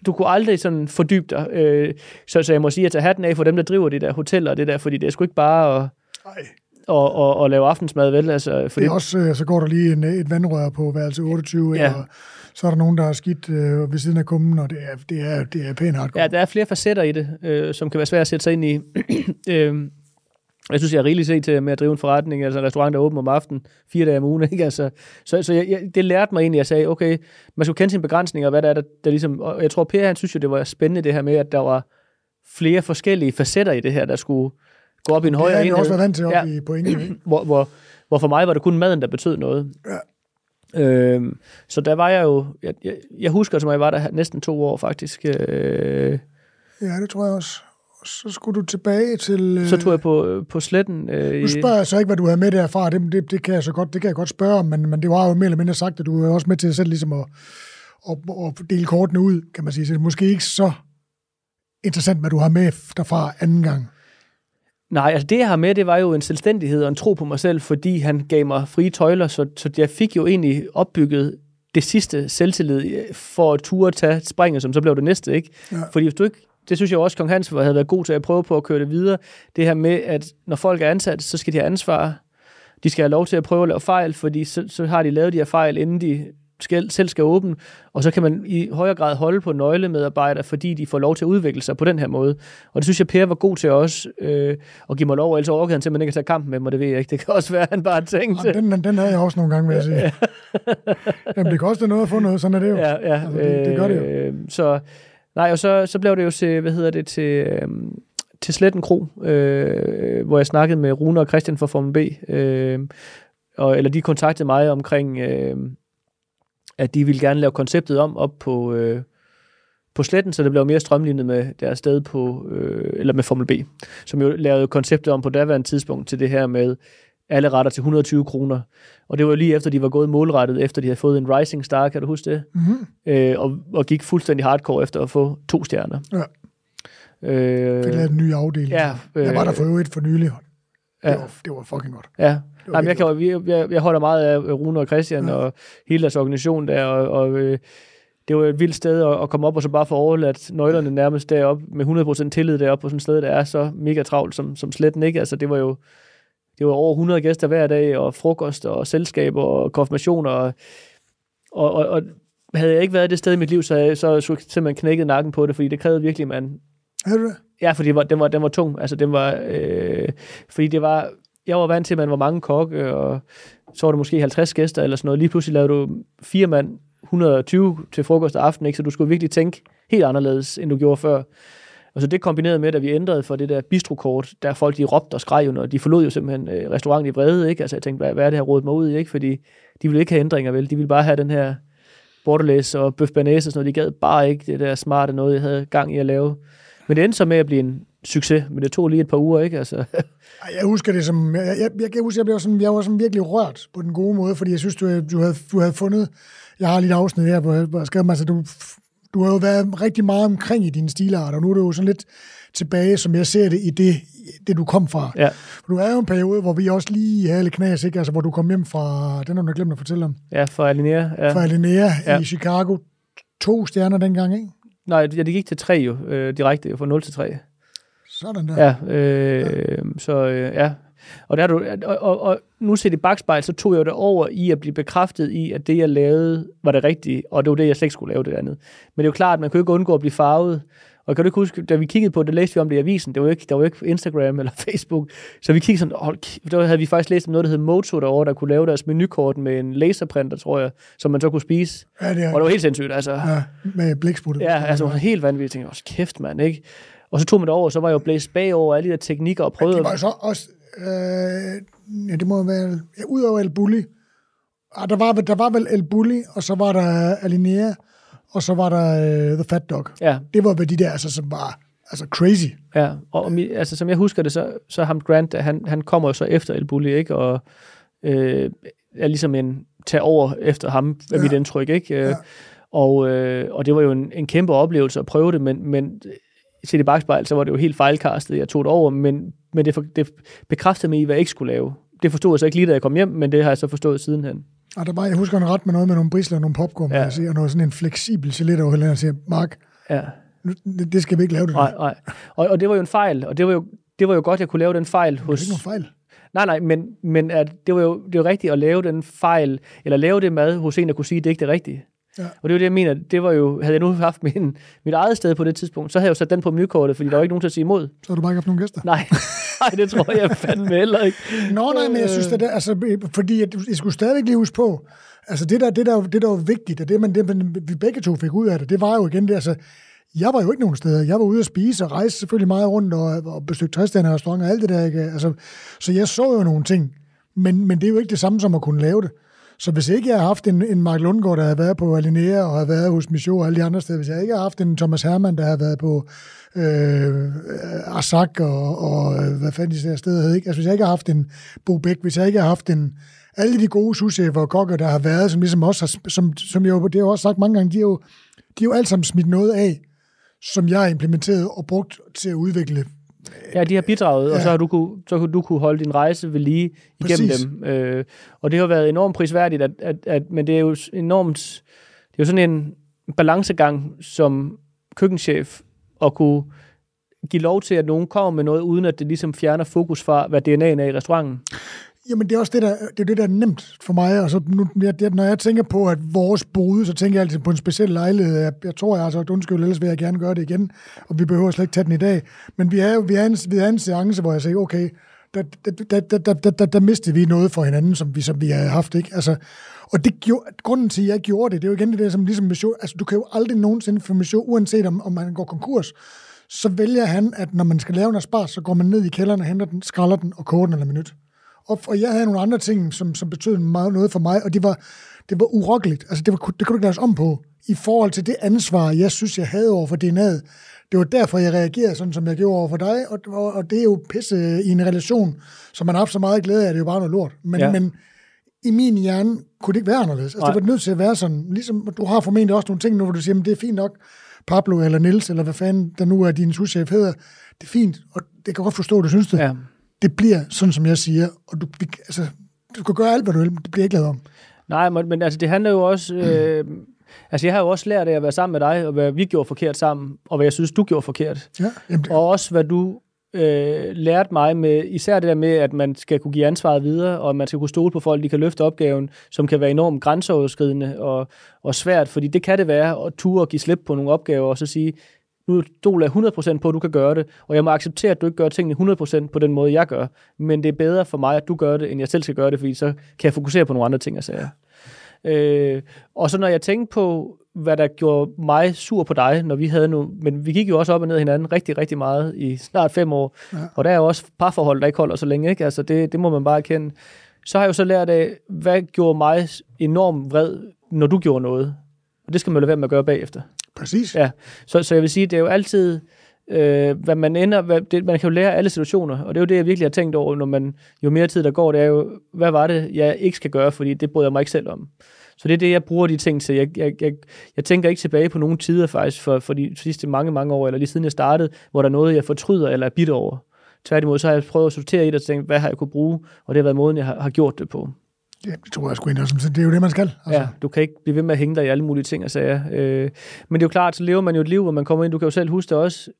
du kunne aldrig sådan fordybe dig. Øh, så, så jeg må sige, at tage hatten af for dem, der driver de der hoteller og det der, fordi det er sgu ikke bare at, Nej. at, at, at lave aftensmad, vel? Altså, fordi, Det er også, øh, så går der lige en, et vandrør på værelse 28, Ja. og så er der nogen, der er skidt øh, ved siden af kummen, og det er, det er, det er pænt hardcore. Ja, der er flere facetter i det, øh, som kan være svært at sætte sig ind i. <clears throat> øh, jeg synes, jeg er rigeligt set til med at drive en forretning, altså en restaurant, der er åben om aftenen, fire dage om ugen. <laughs> Ikke? Altså, så så jeg, jeg, det lærte mig egentlig, at jeg sagde, okay, man skulle kende sine begrænsninger, og hvad der er, der, der ligesom... Og jeg tror, Per, han synes jo, det var spændende det her med, at der var flere forskellige facetter i det her, der skulle gå op i en det højere har jeg enhed. også været vant til op Ja. i pointen. <clears throat> hvor, hvor, hvor for mig var det kun maden, der betød noget. Ja. Øhm, så der var jeg jo, jeg, jeg, jeg husker, som jeg var der næsten to år faktisk. Øh, Ja, det tror jeg også. Så skulle du tilbage til... Øh, så tog jeg på, på sletten. Øh, Nu spørger jeg så ikke, hvad du havde med derfra. Det, det, det, kan jeg så godt, det kan jeg godt spørge om, men, men det var jo mere eller mindre sagt, at du er også med til selv ligesom at, og, og dele kortene ud, kan man sige. Så det er måske ikke så interessant, hvad du har med derfra anden gang. Nej, altså det jeg har med, det var jo en selvstændighed og en tro på mig selv, fordi han gav mig frie tøjler, så, så jeg fik jo egentlig opbygget det sidste selvtillid for at ture tage springet, som så blev det næste, ikke? Ja. Fordi hvis du ikke, det synes jeg også, Kong Hans havde været god til at prøve på at køre det videre, det her med, at når folk er ansat, så skal de have ansvar, de skal have lov til at prøve at lave fejl, fordi så, så har de lavet de her fejl, inden de skal, selv skal åbne, og så kan man i højere grad holde på nøglemedarbejdere, fordi de får lov til at udvikle sig på den her måde. Og det synes jeg, Per var god til også øh, at give mig lov, ellers overgade han simpelthen ikke at tage kampen med mig, det ved jeg ikke. Det kan også være, at han bare tænkte... Ja, den, den havde jeg også nogle gange, vil jeg sige. <laughs> Jamen, det koster noget at få noget, sådan er det jo. Ja, ja, altså, det, det gør det jo. Øh, så, nej, og så, så blev det jo til, hvad hedder det, til... Øh, til Sletten Kro, øh, hvor jeg snakkede med Rune og Christian fra Formel B, øh, og, eller de kontaktede mig omkring, øh, at de ville gerne lave konceptet om op på, øh, på sletten, så det blev mere strømlignet med deres sted på, øh, eller med Formel B, som jo lavede konceptet om på daværende tidspunkt til det her med alle retter til 120 kroner. Og det var lige efter, de var gået målrettet, efter de havde fået en Rising Star, kan du huske det? Mm-hmm. Øh, og, og gik fuldstændig hardcore efter at få to stjerner. Ja. Øh, Fik lavet en ny afdeling. Ja, øh, jeg var der for øvrigt for nylig. Det, Ja. var, det var fucking godt. Ja, Det Nej, men jeg, kan, jeg, jeg, jeg holder meget af Rune og Christian Ja. og hele deres organisation der, og, og øh, det var et vildt sted at, at komme op og så bare få overladt nøglerne nærmest derop med 100% tillid deroppe på sådan et sted, der er så mega travlt som, som sletten ikke. Altså det var jo det var over 100 gæster hver dag, og frokost og selskaber og konfirmationer, og, og, og, og havde jeg ikke været det sted i mit liv, så havde så jeg simpelthen knækket nakken på det, fordi det krævede virkelig, at man Er du det? Ja, fordi det var, den, var, den var tung. Altså, den var, øh, fordi det var, jeg var vant til, at man var mange kokke, og så var der måske 50 gæster eller sådan noget. Lige pludselig lavede du fire mand, 120 til frokost og aften, ikke? så du skulle virkelig tænke helt anderledes, end du gjorde før. Og så det kombineret med, at vi ændrede for det der bistrokort, der folk de råbte og skreg jo, når de forlod jo simpelthen øh, restauranten i vrede, ikke? Altså jeg tænkte, hvad, hvad er det her rådet mig ud i, ikke? Fordi de ville ikke have ændringer, vel? De ville bare have den her borderlæs og bøf banæs og sådan noget. De gad bare ikke det der smarte noget, jeg havde gang i at lave. Men det endte så med at blive en succes, men det tog lige et par uger, ikke? Altså, <laughs> Jeg husker det som, jeg, jeg, jeg jeg husker, jeg blev sådan, jeg var sådan virkelig rørt på den gode måde, fordi jeg synes, du, du, havde, du havde fundet, jeg har lige et afsnit her, hvor jeg, hvor jeg skrev mig, altså du, du har jo været rigtig meget omkring i dine stilarter, og nu er du jo sådan lidt tilbage, som jeg ser det, i det, det du kom fra. ja, For du er jo en periode, hvor vi også lige havde lidt knas, ikke? Altså, hvor du kom hjem fra, den har du glemt at fortælle om, ja, for Alinea. Ja. fra Alinea ja. I Chicago. To stjerner dengang, ikke? Nej, ja, det gik til tre jo, øh, direkte jo, fra 0 til 3. Sådan der. Ja, øh, ja. så øh, ja. Og, der er du, og, og, og nu set i bagspejl, så tog jeg jo det over i at blive bekræftet i, at det, jeg lavede, var det rigtige, og det var det, jeg slet ikke skulle lave det andet. Men det er jo klart, at man kan jo ikke undgå at blive farvet. Og kan du ikke huske, da vi kiggede på det, læste vi om det i avisen, det var jo ikke, der var jo ikke Instagram eller <laughs> Facebook, så vi kiggede sådan, hold, der havde vi faktisk læst om noget, der hed Moto derovre, der kunne lave deres menukort med en laserprinter, tror jeg, som man så kunne spise. Ja, det er, Og det var helt sindssygt, altså. ja, med blæksprutte. Ja, altså helt vanvittigt. Jeg tænkte, også kæft mand, ikke? Og så tog man det over, så var jeg jo blæst bagover alle de der teknikker og prøvede... Det var jo så også, øh, ja, det må være, ja, udover El Bulli, ah, der var, der var vel El Bulli, og så var der Alinea, og så var der uh, The Fat Dog. Ja, Det var vel de der, altså, som var altså crazy. ja. Og, og altså, som jeg husker det, så, så ham Grant, han, han kommer jo så efter El Bulli, ikke? Og øh, er ligesom en tage over efter ham, er Ja. mit indtryk, ikke? Øh, Ja. Og, øh, og det var jo en, en kæmpe oplevelse at prøve det, men, men set i bagspejl, så var det jo helt fejlkastet, jeg tog det over, men, men det, for, det bekræftede mig i, hvad jeg ikke skulle lave. Det forstod jeg så ikke lige, da jeg kom hjem, men det har jeg så forstået sidenhen. Og der var, jeg husker en ret med noget med nogle brisler og nogle popcorn, Ja. ja. sige, og noget sådan en fleksibel gelet over og siger, Mark, Ja. nu, det, skal vi ikke lave det. Nej, nej. Og, og det var jo en fejl, og det var jo, det var jo godt, jeg kunne lave den fejl Det er hos... ikke nogen fejl. Nej, nej, men, men at det var jo det var rigtigt at lave den fejl, eller lave det mad hos en, der kunne sige, at det ikke er det rigtige. Ja. Og det er jo det, jeg mener, det var jo, havde jeg nu haft min, mit eget sted på det tidspunkt, så havde jeg jo sat den på menukortet, fordi der var ikke nogen til at sige imod. Så har du bare ikke haft nogen gæster. Nej, <laughs> nej det tror jeg fandme heller ikke. Nå, nej, men jeg synes, det der, altså, fordi at, jeg skulle stadigvæk lige huske på, altså det der, det der, det der var vigtigt, og det, man, det man, vi begge to fik ud af det, det var jo igen det, altså, jeg var jo ikke nogen steder. Jeg var ude at spise og rejse selvfølgelig meget rundt og, og besøgte træstande og restauranter og alt det der. Ikke? Altså, så jeg så jo nogle ting, men, men det er jo ikke det samme som at kunne lave det. Så hvis ikke jeg har haft en, en Mark Lundgaard, der havde været på Alinea og havde været hos Michaud og alle de andre steder, hvis jeg ikke har haft en Thomas Hermann, der havde været på øh, Asak og, og øh, hvad fanden de der steder hed, ikke? Altså hvis jeg ikke har haft en Bo Bæk, hvis jeg ikke har haft en alle de gode souschefer og kokker, der har været, som ligesom også har, som, som jeg jo, det har jeg også sagt mange gange, de har jo, de har jo alt sammen smidt noget af, som jeg har implementeret og brugt til at udvikle Ja, de har bidraget, ja. og så har du kunne, så kunne du kunne holde din rejse ved lige igennem Præcis. dem. Øh, og det har været enormt prisværdigt, at, at, at, men det er jo enormt, det er jo sådan en balancegang som køkkenchef at kunne give lov til, at nogen kommer med noget, uden at det ligesom fjerner fokus fra, hvad DNA'en er i restauranten. Jamen, det er også det, der, det, er det, der er nemt for mig. Altså, nu, jeg, når jeg tænker på, at vores boede, så tænker jeg altid på en speciel lejlighed. Jeg, jeg tror, jeg altså, sagt undskyld, ellers vil jeg gerne gøre det igen, og vi behøver slet ikke tage den i dag. Men vi er, vi er, en, vi er en seance, hvor jeg siger, okay, der, der, der, der, der, der, der mistede vi noget for hinanden, som vi, som vi havde haft. Ikke? Altså, og det gjorde, grunden til, at jeg gjorde det, det er jo igen det der, som ligesom med altså du kan jo aldrig nogensinde få med show, uanset om, om man går konkurs, så vælger han, at når man skal lave en aspars, så går man ned i kælderen og henter den, skralder den og koger den eller minut. Og, og jeg havde nogle andre ting, som, som betød meget noget for mig, og det var, det var urokkeligt. Altså, det, var, det kunne du ikke laves om på, i forhold til det ansvar, jeg synes, jeg havde over for DNA'et. Det var derfor, jeg reagerede sådan, som jeg gjorde over for dig, og, og, og det er jo pisse i en relation, som man har haft så meget glæde af, det er jo bare noget lort. Men, Ja. men i min hjerne kunne det ikke være anderledes. Altså, Nej. det var nødt til at være sådan. Ligesom, du har formentlig også nogle ting nu, hvor du siger, men det er fint nok, Pablo eller Nils, eller hvad fanden der nu er din souschef hedder. Det er fint, og det kan jeg godt forstå, at du synes det Ja. Det bliver sådan, som jeg siger, og du, vi- altså, du kan gøre alt, hvad du vil, men det bliver ikke lavet om. Nej, men, men altså, det handler jo også... Øh, <clears throat> altså, jeg har jo også lært af at være sammen med dig, og hvad vi gjorde forkert sammen, og hvad jeg synes, du gjorde forkert. Ja, jamen, det, Og også hvad du øh, lærte mig med, især det der med, at man skal kunne give ansvaret videre, og at man skal kunne stole på folk, de kan løfte opgaven, som kan være enormt grænseoverskridende og, og svært, fordi det kan det være at ture og give slip på nogle opgaver, og så sige, nu stoler jeg 100% på, at du kan gøre det, og jeg må acceptere, at du ikke gør tingene 100% på den måde, jeg gør, men det er bedre for mig, at du gør det, end jeg selv skal gøre det, fordi så kan jeg fokusere på nogle andre ting, jeg siger. Øh, og så når jeg tænkte på, hvad der gjorde mig sur på dig, når vi havde nu, men vi gik jo også op og ned hinanden rigtig, rigtig meget i snart fem år, ja. og der er jo også parforhold, der ikke holder så længe, ikke? Altså det, det må man bare erkende. Så har jeg jo så lært af, hvad gjorde mig enormt vred, når du gjorde noget. Og det skal man lade være med at gøre bagefter præcis. Ja, så, så jeg vil sige, det er jo altid, øh, hvad man ender, hvad, det, man kan jo lære alle situationer, og det er jo det, jeg virkelig har tænkt over, når man, jo mere tid der går, det er jo, hvad var det, jeg ikke skal gøre, fordi det bryder jeg mig ikke selv om. Så det er det, jeg bruger de ting til. Jeg, jeg, jeg, jeg tænker ikke tilbage på nogen tider faktisk, for, for de sidste mange, mange år, eller lige siden jeg startede, hvor der er noget, jeg fortryder eller er bitter over. Tværtimod, så har jeg prøvet at sortere i det og tænke, hvad har jeg kunne bruge, og det har været måden, jeg har, har gjort det på. Ja, det tror jeg sgu egentlig også. Det er jo det, man skal. Altså. Ja, du kan ikke blive ved med at hænge dig i alle mulige ting og sager. Øh, men det er jo klart, så lever man jo et liv, hvor man kommer ind. Du kan jo selv huske det også.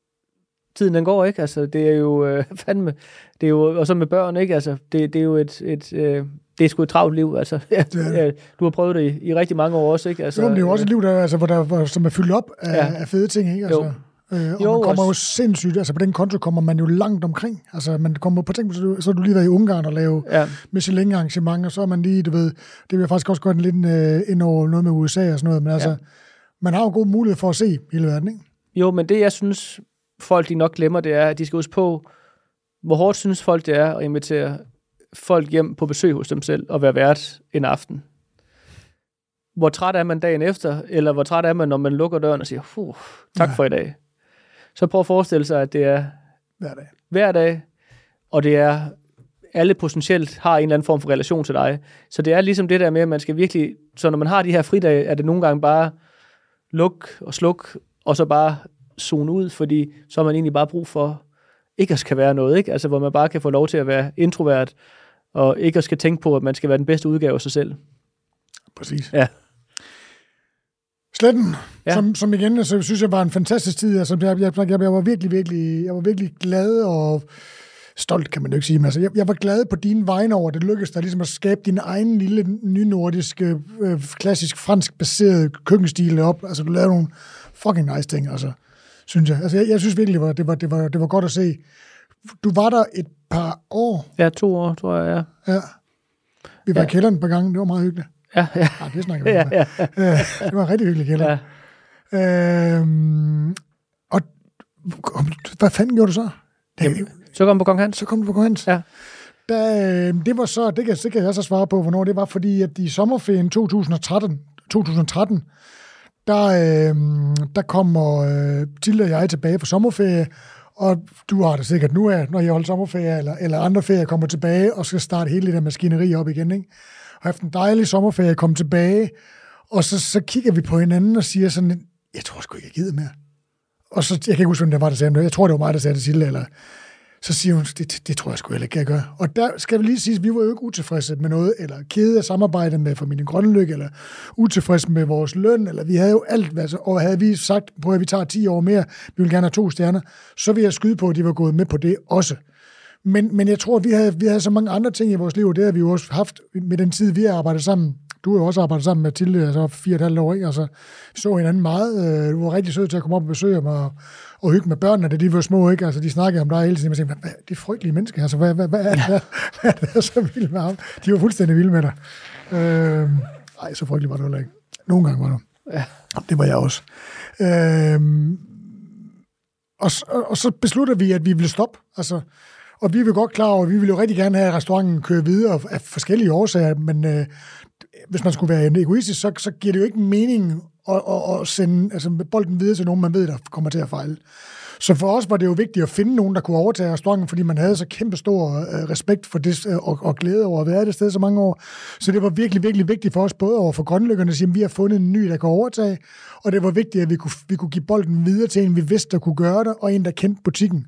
Tiden den går, ikke? Altså, det er jo øh, <laughs> fandme... Det er jo, og så med børn, ikke? Altså, det, det er jo et... et øh, det er sgu et travlt liv, altså. <laughs> Ja, ja, du har prøvet det i, i rigtig mange år også, ikke? Altså, Jo, men det er jo også et liv, der, altså, hvor der, hvor, som er fyldt op af, ja. af fede ting, ikke? Altså, Jo. Øh, og Jo, man kommer jo også- sindssygt, altså på den konto kommer man jo langt omkring. Altså man kommer på tænk, så, du, så har du lige været i Ungarn og lave Ja, Michelin-arrangementer, så er man lige, du ved, det vil jeg faktisk også godt lidt øh, ind over noget med USA og sådan noget, men altså, Ja. man har jo god mulighed for at se hele verden, ikke? jo, men det, jeg synes, folk de nok glemmer, det er, at de skal huske på, hvor hårdt synes folk, det er at invitere folk hjem på besøg hos dem selv og være vært en aften. Hvor træt er man dagen efter, eller hvor træt er man, når man lukker døren og siger, tak for i dag. Så prøv at forestille sig, at det er Hver dag. hver dag, og det er alle potentielt har en eller anden form for relation til dig. Så det er ligesom det der med, at man skal virkelig, så når man har de her fridage, er det nogle gange bare luk og sluk, og så bare zone ud, fordi så har man egentlig bare brug for ikke at skal være noget, ikke? Altså hvor man bare kan få lov til at være introvert, og ikke at skal tænke på, at man skal være den bedste udgave af sig selv. Præcis. Ja. Sletten, Ja. som, som igen, så synes jeg var en fantastisk tid. Altså, jeg, jeg, jeg, jeg, var virkelig, virkelig, jeg var virkelig glad og stolt, kan man jo ikke sige. Men altså, jeg, jeg var glad på dine vegne over, det lykkedes dig ligesom at skabe din egen lille nynordiske, øh, klassisk fransk baseret køkkenstil op. Altså, du lavede nogle fucking nice ting, altså, synes jeg. Altså, jeg, jeg synes virkelig, det var, det, var, det, var, det var godt at se. Du var der et par år, Ja, to år, tror jeg, ja. ja. Vi var ja. i kælderen et par gange, det var meget hyggeligt. Ja, ja, Ja, det snakker vi ja, ja, Øh, det var en rigtig hyggelig kælder. ja. Øhm, og hvad fanden gjorde du så? Det, Jamen, så kom på Kong Hans. så kom du på Kongans. Ja. Da, øh, det var så, det kan, det kan jeg så svare på, hvornår det var, fordi at i sommerferien 2013, 2013 der, øh, der kommer øh, Tilde og jeg tilbage fra sommerferie, og du har det sikkert nu af, når jeg holder sommerferie, eller, eller andre ferier kommer tilbage, og skal starte hele det der maskineri op igen, ikke? Haft en dejlig sommerferie, kom tilbage, og så, så kigger vi på hinanden og siger sådan, jeg tror sgu ikke, jeg gider mere. Og så, jeg kan ikke huske, hvem det var, der sagde det. Jeg tror, det var mig, der sagde det til eller så siger hun, det, det tror jeg sgu heller ikke, jeg gør. Og der skal vi lige sige, at vi var jo ikke utilfredse med noget, eller kede af samarbejde med familien Grønlykke, eller utilfredse med vores løn, eller vi havde jo alt, altså, og havde vi sagt, på at vi tager 10 år mere, vi vil gerne have to stjerner, så vil jeg skyde på, at de var gået med på det også. Men, men jeg tror, at vi havde, vi havde så mange andre ting i vores liv, og det har vi jo også haft med den tid, vi har arbejdet sammen du har jo også arbejdet sammen med Tilde, altså fire og et halvt år, ikke? Altså, så hinanden meget. Øh, du var rigtig sød til at komme op og besøge mig og, og hygge med børnene, da de var små, ikke? Altså, de snakkede om dig hele tiden, og jeg tænkte, hvad, det er frygtelige mennesker, altså, hvad, hvad, hvad, hvad, <laughs> hvad, hvad er det, så vildt med ham? De var fuldstændig vilde med dig. Øh, ej, så frygteligt var du heller ikke. Nogle gange var du. Ja. Det var jeg også. Øh, og, og, og så besluttede vi, at vi ville stoppe. Altså, og vi vil godt klar over, at vi ville jo rigtig gerne have, at restauranten kører videre af forskellige årsager, men øh, hvis man skulle være egoistisk, så, så giver det jo ikke mening at, at, at sende altså, bolden videre til nogen, man ved, der kommer til at fejle. Så for os var det jo vigtigt at finde nogen, der kunne overtage restauranten, fordi man havde så kæmpe stor øh, respekt for det, øh, og, og glæde over at være det sted så mange år. Så det var virkelig, virkelig vigtigt for os, både over for grønlykkerne, at sige, at vi har fundet en ny, der kan overtage, og det var vigtigt, at vi kunne, vi kunne give bolden videre til en, vi vidste, der kunne gøre det, og en, der kendte butikken.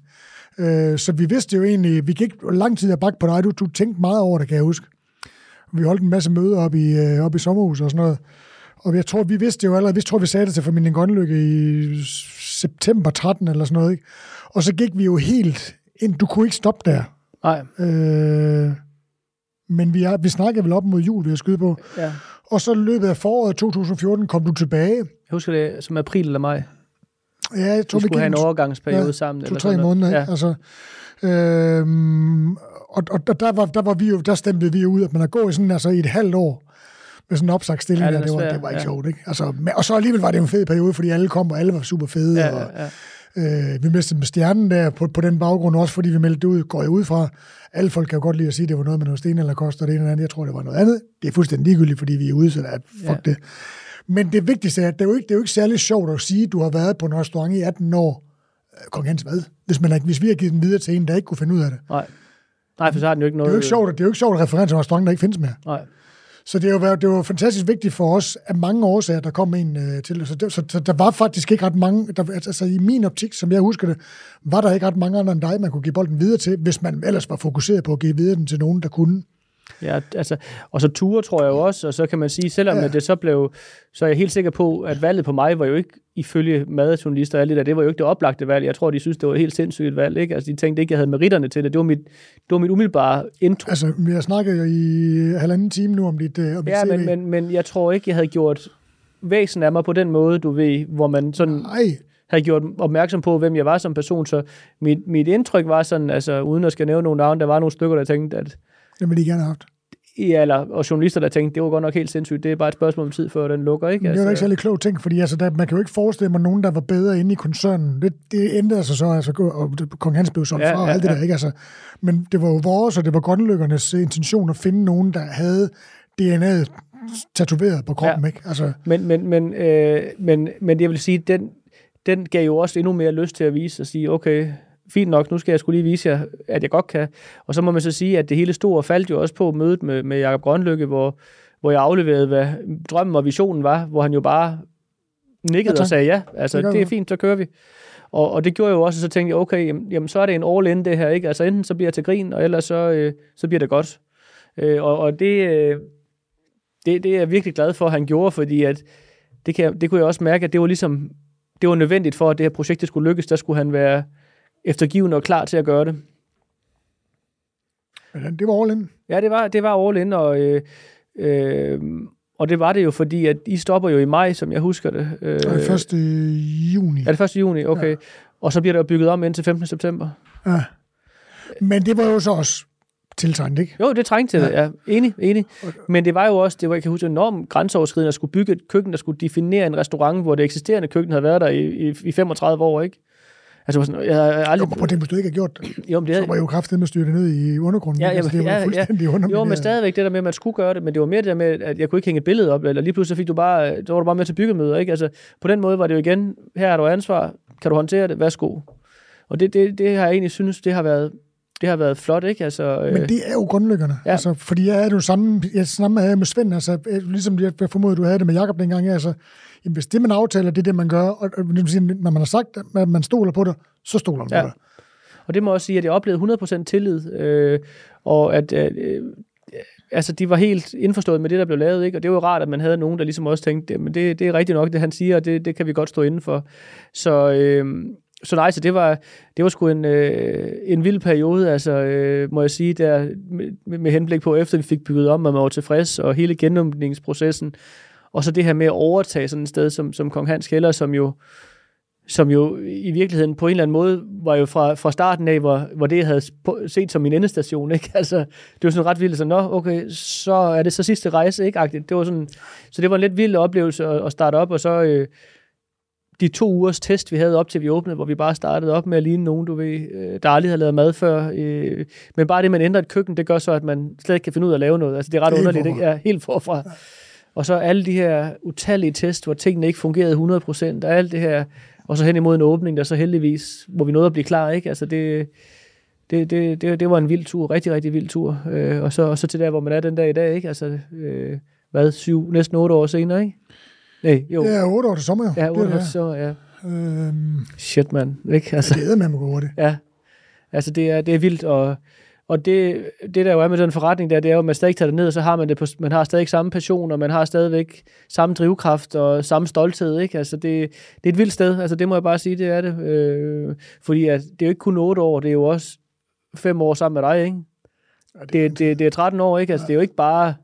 Øh, så vi vidste jo egentlig, vi gik lang tid at bakke på dig, du, du tænkte meget over det, kan jeg huske. Vi holdt en masse møder op i, øh, op i sommerhuset og sådan noget. Og jeg tror, vi vidste jo allerede, vi tror, vi sagde det til familien Grønlykke i september 13 eller sådan noget. Ikke? Og så gik vi jo helt ind. Du kunne ikke stoppe der. Nej. Øh, men vi, er, vi snakkede vel op mod jul, vi har skyde på. Ja. Og så løbet af foråret 2014 kom du tilbage. Jeg husker det som april eller maj. Ja, jeg tror, vi skulle have en overgangsperiode ja, sammen. To-tre måneder, ja. Altså, øhm, og, og der, var, der, var vi jo, der stemte vi ud, at man har gået sådan, altså, i et halvt år med sådan en opsagsstilling, ja, det, var, det var ikke ja. sjovt. Ikke? Altså, og så alligevel var det en fed periode, fordi alle kom, og alle var super fede. Ja, og, ja. Øh, vi mistede med stjernen der på, på den baggrund, også fordi vi meldte det ud, går jeg ud fra. Alle folk kan jo godt lide at sige, at det var noget med noget sten eller kost, og det ene eller andet. Jeg tror, det var noget andet. Det er fuldstændig ligegyldigt, fordi vi er ude, så at fuck ja. det. Men det vigtigste er, at det er, jo ikke, det er jo ikke særlig sjovt at sige, at du har været på en restaurant i 18 år. Øh, Kong Hans hvad? Hvis, man, hvis vi har givet den videre til en, der ikke kunne finde ud af det. Nej. Nej, for så har den jo ikke noget... Det er jo ikke sjovt, det er jo ikke sjovt at referere til en restaurant, der ikke findes mere. Nej. Så det var, det var fantastisk vigtigt for os, at mange årsager, der kom en øh, til. Så, det, så, så der var faktisk ikke ret mange, der, altså i min optik, som jeg husker det, var der ikke ret mange andre end dig, man kunne give bolden videre til, hvis man ellers var fokuseret på at give videre den til nogen, der kunne. Ja, altså, og så ture tror jeg jo også, og så kan man sige, selvom ja. det så blev, så er jeg helt sikker på, at valget på mig var jo ikke ifølge madjournalister og alt det der, det var jo ikke det oplagte valg. Jeg tror, de synes, det var et helt sindssygt valg, ikke? Altså, de tænkte ikke, jeg havde meritterne til det. Det var mit, det var mit umiddelbare intro. Altså, vi har snakket jo i halvanden time nu om dit, øh, om dit Ja, men, men, men jeg tror ikke, jeg havde gjort væsen af mig på den måde, du ved, hvor man sådan... Nej havde gjort opmærksom på, hvem jeg var som person, så mit, mit indtryk var sådan, altså uden at skal nævne nogle navne, der var nogle stykker, der tænkte, at... Det ville de gerne have haft ja, eller, og journalister, der tænkte, det var godt nok helt sindssygt, det er bare et spørgsmål om tid, før den lukker, ikke? Men det er jo ikke særlig klogt ting, fordi altså, der, man kan jo ikke forestille mig nogen, der var bedre inde i koncernen. Det, det ændrede sig så, altså, og Kong Hans blev solgt ja, fra, og ja, alt det ja. der, ikke? Altså, men det var jo vores, og det var grønlykkernes intention at finde nogen, der havde DNA'et tatoveret på kroppen, ja. ikke? Altså. Men, men, men, øh, men, men jeg vil sige, den, den gav jo også endnu mere lyst til at vise og sige, okay, fint nok, nu skal jeg skulle lige vise jer, at jeg godt kan. Og så må man så sige, at det hele store faldt jo også på mødet med, med Jacob Grønlykke, hvor, hvor jeg afleverede, hvad drømmen og visionen var, hvor han jo bare nikkede ja, og sagde ja. Altså, det, det er fint, så kører vi. Og, og det gjorde jeg jo også, så tænkte jeg, okay, jamen, jamen så er det en all-in det her, ikke? Altså enten så bliver jeg til grin, og ellers så, øh, så bliver det godt. Øh, og og det, øh, det, det er jeg virkelig glad for, at han gjorde, fordi at det, kan, det kunne jeg også mærke, at det var ligesom, det var nødvendigt for, at det her projekt det skulle lykkes, der skulle han være, eftergivende og klar til at gøre det. Men det var all in. Ja, det var, det var all in, og, øh, øh, og det var det jo, fordi at I stopper jo i maj, som jeg husker det. Øh, det er 1. juni. Er det 1. juni? Okay. Ja. Og så bliver jo bygget om indtil 15. september. Ja. Men det var jo så også tiltrængt, ikke? Jo, det trængte til ja. det, ja. Enig, enig. Men det var jo også, det var, jeg kan huske, enormt grænseoverskridende at skulle bygge et køkken, der skulle definere en restaurant, hvor det eksisterende køkken havde været der i, i, i 35 år, ikke? Altså, sådan, jeg har aldrig... Jo, at tænke, hvis du ikke har gjort det, Jo, men det så var jo kraftigt med at styre det ned i undergrunden. Ja, altså, det var ja, fuldstændig <laughs> ja, Jo, men stadigvæk det der med, at man skulle gøre det, men det var mere det der med, at jeg kunne ikke hænge et billede op, eller lige pludselig fik du bare, så var du bare med til byggemøder, ikke? Altså, på den måde var det jo igen, her er du ansvar, kan du håndtere det, værsgo. Og det, det, det har jeg egentlig synes, det har været, det har været flot, ikke? Altså, øh, Men det er jo grundlæggende. Ja. Altså, fordi jeg er det jo samme, jeg samme havde jeg med Svend, altså, øh, ligesom jeg jeg formoder, du havde det med Jakob dengang, altså, jamen, hvis det, man aftaler, det er det, man gør, og, og det vil sige, når man har sagt, at man stoler på det, så stoler man Ja. på det. Og det må også sige, at jeg oplevede 100% tillid, øh, og at øh, altså, de var helt indforstået med det, der blev lavet, ikke? og det var jo rart, at man havde nogen, der ligesom også tænkte, men det, det er rigtigt nok, det han siger, og det, det kan vi godt stå inden for. Så, øh, så nej, så det var, det var sgu en, øh, en vild periode, altså, øh, må jeg sige, der, med, med henblik på, efter vi fik bygget om, og man var tilfreds, og hele genåbningsprocessen, og så det her med at overtage sådan et sted som, som Kong Hans Kælder, som jo, som jo i virkeligheden på en eller anden måde var jo fra, fra starten af, hvor, hvor det, jeg havde set som min endestation, <laughs> ikke? Altså, det var sådan ret vildt, så nå, okay, så er det så sidste rejse, ikke? Agtigt. Det var sådan, så det var en lidt vild oplevelse at, at starte op, og så øh, de to ugers test, vi havde op til vi åbnede, hvor vi bare startede op med at ligne nogen, du ved, øh, der aldrig havde lavet mad før. Øh, men bare det, man ændrer et køkken, det gør så, at man slet ikke kan finde ud af at lave noget. Altså, det er ret Helt underligt, forfra. ikke? Ja, helt forfra. Og så alle de her utallige test, hvor tingene ikke fungerede 100%, og alt det her, og så hen imod en åbning, der så heldigvis, hvor vi nåede at blive klar, ikke? Altså det, det, det, det, det var en vild tur, rigtig, rigtig vild tur. Øh, og, så, og så til der, hvor man er den dag i dag, ikke? Altså, øh, hvad, syv, næsten otte år senere, ikke? Nej, jo. Det er otte år til sommer, jo. Ja, det otte år, det. så, ja. Øhm, Shit, mand. Ikke? Altså, det er med mig hurtigt. ja. Altså, det er, det er vildt, og, og det, det der jo er med den forretning der, det er jo, at man stadig tager det ned, og så har man det på, man har stadig samme passion, og man har stadigvæk samme drivkraft og samme stolthed, ikke? Altså, det, det er et vildt sted, altså det må jeg bare sige, det er det. Øh, fordi at det er jo ikke kun otte år, det er jo også fem år sammen med dig, ikke? Ja, det, Det, det, det er 13 år, ikke? Altså, det er jo ikke bare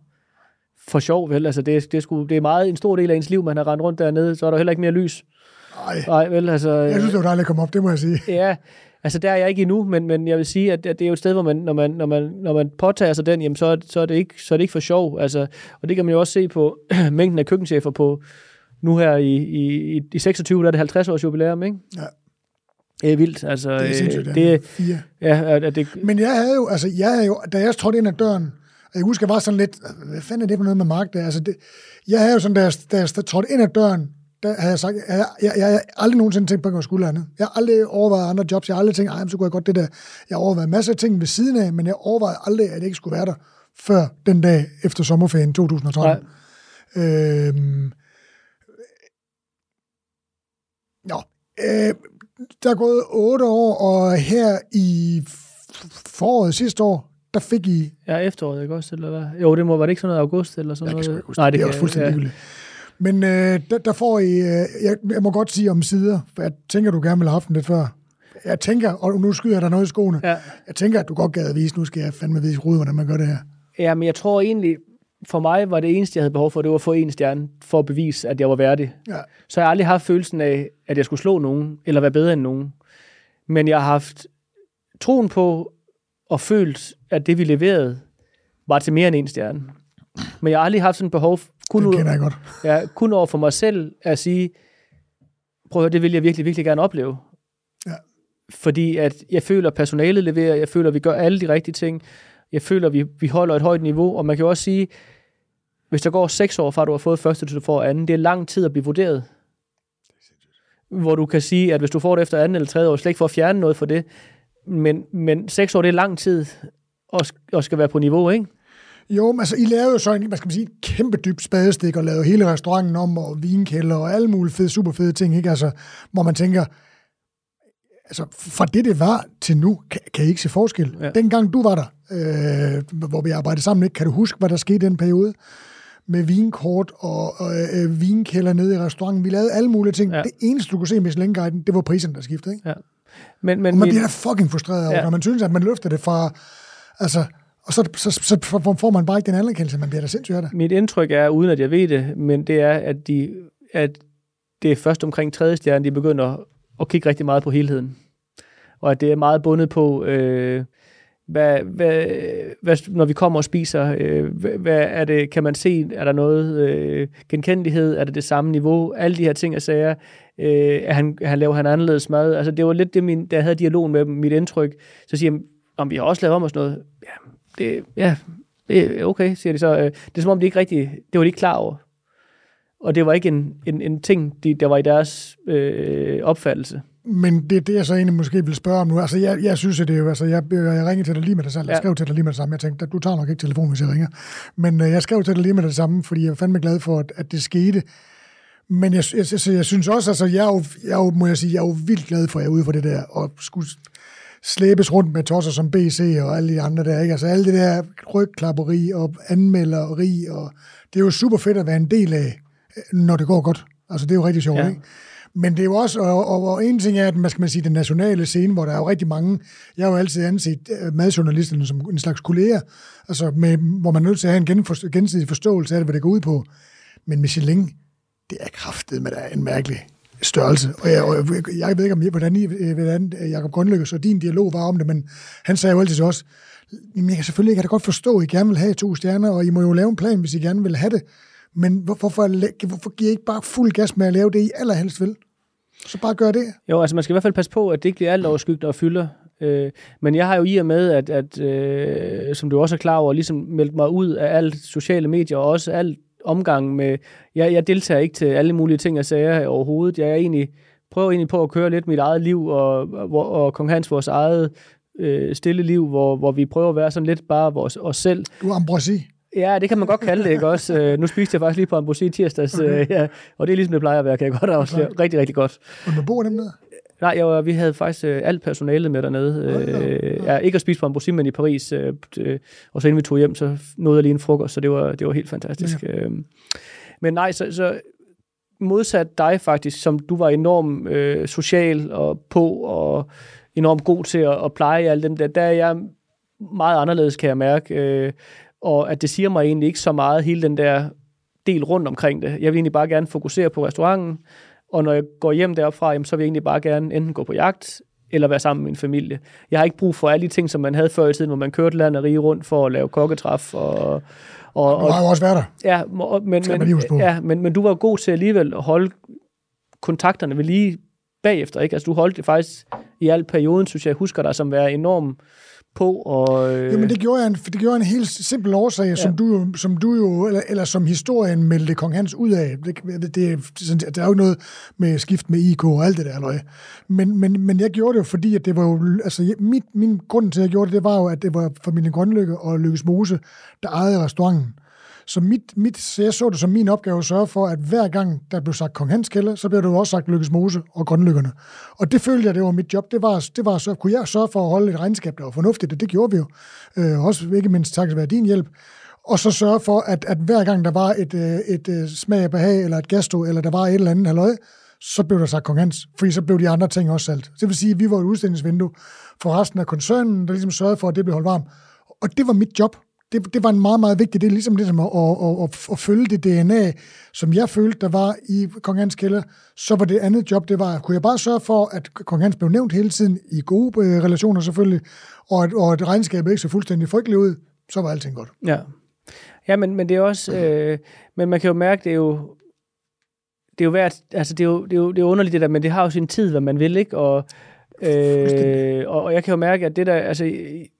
for sjov, vel? Altså, det, det, er sgu, det er meget en stor del af ens liv, man har rendt rundt dernede, så er der heller ikke mere lys. Ej, Nej, vel? Altså, jeg synes, det var dejligt at komme op, det må jeg sige. Ja, altså der er jeg ikke endnu, men, men jeg vil sige, at det er jo et sted, hvor man, når man, når man, når man påtager sig den, jamen så, er- så, er det ikke, så er det ikke for sjov. Altså, og det kan man jo også se på <clears throat> mængden af køkkenchefer på nu her i, i, i 26, der er det 50 års jubilæum, ikke? Ja. Det er vildt, altså. Det er øh, sindssygt, det, det, fire. ja, at, det, Men jeg havde jo, altså jeg havde jo, da jeg trådte ind ad døren, jeg husker, jeg var sådan lidt, hvad fanden er det for noget med Mark der? Altså det, jeg havde jo sådan, da jeg, da jeg trådte ind ad døren, der havde jeg sagt, jeg, jeg, jeg, jeg, aldrig nogensinde tænkt på, at jeg skulle andet. Jeg har aldrig overvejet andre jobs. Jeg har aldrig tænkt, men så kunne jeg godt det der. Jeg har overvejet masser af ting ved siden af, men jeg overvejede aldrig, at jeg ikke skulle være der før den dag efter sommerferien 2013. Øhm, Nå, øh, der er gået otte år, og her i foråret sidste år, der fik I... ja, efteråret, ikke også? Eller hvad? Jo, det må, var det ikke sådan noget august eller sådan Jeg noget? Nej, det, det er kan også fuldstændig ja. Men øh, der, der får I... Øh, jeg, jeg må godt sige om sider, for jeg tænker, du gerne vil have haft den lidt før. Jeg tænker, og nu skyder dig noget i skoene, Ja. jeg tænker, at du godt gad at vise, nu skal jeg fandme vise Rude, hvordan man gør det her. Ja, men jeg tror egentlig, for mig var det eneste, jeg havde behov for, det var at få en stjerne, for at bevise, at jeg var værdig. Ja. Så jeg har aldrig haft følelsen af, at jeg skulle slå nogen, eller være bedre end nogen. Men jeg har haft troen på, og følt, at det vi leverede, var til mere end en stjerne. Men jeg har aldrig haft sådan behov, kun, Det kender jeg godt. ja, kun over for mig selv, at sige, prøv at høre, det vil jeg virkelig, virkelig gerne opleve. Ja. Fordi at jeg føler, at personalet leverer, jeg føler, at vi gør alle de rigtige ting, jeg føler, at vi, vi holder et højt niveau, og man kan jo også sige, hvis der går seks år fra, du har fået første til du får anden, det er lang tid at blive vurderet. Hvor du kan sige, at hvis du får det efter anden eller tredje år, slet ikke for at fjerne noget for det, men, men seks år, det er lang tid, og, og skal være på niveau, ikke? Jo, men altså, I lavede jo så en, hvad skal man sige, et kæmpe dybt spadestik, og lavede hele restauranten om, og vinkælder, og alle mulige fede, super fede ting, ikke? Altså, hvor man tænker, altså, fra det, det var til nu, kan, kan I ikke se forskel? Ja. Ja. Dengang du var der, øh, hvor vi arbejdede sammen, ikke? kan du huske, hvad der skete i den periode? Med vinkort og, og øh, vinkælder nede i restauranten. Vi lavede alle mulige ting. Ja. Ja. Det eneste, du kunne se i Michelin-guiden, det var priserne, der skiftede. Ikke? Men, men Og man mit- bliver da fucking frustreret over, Ja. ja. når man synes, at man løfter det fra... Altså, og så, så, så, får man bare ikke den anerkendelse, man bliver da sindssygt af det. Mit indtryk er, uden at jeg ved det, men det er, at, de, at det er først omkring tredje stjerne, de begynder at, at kigge rigtig meget på helheden. Og at det er meget bundet på, øh, hvad, hvad, hvad, når vi kommer og spiser, øh, hvad, hvad er det, kan man se, er der noget øh, genkendelighed, er det det samme niveau, alle de her ting og sager, øh, er han, han laver han anderledes mad. Altså, det var lidt det, min, da jeg havde dialogen med dem, mit indtryk. Så siger jeg, om vi har også lavet om og sådan noget. Ja, det, ja, det er okay, siger de så. Øh, det er som om, de ikke rigtig, det var de ikke klar over. Og det var ikke en, en, en ting, de, der var i deres øh, opfattelse. Men det er det, jeg så egentlig måske vil spørge om nu. Altså, jeg, jeg synes, at det er jo, altså, jeg, jeg ringede til dig lige med det samme. Jeg skrev til dig lige med det samme. Jeg tænkte, du tager nok ikke telefonen, hvis jeg ringer. Men øh, jeg skrev til dig lige med det samme, fordi jeg er fandme glad for, at, at det skete. Men jeg, jeg, jeg, jeg synes også, altså, jeg er, jo, jeg er jo, må jeg sige, jeg er jo vildt glad for, at jeg er ude for det der, og skulle slæbes rundt med tosser som BC og alle de andre der, ikke? Altså alle det der rygklapperi og anmelderi, og det er jo super fedt at være en del af, når det går godt. Altså det er jo rigtig sjovt, ja. ikke? Men det er jo også, og, og, og en ting er, at man skal man sige, den nationale scene, hvor der er jo rigtig mange, jeg har jo altid anset øh, madjournalisterne som en slags kolleger, altså med, hvor man er nødt til at have en genfor, gensidig forståelse af det, hvad det går ud på. Men Michelin, det er kraftet med, der er en mærkelig størrelse. Og jeg, og jeg ved ikke, om, hvordan, I, øh, hvordan øh, Jacob Grønlykke og din dialog var om det, men han sagde jo altid til os, jamen jeg kan selvfølgelig ikke, jeg kan godt forstå, at I gerne vil have to stjerner, og I må jo lave en plan, hvis I gerne vil have det. Men hvorfor, hvorfor giver I ikke bare fuld gas med at lave det, I allerhelst vil? Så bare gør det. Jo, altså man skal i hvert fald passe på, at det ikke bliver alt overskygget og fylder. Øh, men jeg har jo i og med, at, at øh, som du også er klar over, ligesom meldt mig ud af alt sociale medier, og også alt omgang med... Jeg, jeg deltager ikke til alle mulige ting og sager overhovedet. Jeg er egentlig, prøver egentlig på at køre lidt mit eget liv, og, og, og Kong Hans vores eget øh, stille liv, hvor, hvor vi prøver at være sådan lidt bare vores, os selv. Du er ambrosi. Ja, det kan man godt kalde det, ikke også? Øh, nu spiste jeg faktisk lige på ambrosi tirsdags, okay. øh, ja, og det er ligesom det plejer at være, kan jeg godt afsløre. Rigtig, rigtig godt. Og du bor dem der? Nej, jeg, vi havde faktisk øh, alt personalet med dernede. Øh, ja, ikke at spise på Ambrosi, men i Paris. Øh, øh, og så inden vi tog hjem, så nåede jeg lige en frokost, så det var, det var helt fantastisk. Ja. Øh, men nej, så, så modsat dig faktisk, som du var enormt øh, social og på, og enormt god til at, at pleje alle dem der, der er jeg meget anderledes, kan jeg mærke. Øh, og at det siger mig egentlig ikke så meget, hele den der del rundt omkring det. Jeg vil egentlig bare gerne fokusere på restauranten, og når jeg går hjem derfra, jamen, så vil jeg egentlig bare gerne enten gå på jagt, eller være sammen med min familie. Jeg har ikke brug for alle de ting, som man havde før i tiden, hvor man kørte land og rige rundt for at lave kokketræf. Og, og, og, du har jo også været der. Ja, men, men, ja men, men du var god til alligevel at holde kontakterne ved lige bagefter. Ikke? Altså, du holdt det faktisk i al perioden, synes jeg, jeg husker dig som være enormt på. Og, øh... Jamen, det gjorde, jeg en, det gjorde en helt simpel årsag, ja. som, du, som du jo, eller, eller som historien meldte Kong Hans ud af. Det, det, det, der er jo noget med skift med IK og alt det der, løg. Men, men, men jeg gjorde det jo, fordi at det var jo, altså mit, min grund til, at jeg gjorde det, det var jo, at det var familien Grønlykke og Lykkes Mose, der ejede restauranten. Så, mit, mit, så jeg så det som min opgave at sørge for, at hver gang der blev sagt Kong Hans Kælde, så blev det jo også sagt Lykkes Mose og Grønlykkerne. Og det følte jeg, det var mit job. Det var, det var så, kunne jeg sørge for at holde et regnskab, der var fornuftigt, og det gjorde vi jo. Øh, også ikke mindst takket være din hjælp. Og så sørge for, at, at hver gang der var et, øh, et, et smag af behag, eller et gasto, eller der var et eller andet halløj, så blev der sagt Kong Hans, fordi så blev de andre ting også salt. Det vil sige, at vi var et udstillingsvindue for resten af koncernen, der ligesom sørgede for, at det blev holdt varmt. Og det var mit job det, det var en meget, meget vigtig del, ligesom det som at, at, at, at følge det DNA, som jeg følte, der var i Kong Hans kælder. Så var det andet job, det var, kunne jeg bare sørge for, at Kong Hans blev nævnt hele tiden, i gode øh, relationer selvfølgelig, og at, og at regnskabet ikke så fuldstændig frygteligt ud, så var alting godt. Ja, ja men, men det er også, øh, men man kan jo mærke, det er jo, det er jo værd, altså det er jo, det er jo, det er underligt det der, men det har jo sin tid, hvad man vil, ikke? Og, Øh, og, og jeg kan jo mærke, at det der, altså,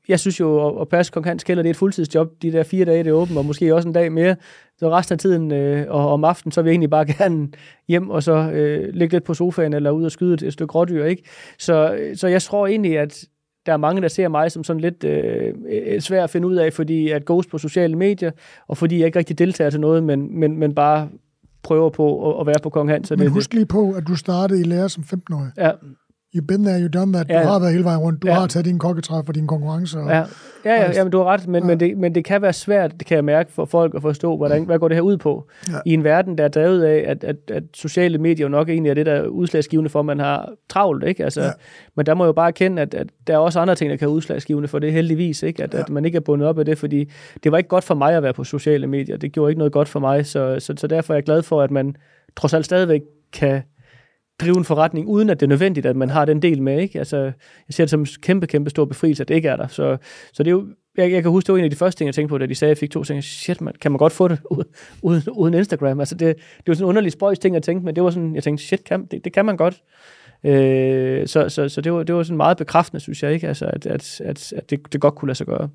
jeg synes jo, at, passe Kong Hans Kælder, det er et fuldtidsjob. De der fire dage, det er åbent, og måske også en dag mere. Så resten af tiden, øh, og om aftenen, så vil jeg egentlig bare gerne hjem, og så øh, ligge lidt på sofaen, eller ud og skyde et, et stykke rådyr, ikke? Så, så jeg tror egentlig, at der er mange, der ser mig som sådan lidt øh, svært at finde ud af, fordi at ghost på sociale medier, og fordi jeg ikke rigtig deltager til noget, men, men, men bare prøver på at, at være på Kong Hans. Men husk lige på, at du startede i lære som 15-årig. Ja you've been there, you've done that. Ja. Du har været hele vejen rundt. Du ja. har taget din kokketræf og din konkurrence. Og, ja, ja, ja jamen, du har ret, men, ja. men, det, men det kan være svært, det kan jeg mærke for folk at forstå, hvordan, hvad går det her ud på. Ja. I en verden, der er drevet af, at, at, at sociale medier nok egentlig er det, der er udslagsgivende for, at man har travlt. Ikke? Altså, ja. Men der må jo bare erkende, at, at der er også andre ting, der kan være udslagsgivende for det, heldigvis. Ikke? At, ja. at man ikke er bundet op af det, fordi det var ikke godt for mig at være på sociale medier. Det gjorde ikke noget godt for mig, så, så, så derfor er jeg glad for, at man trods alt stadigvæk kan drive en forretning, uden at det er nødvendigt, at man har den del med. Ikke? Altså, jeg ser det som en kæmpe, kæmpe stor befrielse, at det ikke er der. Så, så det er jo jeg, jeg kan huske, det var en af de første ting, jeg tænkte på, da de sagde, at jeg fik to ting. Shit, man, kan man godt få det uden, uden Instagram? Altså, det, det var sådan en underlig spøjs ting, jeg tænkte, men det var sådan, jeg tænkte, shit, kan, det, det kan man godt. Øh, så så, så det, var, det var sådan meget bekræftende, synes jeg, ikke? Altså, at, at, at, at det, det godt kunne lade sig gøre.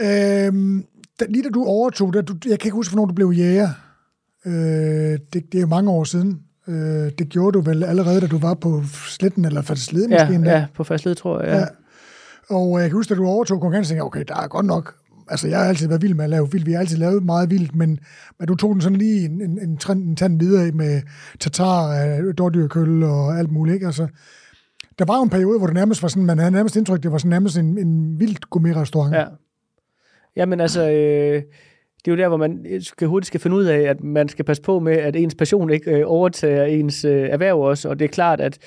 Øhm, da, lige da du overtog, da du, jeg kan ikke huske, hvornår du blev jæger. Øh, det, det er jo mange år siden. Øh, det gjorde du vel allerede, da du var på sletten, eller fastleden Ja, måske endda. ja på fastled, tror jeg. Ja. Ja. Og øh, jeg kan huske, da du overtog konkurrencen, tænkte okay, der er godt nok... Altså, jeg har altid været vild med at lave vildt. Vi har altid lavet meget vildt, men, men du tog den sådan lige en, en, en, trend, en tand videre med tatar, øh, dårdyrkøl og alt muligt, ikke? Altså, der var jo en periode, hvor det nærmest var sådan, man havde nærmest indtryk, det var sådan nærmest en, en vildt gourmet-restaurant. Ja. Jamen altså, øh, det er jo der, hvor man skal hurtigt skal finde ud af, at man skal passe på med, at ens passion ikke øh, overtager ens øh, erhverv også. Og det er klart, at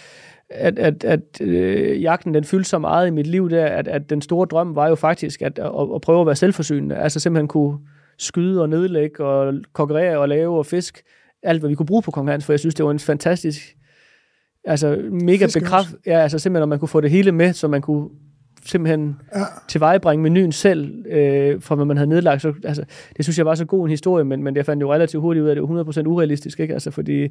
at, at, at øh, jagten den fyldte så meget i mit liv der, at, at den store drøm var jo faktisk at, at, at prøve at være selvforsynende. Altså simpelthen kunne skyde og nedlægge og konkurrere og lave og fisk. Alt, hvad vi kunne bruge på konkurrence, for jeg synes, det var en fantastisk, altså mega bekræft. Ja, altså simpelthen, om man kunne få det hele med, så man kunne simpelthen Ja. tilvejebringe menuen selv, øh, fra hvad man havde nedlagt. Så, altså, det synes jeg var så god en historie, men, men jeg fandt jo relativt hurtigt ud af, at det var 100% urealistisk, ikke? Altså, fordi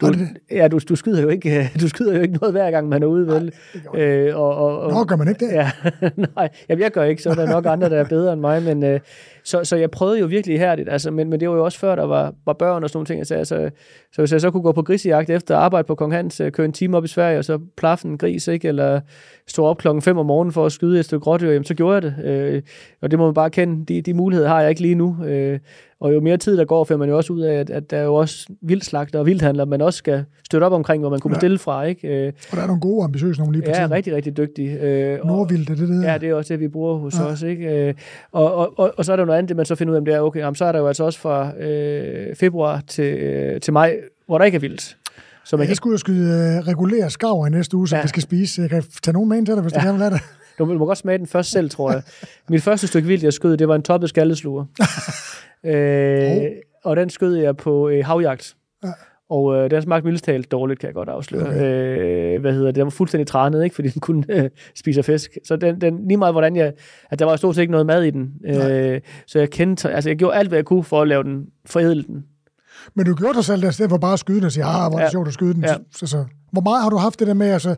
du, det ja, du, du, skyder jo ikke, du skyder jo ikke noget hver gang, man er ude, vel? det jeg Øh, og, og, og, Nå, gør man ikke det? Ja, <laughs> nej, jamen, jeg gør ikke, så er der nok andre, der er bedre end mig, men øh, så, så jeg prøvede jo virkelig ihærdigt, altså, men, men det var jo også før, der var, var børn og sådan nogle ting, så, altså, så hvis jeg så kunne gå på grisejagt efter arbejde på Kong Hans, øh, køre en time op i Sverige, og så plaffe en gris, ikke, eller stå op klokken 5 om morgenen for at skyde et stykke grådyr, jamen så gjorde jeg det, øh, og det må man bare kende, de, de muligheder har jeg ikke lige nu, øh, og jo mere tid der går, finder man jo også ud af, at, at der er jo også vildslagter og vildhandler, man også skal støtte op omkring, hvor man kunne bestille fra, ikke? Øh, Og der er nogle gode, ambitiøse nogle lige på ja, tiden. rigtig, rigtig dygtige. Øh, er det det? Ja, det er også det, vi bruger hos Ja. os. Ikke? Øh, Og, og, og, og så er der jo noget andet, det man så finder ud af, om det er, okay, jamen, så er der jo altså også fra øh, februar til, øh, til maj, hvor der ikke er vildt. Så man Jeg kan, ud og skyde uh, regulære skarver i næste uge, som ja. Vi skal spise. Jeg kan tage nogen med ind til dig, hvis ja. du gerne vil have det. Du må godt smage den først selv, tror jeg. <laughs> Mit første stykke vildt, jeg skød, det var en toppet skaldesluger. <laughs> øh, og den skød jeg på øh, havjagt. Ja. Og øh, den smagte mildest talt dårligt, kan jeg godt afsløre. Okay. Øh, hvad hedder det? Den var fuldstændig trænet, ikke? fordi den kunne øh, spise fisk. Så den, den, lige meget hvordan jeg... At der var stort set ikke noget mad i den. Øh, så jeg kendte... Altså, jeg gjorde alt, hvad jeg kunne for at lave den, forædle den. Men du gjorde dig selv der, i stedet for bare at skyde den og sige, ah, hvor er det Ja. sjovt at skyde den. Ja. Så, så, hvor meget har du haft det der med, altså,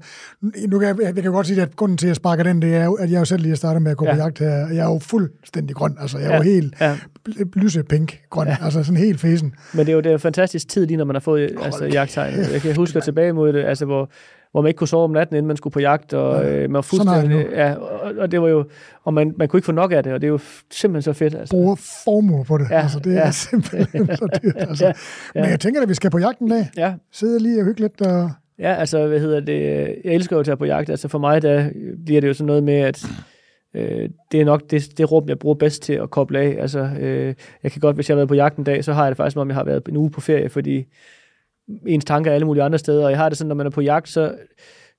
nu kan jeg, jeg kan jo godt sige, at grunden til, at jeg sparker den, det er jo, at jeg jo selv lige startet med at gå ja. på Ja. jagt her. Jeg er jo fuldstændig grøn, altså jeg er Ja. jo helt Ja. bl- lysepink grøn, ja. altså sådan helt fæsen. Men det er jo det er en fantastisk tid, lige når man har fået altså, jagttegn. Jeg kan huske tilbage mod det, altså, hvor, hvor man ikke kunne sove om natten, inden man skulle på jagt, og Ja. øh, man var fuldstændig... Ja, og, og, det var jo... Og man, man kunne ikke få nok af det, og det er jo simpelthen så fedt. Altså. Bruger formuer på det, ja. Altså det er ja. simpelthen så dyrt. <laughs> Altså. Ja, Men ja. jeg tænker, at vi skal på jagt en dag. Ja, Sidde lige og hygge lidt. Og... ja, altså, hvad hedder det? Jeg elsker jo at tage på jagt. Altså, for mig, der bliver det jo sådan noget med, at øh, det er nok det, det rum, jeg bruger bedst til at koble af. Altså, øh, jeg kan godt, hvis jeg har været på jagt en dag, så har jeg det faktisk, som om jeg har været en uge på ferie, fordi ens tanker er alle mulige andre steder, og jeg har det sådan, når man er på jagt, så,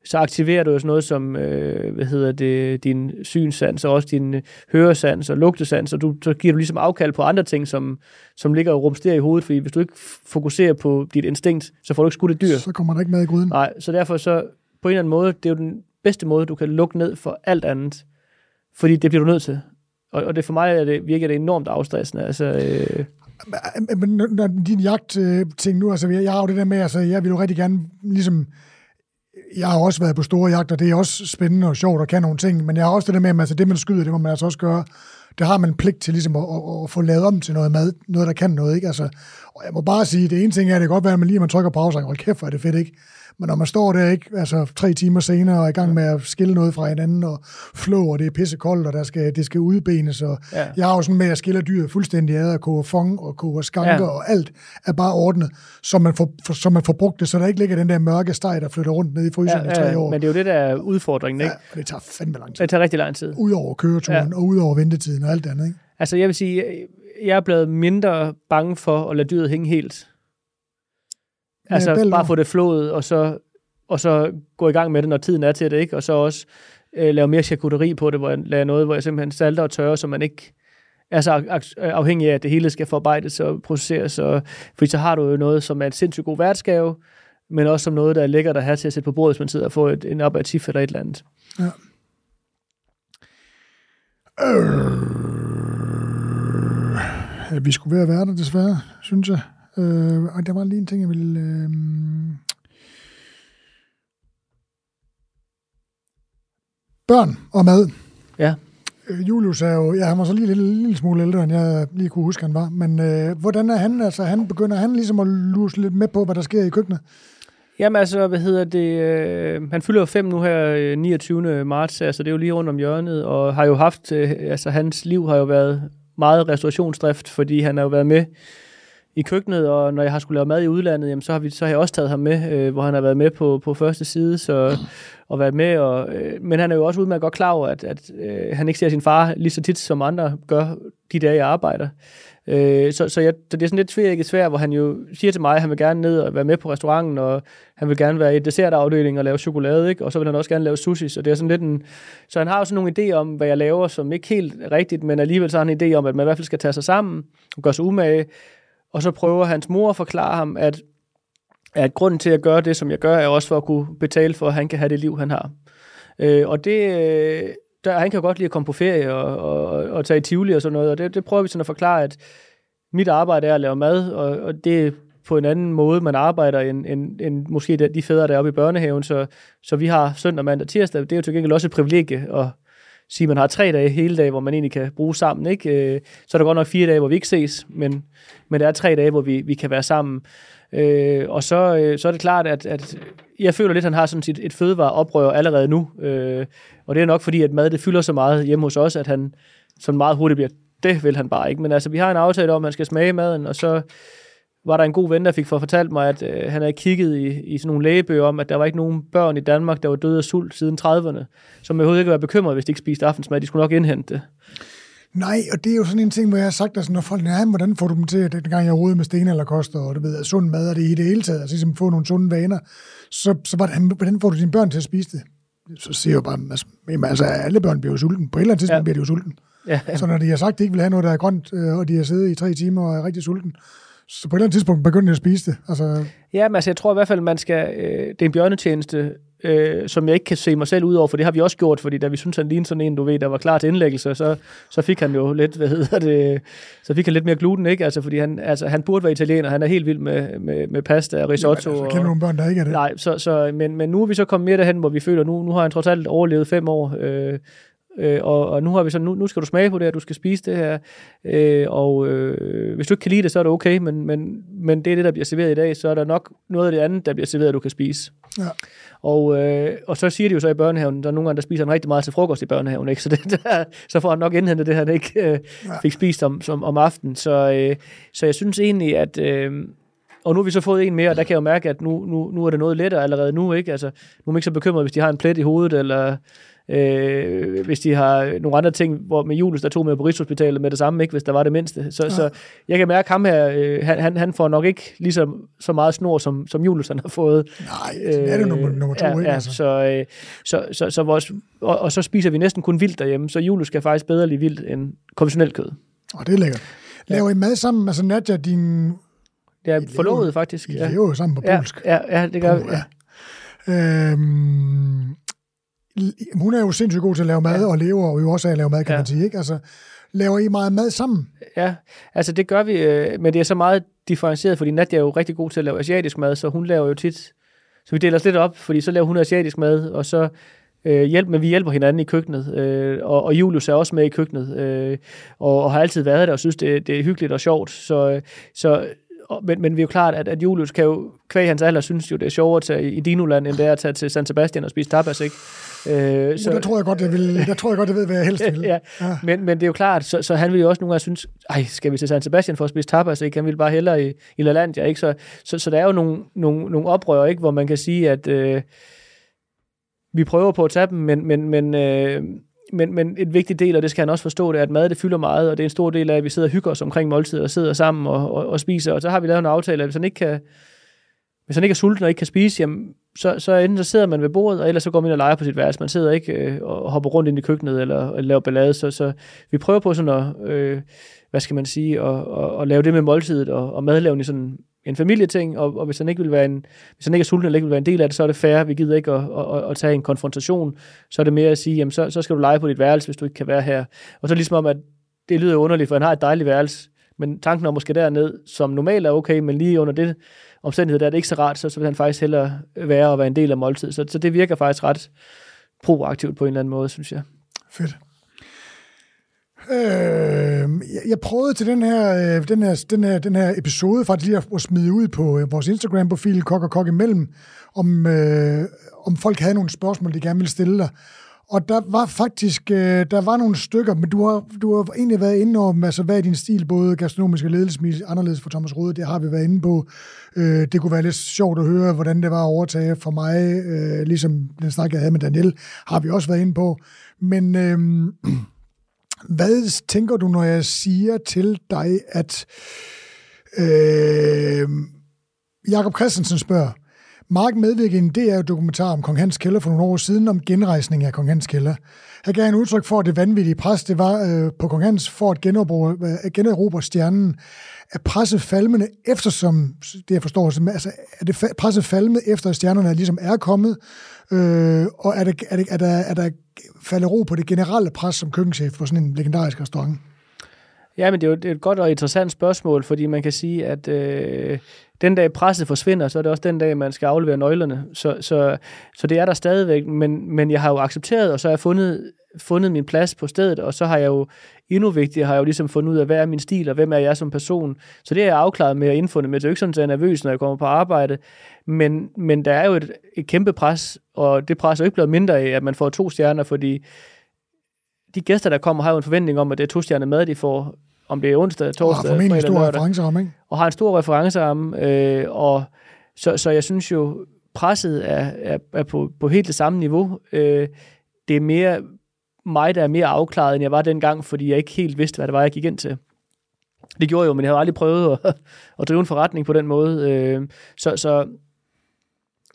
så aktiverer du jo sådan noget som, øh, hvad hedder det, din synssans, og også din øh, høresans og lugtesans, og du, så giver du ligesom afkald på andre ting, som, som ligger og rumsterer i hovedet, fordi hvis du ikke fokuserer på dit instinkt, så får du ikke skudt et dyr. Så kommer der ikke mad i gryden. Nej, så derfor så, på en eller anden måde, det er jo den bedste måde, du kan lukke ned for alt andet, fordi det bliver du nødt til. Og, og det for mig er det, virker det enormt afstressende. Altså, øh, men når- din jagt-ting nu, altså jeg har jo det der med, altså jeg vil jo rigtig gerne, ligesom, jeg har også været på store jagter, det er også spændende og sjovt og kan nogle ting, men jeg har også det der med, at altså, det man skyder, det må man altså også gøre, det har man pligt til ligesom at, at, at få lavet om til noget mad, noget der kan noget, ikke? Altså, og jeg må bare sige, det ene ting er, at det kan godt være, at man lige, man trykker pause, og hold kæft, hvor er det fedt, ikke? Men når man står der, ikke, altså tre timer senere og er i gang med at skille noget fra hinanden, og flå, og det er pissekoldt, og der skal, det skal udbenes, og Ja. jeg har jo sådan med, at jeg skiller dyret fuldstændig ad, og koger fong, og koger skanker, ja. Ja. og alt er bare ordnet, så man, får, for, så man får brugt det, så der ikke ligger den der mørke steg, der flytter rundt ned i fryseren ja, i tre år. men det er jo det, der er udfordringen, ja, ikke? og det tager fandme lang tid. Det tager rigtig lang tid. Udover køreturen, ja. og udover ventetiden og alt det andet, ikke? Altså, jeg vil sige, jeg er blevet mindre bange for at lade dyret hænge helt. Altså, bælter. bare få det flået, og så, og så gå i gang med det, når tiden er til det, ikke? Og så også øh, lave mere charcuterie på det, hvor jeg laver noget, hvor jeg simpelthen salter og tørrer, så man ikke er så ak- afhængig af, at det hele skal forarbejdes og processeres. Og, fordi så har du jo noget, som er en sindssygt god værtsgave, men også som noget, der er lækkert at have til at sætte på bordet, hvis man sidder og får et, en aperitif eller et eller andet. Øh, vi skulle være der, desværre, synes jeg. Øh, og der var lige en ting, jeg ville... Øh, børn og mad. Ja. Øh, Julius er jo, ja, han var så lige lidt, lille, lille smule ældre, end jeg lige kunne huske, han var. Men øh, hvordan er han, altså han begynder han ligesom at luse lidt med på, hvad der sker i køkkenet? Jamen altså, hvad hedder det, øh, han fylder jo fem nu her øh, 29. marts, altså det er jo lige rundt om hjørnet, og har jo haft, øh, altså hans liv har jo været meget restaurationsdrift, fordi han har jo været med i køkkenet, og når jeg har skulle lave mad i udlandet, jamen, så, har vi, så har jeg også taget ham med, øh, hvor han har været med på, på første side, så, og været med. Og, øh, men han er jo også udmærket godt klar over, at, at øh, han ikke ser sin far lige så tit, som andre gør de dage, jeg arbejder. Øh, så, så, jeg, så det er sådan lidt svært, svært, hvor han jo siger til mig, at han vil gerne ned og være med på restauranten, og han vil gerne være i dessertafdelingen og lave chokolade, ikke? og så vil han også gerne lave sushi, så det er sådan lidt en... Så han har jo sådan nogle idéer om, hvad jeg laver, som ikke helt rigtigt, men alligevel så har han en idé om, at man i hvert fald skal tage sig sammen og gøre sig umage, og så prøver hans mor at forklare ham, at, at grunden til at gøre det, som jeg gør, er også for at kunne betale for, at han kan have det liv, han har. Øh, og det, øh, der, han kan godt lide at komme på ferie og, og, og tage i Tivoli og sådan noget, og det, det prøver vi sådan at forklare, at mit arbejde er at lave mad, og, og det er på en anden måde, man arbejder, end, end, end måske de, de fædre, der er oppe i børnehaven. Så, så vi har søndag, mandag, tirsdag. Det er jo til gengæld også et privilegie at sige, at man har tre dage hele dag, hvor man egentlig kan bruge sammen. Ikke? Øh, så er der godt nok fire dage, hvor vi ikke ses, men, men der er tre dage, hvor vi, vi kan være sammen. Øh, og så, øh, så er det klart, at, at jeg føler lidt, at han har sådan sit, et fødevareoprør allerede nu. Øh, og det er nok fordi, at mad det fylder så meget hjemme hos os, at han sådan meget hurtigt bliver, det vil han bare ikke. Men altså, vi har en aftale om, at han skal smage maden, og så var der en god ven, der fik fortalt mig, at øh, han havde kigget i, i sådan nogle lægebøger om, at der var ikke nogen børn i Danmark, der var døde af sult siden 30'erne, som overhovedet ikke var bekymret, hvis de ikke spiste aftensmad. De skulle nok indhente det. Nej, og det er jo sådan en ting, hvor jeg har sagt, altså, når folk, ja, hvordan får du dem til, at gang jeg rode med sten eller koster, og du ved, sund mad er det i det hele taget, altså ligesom få nogle sunde vaner, så, så hvordan, hvordan får du dine børn til at spise det? Så siger jeg jo bare, altså, altså alle børn bliver jo sulten. På et eller andet tidspunkt ja. bliver de jo sulten. Ja, ja. Så når de har sagt, at de ikke vil have noget, der er grønt, øh, og de har siddet i tre timer og er rigtig sulten, så på et eller andet tidspunkt begynder de at spise det. Altså... Ja, men altså, jeg tror i hvert fald, man skal... Øh, det er en bjørnetjeneste, øh, som jeg ikke kan se mig selv ud over, for det har vi også gjort, fordi da vi synes, han lignede sådan en, du ved, der var klar til indlæggelse, så, så fik han jo lidt, hvad hedder det, så fik han lidt mere gluten, ikke? Altså, fordi han, altså, han burde være italiener, han er helt vild med, med, med pasta og risotto. Jamen, altså, kender nogle børn, der ikke er det. Nej, så, så, men, men nu er vi så kommet mere derhen, hvor vi føler, nu, nu har han trods alt overlevet fem år, øh, Øh, og, og nu har vi så, nu, nu skal du smage på det her, du skal spise det her, øh, og øh, hvis du ikke kan lide det, så er det okay, men, men, men det er det, der bliver serveret i dag, så er der nok noget af det andet, der bliver serveret, du kan spise. Ja. Og, øh, og så siger de jo så i børnehaven, der er nogle gange, der spiser han rigtig meget til frokost i børnehaven, ikke? <laughs> Så, det, der, så får han nok indhentet det, han ikke øh, fik spist om, som, om aftenen. Så, øh, så jeg synes egentlig, at... Øh, og nu har vi så fået en mere, og der kan jeg jo mærke, at nu, nu, nu er det noget lettere allerede nu, ikke? Altså, nu er man ikke så bekymret, hvis de har en plet i hovedet, eller Øh, hvis de har nogle andre ting, hvor med Julius, der tog med på Rigshospitalet med det samme, ikke, hvis der var det mindste. Så, ja. så jeg kan mærke ham her, øh, han, han får nok ikke ligesom så meget snor, som, som Julius han har fået. Nej, det er det nummer, nummer to, ja, ikke? Ja, altså. så, øh, så, så, så vores, og, og så spiser vi næsten kun vildt derhjemme, så Julius kan faktisk bedre lide vildt end konventionelt kød. Og det er lækkert. Laver ja. I mad sammen? Altså Nadja, din... Det er forlovet, faktisk. I ja. lever sammen på polsk. Ja, ja, ja det gør vi. Ja. Øhm, hun er jo sindssygt god til at lave mad, ja. og lever jo også af at lave mad, kan ja. man sige. Ikke? Altså, laver I meget mad sammen? Ja, altså det gør vi, øh, men det er så meget differentieret, fordi Nadia er jo rigtig god til at lave asiatisk mad, så hun laver jo tit, så vi deler os lidt op, fordi så laver hun asiatisk mad, og så øh, hjælp, men vi hjælper hinanden i køkkenet, øh, og, og Julius er også med i køkkenet, øh, og, og har altid været der og synes, det, det er hyggeligt og sjovt, så, øh, så men, men vi er jo klart, at, at Julius kan jo, kvæg hans alder, synes jo, det er sjovere at tage i Dinoland, end det er at tage til San Sebastian og spise tapas, ikke? Øh, så, der tror jeg godt, jeg vil, der tror jeg godt, jeg ved, hvad jeg helst vil. <laughs> ja, ja. Men, men det er jo klart, så, så han vil jo også nogle gange synes, ej, skal vi til San Sebastian for at spise tapas, ikke? Han vil bare hellere i, i La Landia, ikke? Så, så, så der er jo nogle, nogle, nogle oprør, ikke? Hvor man kan sige, at øh, vi prøver på at tage dem, men, men, men øh, men, men en vigtig del, og det skal han også forstå, det er, at mad det fylder meget, og det er en stor del af, at vi sidder og hygger os omkring måltider, og sidder sammen og, og, og spiser, og så har vi lavet en aftale, at hvis han ikke kan, hvis han ikke er sulten og ikke kan spise, jamen, så, så enten så sidder man ved bordet, og ellers så går man ind og leger på sit værelse. Man sidder ikke øh, og hopper rundt ind i køkkenet eller, eller laver ballade. Så, så vi prøver på sådan at, øh, hvad skal man sige, at, at, at lave det med måltidet og, og madlavning sådan en familieting, og, og hvis han ikke vil være en, hvis han ikke er sulten eller ikke vil være en del af det, så er det fair. Vi gider ikke at, at, at, at tage en konfrontation. Så er det mere at sige, jamen så, så skal du lege på dit værelse, hvis du ikke kan være her. Og så ligesom om, at det lyder underligt, for han har et dejligt værelse, men tanken om måske derned, som normalt er okay, men lige under det omstændighed, der er det ikke så rart, så, så vil han faktisk hellere være og være en del af måltid. Så, så det virker faktisk ret proaktivt på en eller anden måde, synes jeg. Fedt. Øh, jeg prøvede til den her, øh, den her, den her, den her episode faktisk lige at smide ud på øh, vores Instagram-profil, Kok og Kok imellem, om, øh, om folk havde nogle spørgsmål, de gerne ville stille dig. Og der var faktisk øh, der var nogle stykker, men du har, du har egentlig været inde over, altså, hvad er din stil, både gastronomisk og ledelsesmæssigt, anderledes for Thomas Rode, det har vi været inde på. Øh, det kunne være lidt sjovt at høre, hvordan det var at overtage for mig, øh, ligesom den snak, jeg havde med Daniel, har vi også været inde på. Men øh, <clears throat> hvad tænker du, når jeg siger til dig, at øh, Jakob Christensen spørger, Mark medvirkede i en DR-dokumentar om Kong Hans Kælder for nogle år siden om genrejsning af Kong Hans Kælder. Her gav han udtryk for, at det vanvittige pres, det var øh, på Kong Hans for at generobre, øh, generobre stjernen. Er presset falmende, eftersom, det jeg forstår, altså, er det presset falmende, efter stjernerne ligesom er kommet, øh, og er det, er, det, er, der, er der faldet ro på det generelle pres som køkkenchef for sådan en legendarisk restaurant? Ja, men det er jo et godt og interessant spørgsmål, fordi man kan sige, at øh, den dag presset forsvinder, så er det også den dag, man skal aflevere nøglerne. Så, så, så det er der stadigvæk, men, men jeg har jo accepteret, og så har jeg fundet, fundet min plads på stedet, og så har jeg jo endnu vigtigere, har jeg jo ligesom fundet ud af, hvad er min stil, og hvem er jeg som person. Så det er jeg afklaret med at indfundet med. Det er jo ikke sådan, at jeg er nervøs, når jeg kommer på arbejde, men, men der er jo et, et kæmpe pres, og det pres er jo ikke blevet mindre af, at man får to stjerner, fordi de gæster, der kommer, har jo en forventning om, at det er to stjerner mad, de får om det er onsdag, torsdag, og en stor referenceramme, ikke? Og har en stor referenceramme, øh, og så, så jeg synes jo, presset er, er, er på, på helt det samme niveau. Øh, det er mere mig, der er mere afklaret, end jeg var dengang, fordi jeg ikke helt vidste, hvad det var, jeg gik ind til. Det gjorde jeg jo, men jeg havde aldrig prøvet at, <laughs> at drive en forretning på den måde. Øh, så, så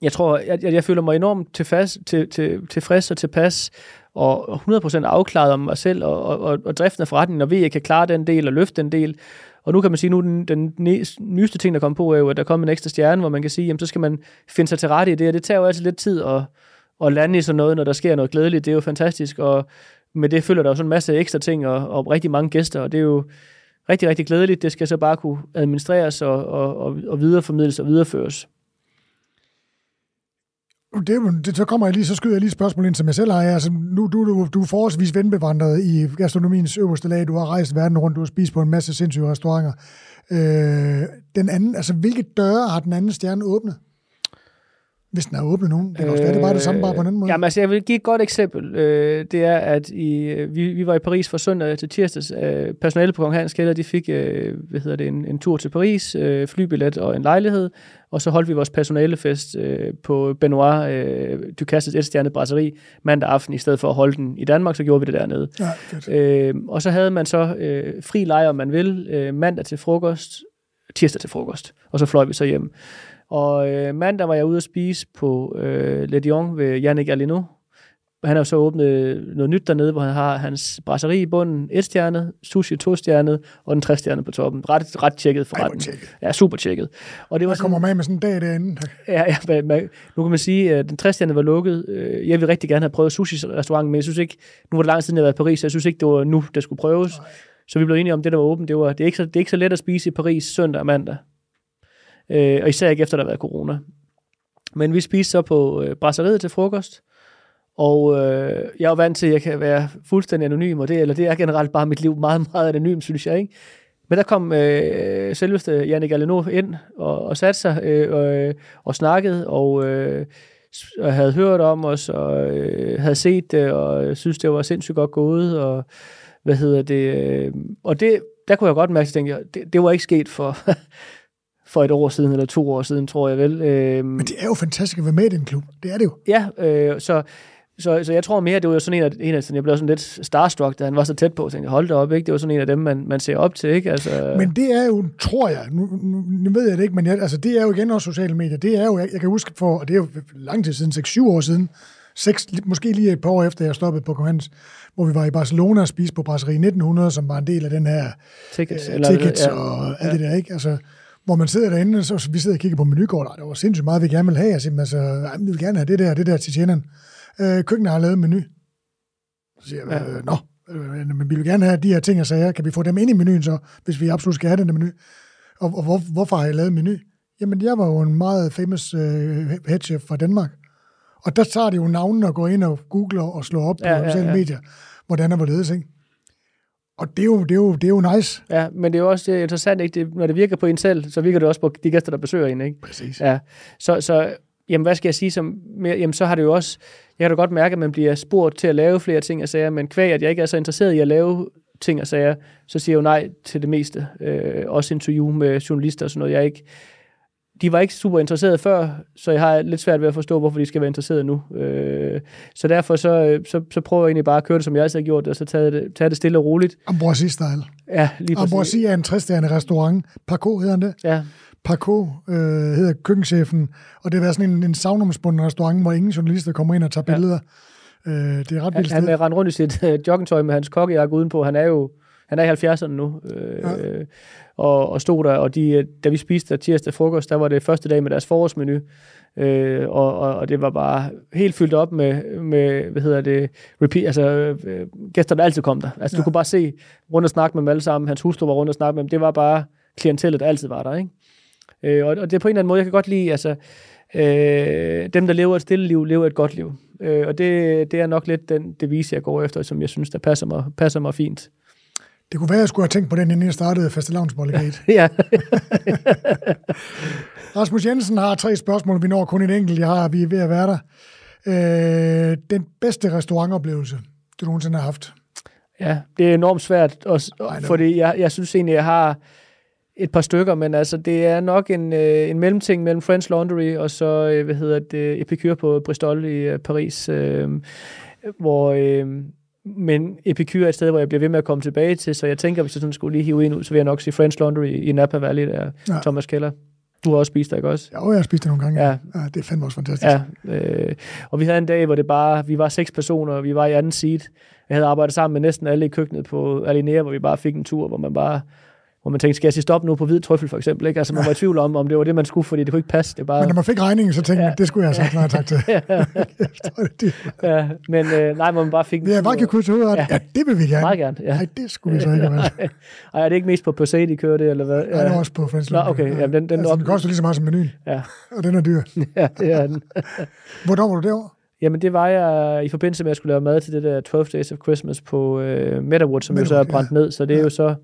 jeg tror, jeg, jeg, jeg føler mig enormt tilfreds, til, til, tilfreds og tilpas, og 100% afklaret om mig selv og, og, og, og driften af forretningen, og ved, at jeg kan klare den del og løfte den del. Og nu kan man sige, nu den, den nyeste ting, der kommer på, er jo, at der kommer en ekstra stjerne, hvor man kan sige, jamen så skal man finde sig til rette i det, og det tager jo altid lidt tid at, at lande i sådan noget, når der sker noget glædeligt. Det er jo fantastisk, og med det følger der jo sådan en masse ekstra ting og, og rigtig mange gæster, og det er jo rigtig, rigtig glædeligt. Det skal så bare kunne administreres og, og, og, og videreformidles og videreføres. Det, det, så kommer jeg lige, så skyder jeg lige et spørgsmål ind, som jeg selv har. Altså, nu du, du, du er forholdsvis venbevandret i gastronomiens øverste lag. Du har rejst verden rundt, du har spist på en masse sindssyge restauranter. Øh, den anden, altså, hvilke døre har den anden stjerne åbnet? Hvis den er åbnet nogen. Det kan også være, det er bare det samme, bare på en anden måde. Øh, jamen, altså, jeg vil give et godt eksempel. Øh, det er, at i, vi, vi var i Paris fra søndag til tirsdags. Øh, personale på Kong Hans Kælder, de fik øh, hvad hedder det, en, en tur til Paris, øh, flybillet og en lejlighed. Og så holdt vi vores personalefest øh, på Benoit øh, Ducasses etstjerne brasserie mandag aften. I stedet for at holde den i Danmark, så gjorde vi det dernede. Ja, øh, og så havde man så øh, fri lejr, om man vil, øh, mandag til frokost, tirsdag til frokost. Og så fløj vi så hjem. Og øh, mandag var jeg ude at spise på øh, Le Dion ved Yannick Alino. Han har jo så åbnet noget nyt dernede, hvor han har hans brasserie i bunden, et stjerne, sushi to stjerne og den tre stjerne på toppen. Ret, ret tjekket forretning. Ja, super tjekket. Og det var sådan, kommer med med sådan en dag derinde. Ja, ja man, nu kan man sige, at den tre stjerne var lukket. Øh, jeg vil rigtig gerne have prøvet sushi-restauranten, men jeg synes ikke, nu var det lang tid, jeg har været i Paris, så jeg synes ikke, det var nu, det skulle prøves. Nej. Så vi blev enige om, det der var åbent, det, var, det, er ikke så, det er ikke så let at spise i Paris søndag og mandag. Øh, og især ikke efter, der har været corona. Men vi spiste så på øh, brasseriet til frokost, og øh, jeg er vant til, at jeg kan være fuldstændig anonym, og det, eller det er generelt bare mit liv meget, meget anonym, synes jeg. Ikke? Men der kom øh, selveste Jannik Aleno ind og, og satte sig øh, og, og snakkede, og, øh, og havde hørt om os, og øh, havde set det, og synes det var sindssygt godt gået, og hvad hedder det, øh, og det, der kunne jeg godt mærke, at jeg, det, det var ikke sket for, <laughs> for et år siden, eller to år siden, tror jeg vel. Øh, Men det er jo fantastisk at være med i den klub. Det er det jo. Ja, øh, så, så, så jeg tror mere, det var sådan en af, en af sådan, jeg blev sådan lidt starstruck, da han var så tæt på, og tænkte, hold da op, ikke? det var sådan en af dem, man, man ser op til. Ikke? Altså... Men det er jo, tror jeg, nu, nu, nu ved jeg det ikke, men jeg, altså, det er jo igen også sociale medier. Det er jo, jeg, jeg kan huske for, og det er jo lang tid siden, 6-7 år siden, 6, måske lige et par år efter, jeg stoppede på Kohans, hvor vi var i Barcelona og spiste på Brasserie 1900, som var en del af den her tickets, uh, tickets ja, og alt ja. det der, ikke? Altså, hvor man sidder derinde, så vi sidder og kigger på menukort, og det var sindssygt meget, vi gerne vil have. Jeg siger, altså, vi vil gerne have det der, det der til tjeneren. Øh, køkkenet har lavet en menu. Så siger jeg, øh, nå, øh, men vi vil gerne have de her ting og sager. Kan vi få dem ind i menuen så, hvis vi absolut skal have den menu? Og, og hvor, hvorfor har jeg lavet en menu? Jamen, jeg var jo en meget famous øh, headchef fra Danmark. Og der tager de jo navnene og går ind og googler og slår op Ja, på ja, sociale ja. medier, hvordan er hvorledes, ikke? Og det er jo, det er jo, det er jo nice. Ja, men det er jo også det er interessant, ikke? Det, når det virker på en selv, så virker det også på de gæster, der besøger en, ikke? Præcis. Ja, så, så jamen, hvad skal jeg sige? Som, jamen, så har det jo også, jeg kan da godt mærke, at man bliver spurgt til at lave flere ting og sager, men kvæg, at jeg ikke er så interesseret i at lave ting og sager, så siger jeg jo nej til det meste. Øh, også interview med journalister og sådan noget. Jeg er ikke, de var ikke super interesserede før, så jeg har lidt svært ved at forstå, hvorfor de skal være interesserede nu. Øh, så derfor så, øh, så, så prøver jeg egentlig bare at køre det, som jeg altid har gjort, og så tage det, tage det stille og roligt. Ambroisi-style. Ja, lige præcis. Ambroisi er en træstjerne restaurant. Paco hedder det. Ja, Paco øh, hedder køkkenchefen, og det er sådan en, en savnomsbunden restaurant, hvor ingen journalister kommer ind og tager Ja. billeder. Øh, det er ret Han, vildt han rendt rundt i sit øh, joggingtøj med hans kokkejakke udenpå. Han er jo han er i 70'erne nu. Øh, Ja. og, og stod der, og de, øh, da vi spiste der tirsdag frokost, der var det første dag med deres forårsmenu. Øh, og, og, og, det var bare helt fyldt op med, med hvad hedder det, repeat, altså øh, gæster, der altid kom der. Altså. Ja. du kunne bare se rundt og snakke med dem alle sammen. Hans hustru var rundt og snakke med dem. Det var bare klientellet, der altid var der, ikke? Øh, og, og det er på en eller anden måde, jeg kan godt lide, altså, øh, dem, der lever et stille liv, lever et godt liv. Øh, og det, det er nok lidt den devise, jeg går efter, som jeg synes, der passer mig, passer mig fint. Det kunne være, at jeg skulle have tænkt på den, inden jeg startede fastelavnsbollegate. <laughs> ja. <laughs> Rasmus Jensen har tre spørgsmål. Vi når kun et enkelt. Jeg har, vi er ved at være der. Øh, den bedste restaurantoplevelse, du nogensinde har haft? ja, det er enormt svært, også, fordi jeg, jeg synes egentlig, jeg har et par stykker, men altså, det er nok en, øh, en mellemting mellem French Laundry og så, øh, hvad hedder det, Epicure på Bristol i øh, Paris, øh, hvor... Øh, men Epicure er et sted, hvor jeg bliver ved med at komme tilbage til, så jeg tænker, hvis jeg sådan skulle lige hive en ud, så vil jeg nok sige French Laundry i Napa Valley, der Ja. Thomas Keller. Du har også spist der, ikke også? Ja, jeg har spist det nogle gange. Ja. ja det er fandme også fantastisk. Ja, øh, og vi havde en dag, hvor det bare, vi var seks personer, og vi var i anden seat. Jeg havde arbejdet sammen med næsten alle i køkkenet på Alinea, hvor vi bare fik en tur, hvor man bare, hvor man tænkte, skal jeg sige stop nu på hvid trøffel for eksempel? Ikke? Altså man var i tvivl om, om det var det, man skulle, fordi det kunne ikke passe. Det bare, Men når man fik regningen, så tænkte jeg, Ja. det skulle jeg have sagt nej tak til. <laughs> det, <laughs> ja, men øh, nej, man bare fik vi har bare kan krydse hovedet. Ja. Ja. ja, det vil vi gerne. Meget gerne, ja. Nej, det skulle vi så ikke have valgt. <laughs> Ej, er det ikke mest på Passat, de kører det, eller hvad? Ja. Den er også på French Nå, okay. Jamen, den- den altså, op- den koster lige så meget som menuen, Ja, og den er dyr. ja, det er den. Hvornår var du derovre? Jamen, det var jeg i forbindelse med, at jeg skulle lave mad til det der 12 Days of Christmas på øh, Meadowood, som jo så er Meadowood, brændt ned. Så det er Ja. jo så...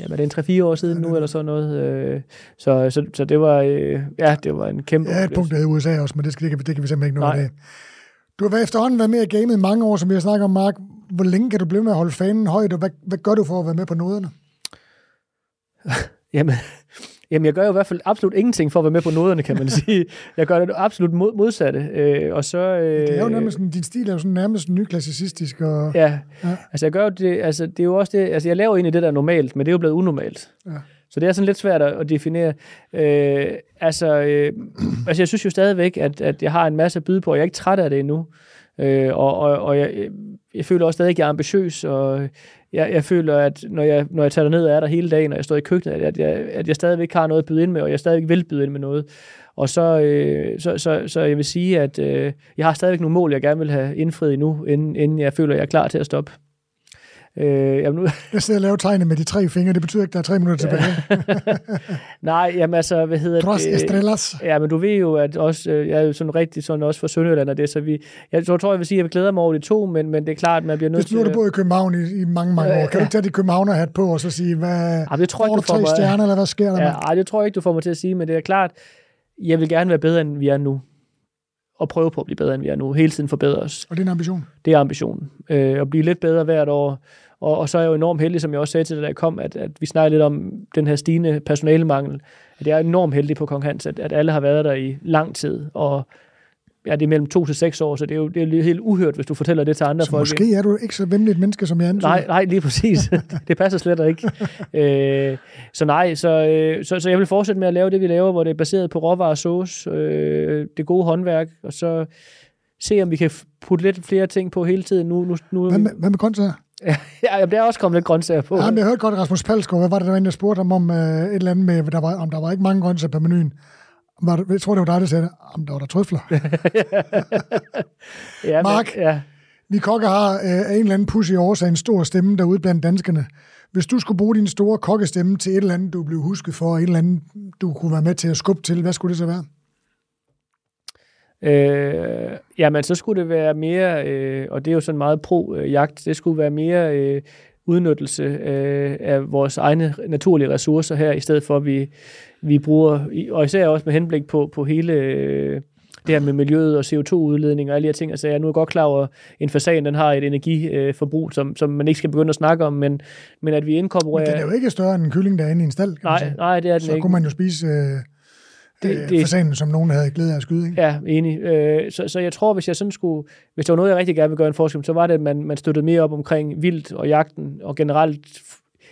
Jamen, det er en 3-4 år siden Ja, nu, eller sådan noget. Øh, så, så, så det var... Øh, ja, det var en kæmpe... Ja, et punkt, hedder USA også, men det, skal, det, kan, vi- det kan vi simpelthen ikke nå Nej. i. Du har været efterhånden været med i gamet i mange år, som vi har snakket om, Mark. Hvor længe kan du blive med at holde fanen højt, og hvad, hvad gør du for at være med på noderne? <laughs> Jamen, jamen, jeg gør jo i hvert fald absolut ingenting for at være med på noderne, kan man <laughs> sige. Jeg gør det absolut mod, modsatte. Øh, og så... Øh, Det er jo nærmest, sådan, din stil er jo sådan nærmest nyklassicistisk, og Ja, Ja. altså jeg gør jo det, altså det er jo også det, altså jeg laver egentlig det, der er normalt, men det er jo blevet unormalt. Ja. Så det er sådan lidt svært at, at definere. Øh, altså, øh, altså jeg synes jo stadigvæk, at, at jeg har en masse at byde på, og jeg er ikke træt af det endnu. Øh, og og, og jeg, jeg føler også stadig, at jeg er ambitiøs, og jeg, jeg føler, at når jeg, når jeg tager ned og er der hele dagen, og jeg står i køkkenet, at jeg, at jeg stadigvæk har noget at byde ind med, og jeg stadigvæk vil byde ind med noget. Og så, øh, så, så, så jeg vil sige, at øh, jeg har stadigvæk nogle mål, jeg gerne vil have indfriet nu, inden, inden jeg føler, at jeg er klar til at stoppe. Øh, jamen nu, <laughs> jeg sidder og laver tegnet med de tre fingre. Det betyder ikke, at der er tre minutter tilbage. <laughs> nej, jamen altså, hvad hedder Tros det? estrellas. Ja, men du ved jo, at også, øh, jeg er jo sådan rigtig sådan også fra Sønderjylland og det, så vi, jeg tror, tror, jeg vil sige, at jeg glæder mig over de to, men, men det er klart, at man bliver nødt Hvis nu har du boet i København i, i mange, mange år, kan du ikke tage dit københavner-hat på og så sige, hvad, Jamen, det tror jeg du får mig- stjerner, eller hvad sker der? Ja, Ja. ej, det tror jeg ikke, du får mig til at sige, men det er klart, jeg vil gerne være bedre, end vi er nu. Og prøve på at blive bedre, end vi er nu. Hele tiden forbedre os. Og det er en ambition. Det er ambitionen. Øh, at blive lidt bedre hvert år. Og, og så er jeg jo enormt heldig, som jeg også sagde til dig, da jeg kom, at, at vi snakkede lidt om den her stigende personalemangel. At jeg er enormt heldig på Kong Hans, at, at alle har været der i lang tid. Og ja, det er mellem to til seks år, så det er jo det er helt uhørt, hvis du fortæller det til andre Så folk. måske er du ikke så venligt et menneske, som jeg antyder. Nej, nej, lige præcis. <laughs> det passer slet ikke. øh, så nej, så, øh, så, så jeg vil fortsætte med at lave det, vi laver, hvor det er baseret på råvarer og sauce, øh, det gode håndværk, og så se, om vi kan putte lidt flere ting på hele tiden. Nu, nu, nu, Hvad med, hvad med grøntsager? <laughs> ja, der er også kommet lidt grøntsager på. Ja, men jeg hørte godt Rasmus Palsgaard, hvad var det, der var en, der spurgte ham om uh, et eller andet med, der var, om der var ikke mange grøntsager på menuen. Var det, jeg tror, det var dig, der sagde. Om der var der trøfler. <laughs> ja, Mark. Men, ja. Vi kokke har uh, af en eller anden pussy årsag en stor stemme derude blandt danskerne. Hvis du skulle bruge din store kokkestemme til et eller andet, du blev husket for, et eller andet, du kunne være med til at skubbe til, hvad skulle det så være? Øh, jamen, så skulle det være mere, øh, og det er jo sådan meget pro-jagt, det skulle være mere øh, udnyttelse øh, af vores egne naturlige ressourcer her, i stedet for at vi, vi bruger, og især også med henblik på, på hele øh, det her med miljøet og CO2-udledning og alle de her ting. Altså, jeg er nu godt klar over, at en fasan den har et energiforbrug, som, som man ikke skal begynde at snakke om, men, men at vi inkorporerer... Men den er jo ikke større end en kylling, der er inde i en stald. Nej, nej, det er den så ikke. Kunne man jo spise... Øh det, det, fasanen, som nogen havde glædet af at skyde. Ikke? Ja, enig. Øh, så, så jeg tror, hvis jeg sådan skulle, hvis der var noget, jeg rigtig gerne ville gøre en forskel, så var det, at man, man støttede mere op omkring vildt og jagten, og generelt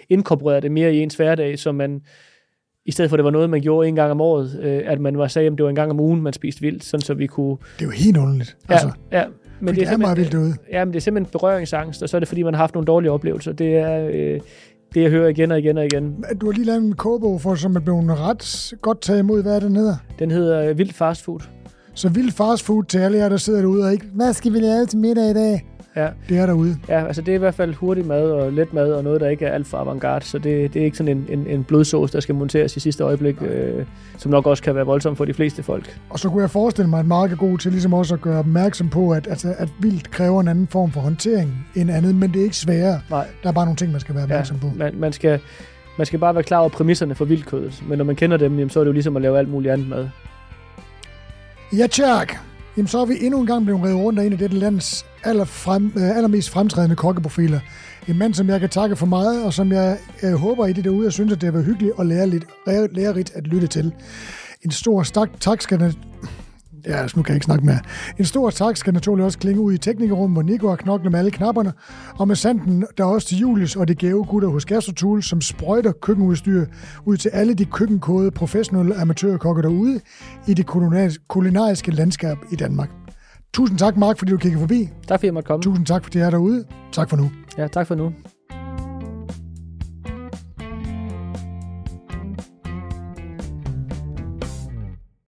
inkorporerede det mere i ens hverdag, så man, i stedet for at det var noget, man gjorde en gang om året, øh, at man var sagde, at det var en gang om ugen, man spiste vildt, sådan så vi kunne... Det er jo helt underligt. Ja, altså, ja. Men det, det er, er meget vildt derude. Ja, men det er simpelthen berøringsangst, og så er det, fordi man har haft nogle dårlige oplevelser. Det er... Øh, det, jeg hører igen og igen og igen. Du har lige lavet en kobo for, som er blevet ret godt taget imod. Hvad er den hedder? Den hedder Vild Fast Food. Så vild fast food til alle jer, der sidder derude og ikke, hvad skal vi lave til middag i dag? Ja. Det er derude. Ja, altså det er i hvert fald hurtig mad og let mad, og noget, der ikke er alt for avantgarde. Så det, det er ikke sådan en, en, en blodsås, der skal monteres i sidste øjeblik, øh, som nok også kan være voldsom for de fleste folk. Og så kunne jeg forestille mig, at Mark er god til ligesom også at gøre opmærksom på, at, altså, at vildt kræver en anden form for håndtering end andet, men det er ikke sværere. Nej. Der er bare nogle ting, man skal være opmærksom ja, på. Man, man, skal, man skal bare være klar over præmisserne for vildkødet, men når man kender dem, jamen, så er det jo ligesom at lave alt muligt andet mad. Ja, tak. Jamen, så er vi endnu en gang blevet reddet rundt af en af dette lands allerfrem, øh, allermest fremtrædende kokkeprofiler. En mand, som jeg kan takke for meget, og som jeg øh, håber i det derude, og synes, at det har været hyggeligt og lærerigt, lærerigt at lytte til. En stor stak, tak skal Ja, altså nu kan jeg ikke snakke mere. En stor tak skal naturligvis også klinge ud i teknikerrummet, hvor Nico har knoklet med alle knapperne, og med sanden der er også til Julius og de gave gutter hos Gastrotool, som sprøjter køkkenudstyr ud til alle de køkkenkode professionelle amatørkokker derude i det kulinariske landskab i Danmark. Tusind tak, Mark, fordi du kiggede forbi. Tak fordi jeg måtte komme. Tusind tak, fordi jeg er derude. Tak for nu. Ja, tak for nu.